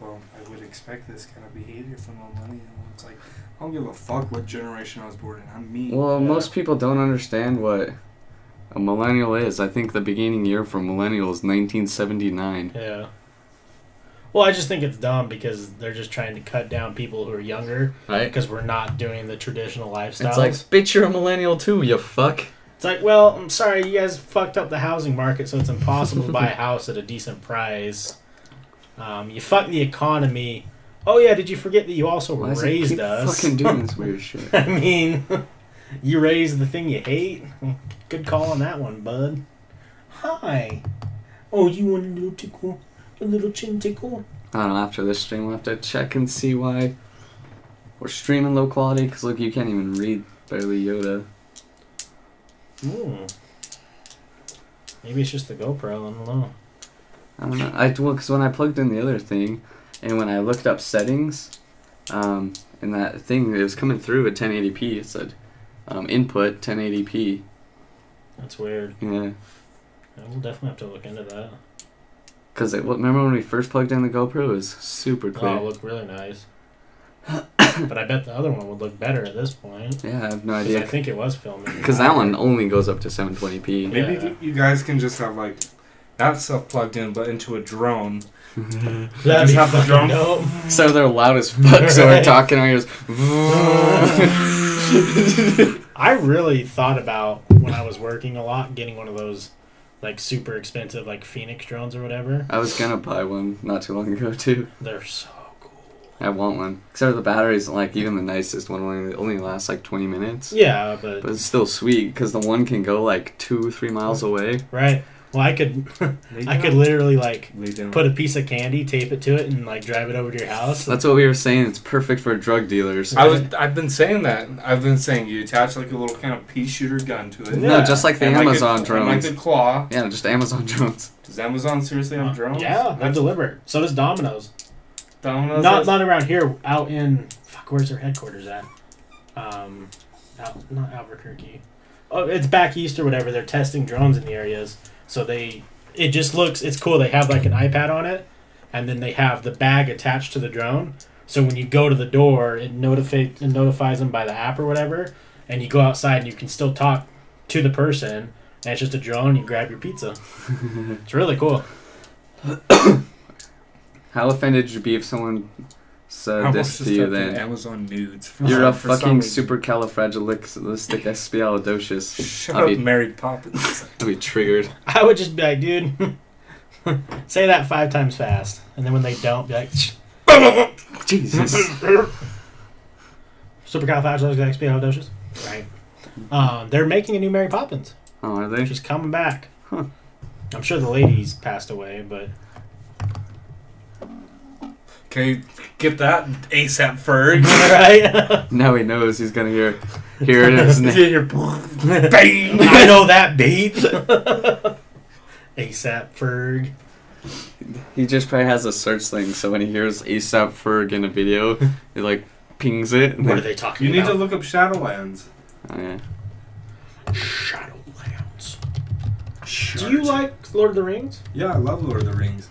well, I would expect this kind of behavior from a millennial. It's like, I don't give a fuck what generation I was born in. I'm me. well, Yeah. most people don't understand what a millennial is. I think the beginning year for millennials is 1979. Yeah. Well, I just think it's dumb because they're just trying to cut down people who are younger Right? because we're not doing the traditional lifestyles. It's like, bitch, you're a millennial too, you fuck. It's like, well, I'm sorry, you guys fucked up the housing market, so it's impossible to buy a house at a decent price. Um, you fucked the economy. Oh yeah, did you forget that you also Why raised keep us? fucking doing this weird shit? I mean, you raised the thing you hate. Good call on that one, bud. Hi. Oh, you want a little tickle? A little chin tickle? I don't know, after this stream, we'll have to check and see why we're streaming low quality, because look, you can't even read barely Yoda. Hmm. Maybe it's just the GoPro. I don't know. I don't know. I well, because when I plugged in the other thing, and when I looked up settings, um, in that thing, it was coming through at 1080p. It said um, input 1080p. That's weird. Yeah, Yeah, we'll definitely have to look into that. because it, remember when we first plugged in the GoPro, it was super cool. Oh, it looked really nice. but I bet the other one would look better at this point. yeah, I have no idea. I think it was filming. Because that one only goes up to 720p. Maybe Yeah. you- you guys can just have, like, that stuff plugged in, but into a drone. That'd Just be have the fucking drum. dope. so they're loud as fuck. So we're Right. talking, and we I really thought about when I was working a lot getting one of those like super expensive like Phoenix drones or whatever. I was gonna buy one not too long ago too. They're so cool. I want one. Except the batteries, like even the nicest one only only lasts like 20 minutes. Yeah, but But it's still sweet because the one can go like two, three miles away. right. Well, I could Lay I could down. literally like put a piece of candy, tape it to it, and like drive it over to your house. That's what we were saying. It's perfect for drug dealers. I was. I've been saying that. I've been saying you attach like a little kind of pea shooter gun to it. Yeah. No, just like the And Amazon like a, and drones. Like the claw. yeah, just Amazon drones. Does Amazon seriously have drones? Yeah, they That's deliver. So does Domino's. Domino's. Not has- not around here. Out in fuck, where's their headquarters at? Um, out, not Albuquerque. Oh, it's back east or whatever. They're testing drones in the areas, so they. It just looks. It's cool. They have like an iPad on it, and then they have the bag attached to the drone. So when you go to the door, it notifies it notifies them by the app or whatever, and you go outside and you can still talk to the person, and it's just a drone. You grab your pizza. It's really cool. How offended would you be if someone said I this watched to you then? Amazon nudes. You're a For some fucking reason. supercalifragilisticexpialidocious. Shut I'll up, be, Mary Poppins. I'll be triggered. I would just be like, dude, say that five times fast, and then when they don't, be like, Jesus. super supercalifragilisticexpialidocious. Right. Um, they're making a new Mary Poppins. Oh, are they? She's coming back. Huh. I'm sure the lady's passed away, but Okay, get that ASAP Ferg. right. Now he knows he's gonna hear hear it in his name. Bang! I know that beat. ASAP Ferg. He just probably has a search thing, so when he hears ASAP Ferg in a video, he like pings it. and What are they talking You need to look up Shadowlands. Oh, yeah. Shadowlands. Do you like Lord of the Rings? Yeah, I love Lord of the Rings.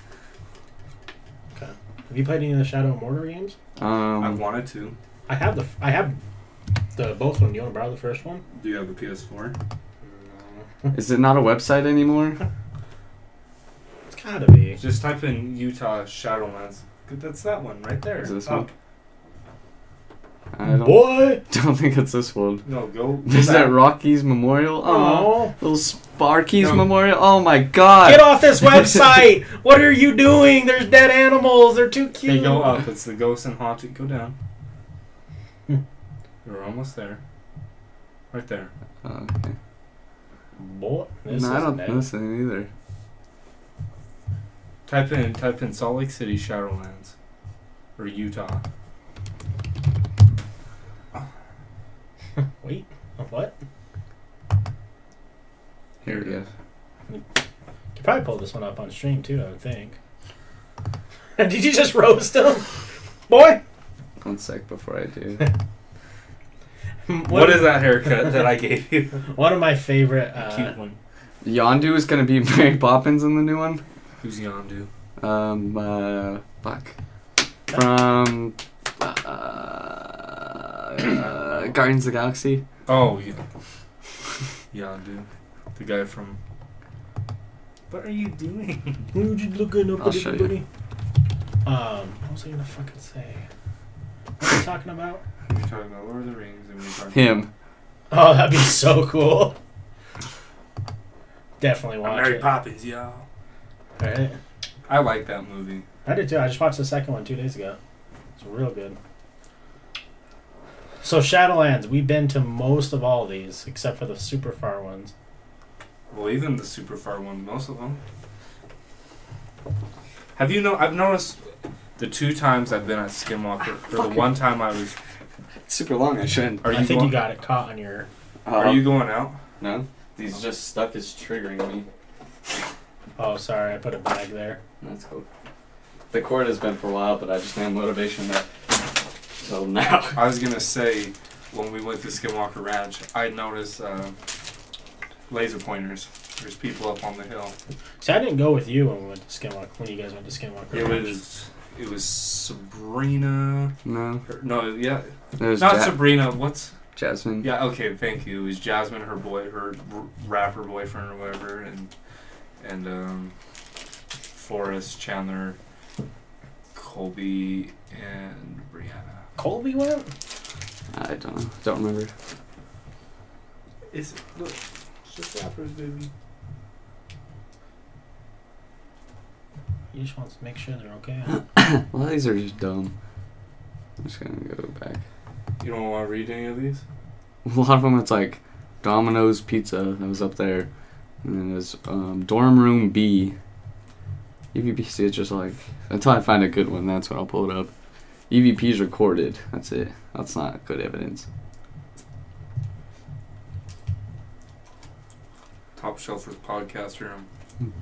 Have you played any of the Shadow of Mordor games? Um, I wanted to. I have the I have the both of them. You want to borrow the first one? Do you have a PS4? is it not a website anymore? It's gotta be. Just type in Utah Shadowlands. Good, That's that one right there. Is this Up. one? I don't, Boy. don't think it's this one. No, go. Is that back. Rocky's Memorial? Oh, Oh. little Sparky's No. Memorial. Oh my God! Get off this website! what are you doing? There's dead animals. They're too cute. Okay, go up. It's the Ghost and Haunted. Go down. Hmm. You're almost there. Right there. Oh, okay. Boy, this no, I don't dead. listen either. Type in type in Salt Lake City Shadowlands or Utah. Wait, what? Here we go. You could probably pull this one up on stream too. I would think. Did you just roast him, boy? One sec before I do. what is that haircut that I gave you? One of my favorite. Uh, cute one. Yondu is gonna be Mary Poppins in the new one. Who's Yondu? Um, uh, fuck. From uh, uh, Guardians of the Galaxy. Oh yeah. Yondu. The guy from. What are you doing? Who'd you looking up I'll at show you. everybody? Um, what was I gonna fucking say? What are you talking about? We're talking about Lord of the Rings and we're talking Him. Oh, that'd be so cool. Definitely about watch Mary it. Poppins, y'all. Right? I like that movie. I did too. I just watched the second one two days ago. It's real good. So Shadowlands, we've been to most of all these except for the super far ones. Well, even the super far ones, most of them. Have you know? I've noticed the two times I've been at Skinwalker, or the one time I was. Super long. I shouldn't. Are you I think going, you got it caught on your. Are you going out? No. These just stuff is triggering me. Oh, sorry, I put a bag there. That's cool. The cord has been for a while, but I just need motivation that. So now. I was gonna say when we went to Skinwalker Ranch, I noticed uh, laser pointers. There's people up on the hill. See, I didn't go with you when we went to Skinwalker. When you guys went to Skinwalker. It Ranch. was it was Sabrina. No. Her, no, yeah, There's not ja- Sabrina. What's Jasmine. yeah? Okay, thank you. It was Jasmine, her boy, her r- rapper boyfriend or whatever, and and um, Forrest, Chandler, Colby, and Brianna. Colby went. I don't know. Don't remember. Is look, it's just rappers, baby. He just wants to make sure they're okay. Well, these are just dumb. I'm just gonna go back. You don't want to read any of these? A lot of them, it's like Domino's Pizza that was up there, and then there's um, Dorm Room B. EVPC is just like until I find a good one, that's when I'll pull it up. EVP is recorded. That's it. That's not good evidence. Top Shelfers podcast room.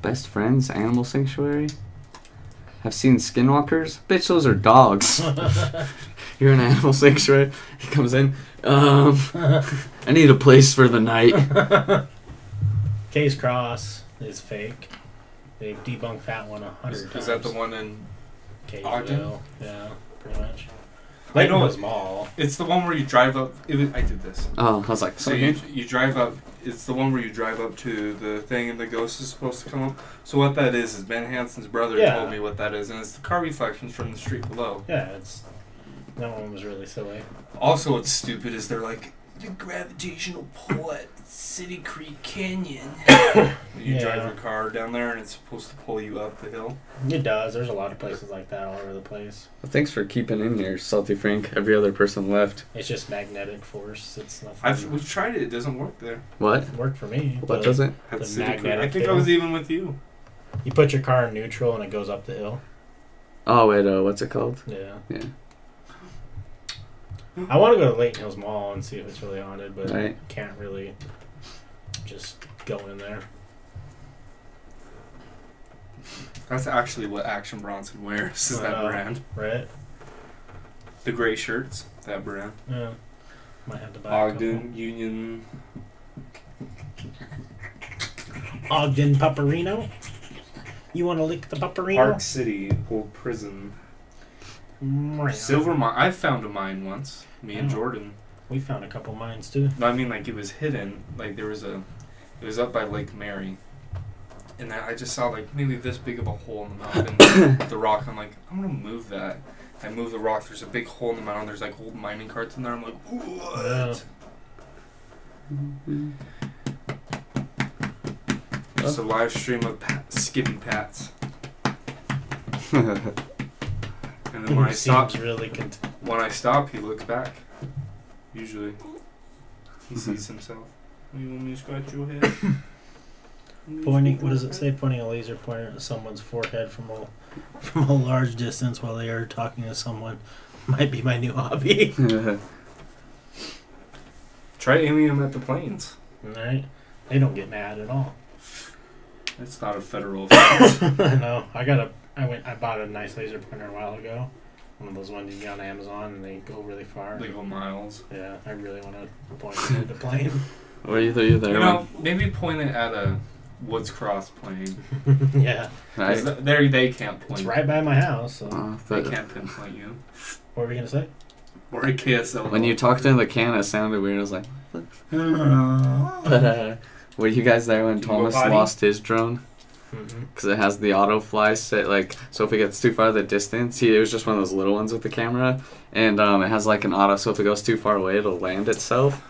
Best friends, Animal Sanctuary. Have seen Skinwalkers. Bitch, those are dogs. You're an Animal Sanctuary. He comes in. Um, I need a place for the night. Case Cross is fake. They've debunked that one a hundred Is, times. is that the one in? Cageville. Ogden? Yeah, pretty much. I know Hills Mall. It's the one where you drive up. It was, I did this. Oh, I was like, So so you, you drive up. It's the one where you drive up to the thing and the ghost is supposed to come up. So what that is is Ben Hansen's brother Yeah. told me what that is, and it's the car reflections from the street below. Yeah, it's that one was really silly. Also, what's stupid is they're like the gravitational pull at City Creek Canyon. you Yeah. drive your car down there and it's supposed to pull you up the hill. It does. There's a lot of places like that all over the place. Thanks for keeping in here, Salty Frank. Every other person left. It's just magnetic force. It's nothing. I've we've tried it. It doesn't work there. What? it worked for me. What but does it? The City Creek. I magnetic think I was even with you. You put your car in neutral and it goes up the hill. Oh wait, uh, what's it called? Yeah. Yeah. I want to go to Layton Hills Mall and see if it's really haunted, but Right. can't really just go in there. That's actually what Action Bronson wears. Is that brand? Right? The gray shirts. That brand. Yeah. Might have to buy a Ogden Union. Ogden Pupperino. You want to lick the Pupperino? Park City Old Prison. Mm, Meow. Silver mine. I found a mine once. Me and Oh. Jordan. We found a couple mines too. No, I mean like it was hidden. Like there was a. It was up by Lake Mary. And I just saw like maybe this big of a hole in the mountain with the rock. I'm like, I'm gonna move that. I move the rock. There's a big hole in the mountain. There's like old mining carts in there. I'm like, what? Just a live stream of Pat, Skippy Pats. And then when I Seems stop, really cont- when I stop, he looks back. Usually, he hmm. sees himself. Oh, you want me to scratch your head? pointing. What does it say? Pointing a laser pointer at someone's forehead from a from a large distance while they are talking to someone might be my new hobby. Try aiming him at the planes. Right? They don't get mad at all. It's not a federal offense. I know. I got a. I went. I bought a nice laser pointer a while ago. One of those ones you get on Amazon, and they go really far. they go miles. Yeah, I really want to point it at the plane. Were you there? You there? You know, maybe point it at a Woods Cross plane. yeah, 'Cause right? th- there they can't point. it's right by my house. So. Uh, They can't pinpoint you. What were we gonna say? Or a KSL. when you talked in the can, it sounded weird. I was like, but uh, were you guys there when Did you go Thomas lost his drone? Mm-hmm. Because it has the auto fly set, like, so if it gets too far the distance, he, it was just one of those little ones with the camera, and um, it has like an auto, so if it goes too far away, it'll land itself.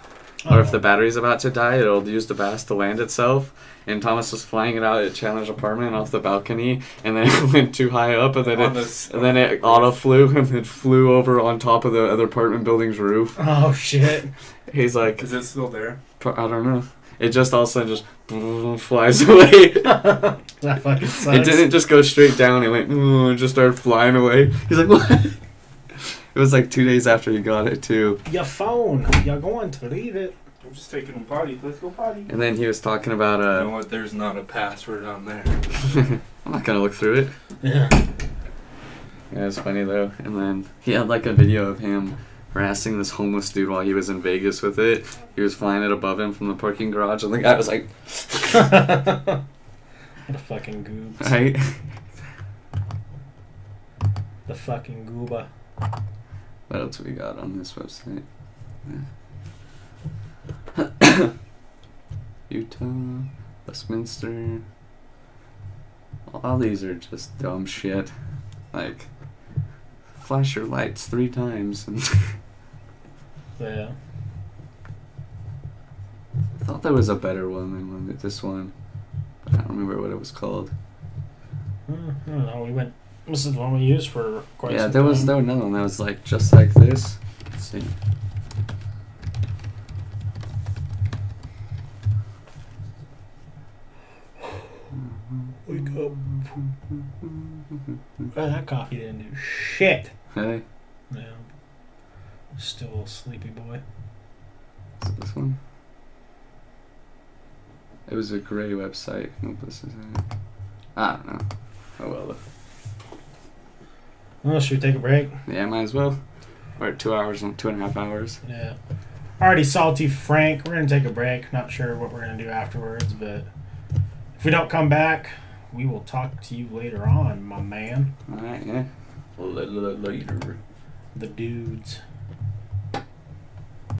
Or if the battery's about to die, it'll use the base to land itself. And Thomas was flying it out at Challenge Apartment off the balcony, and then it went too high up, and then on it, this, and then it auto flew, and it flew over on top of the other apartment building's roof. Oh shit! He's like, Is it still there? I don't know. It just all of a sudden just flies away. That fucking sucks. It didn't just go straight down. It went "Ooh," and just started flying away. He's like, what? It was like two days after he got it too. Your phone. You're going to leave it. I'm just taking a potty. Let's go potty. And then he was talking about uh. You know what? There's not a password on there. I'm not gonna look through it. Yeah. Yeah, it's funny though. And then he had like a video of him harassing this homeless dude while he was in Vegas with it. He was flying it above him from the parking garage, and the guy was like, a fucking goobs. right. The fucking gooba. What else we got on this website? Yeah. Utah, Westminster. All these are just dumb shit. Like, flash your lights three times. And Yeah. I thought there was a better one than this one. I don't remember what it was called. Hmm, I don't know. We went. This is the one we used for quite yeah, there was time. there was another one that was like just like this. Let's see. Wake up. Well, that coffee didn't do shit. Hey, Yeah. Still a sleepy boy. is it this one? It was a gray website. Nope, this is it. Ah, I don't know. Oh well. Well, should we take a break? Yeah, might as well. We're at two hours and two and a half hours. Yeah. Alrighty, Salty Frank. We're gonna take a break. Not sure what we're gonna do afterwards, but if we don't come back, we will talk to you later on, my man. Alright, yeah. Later. the dudes.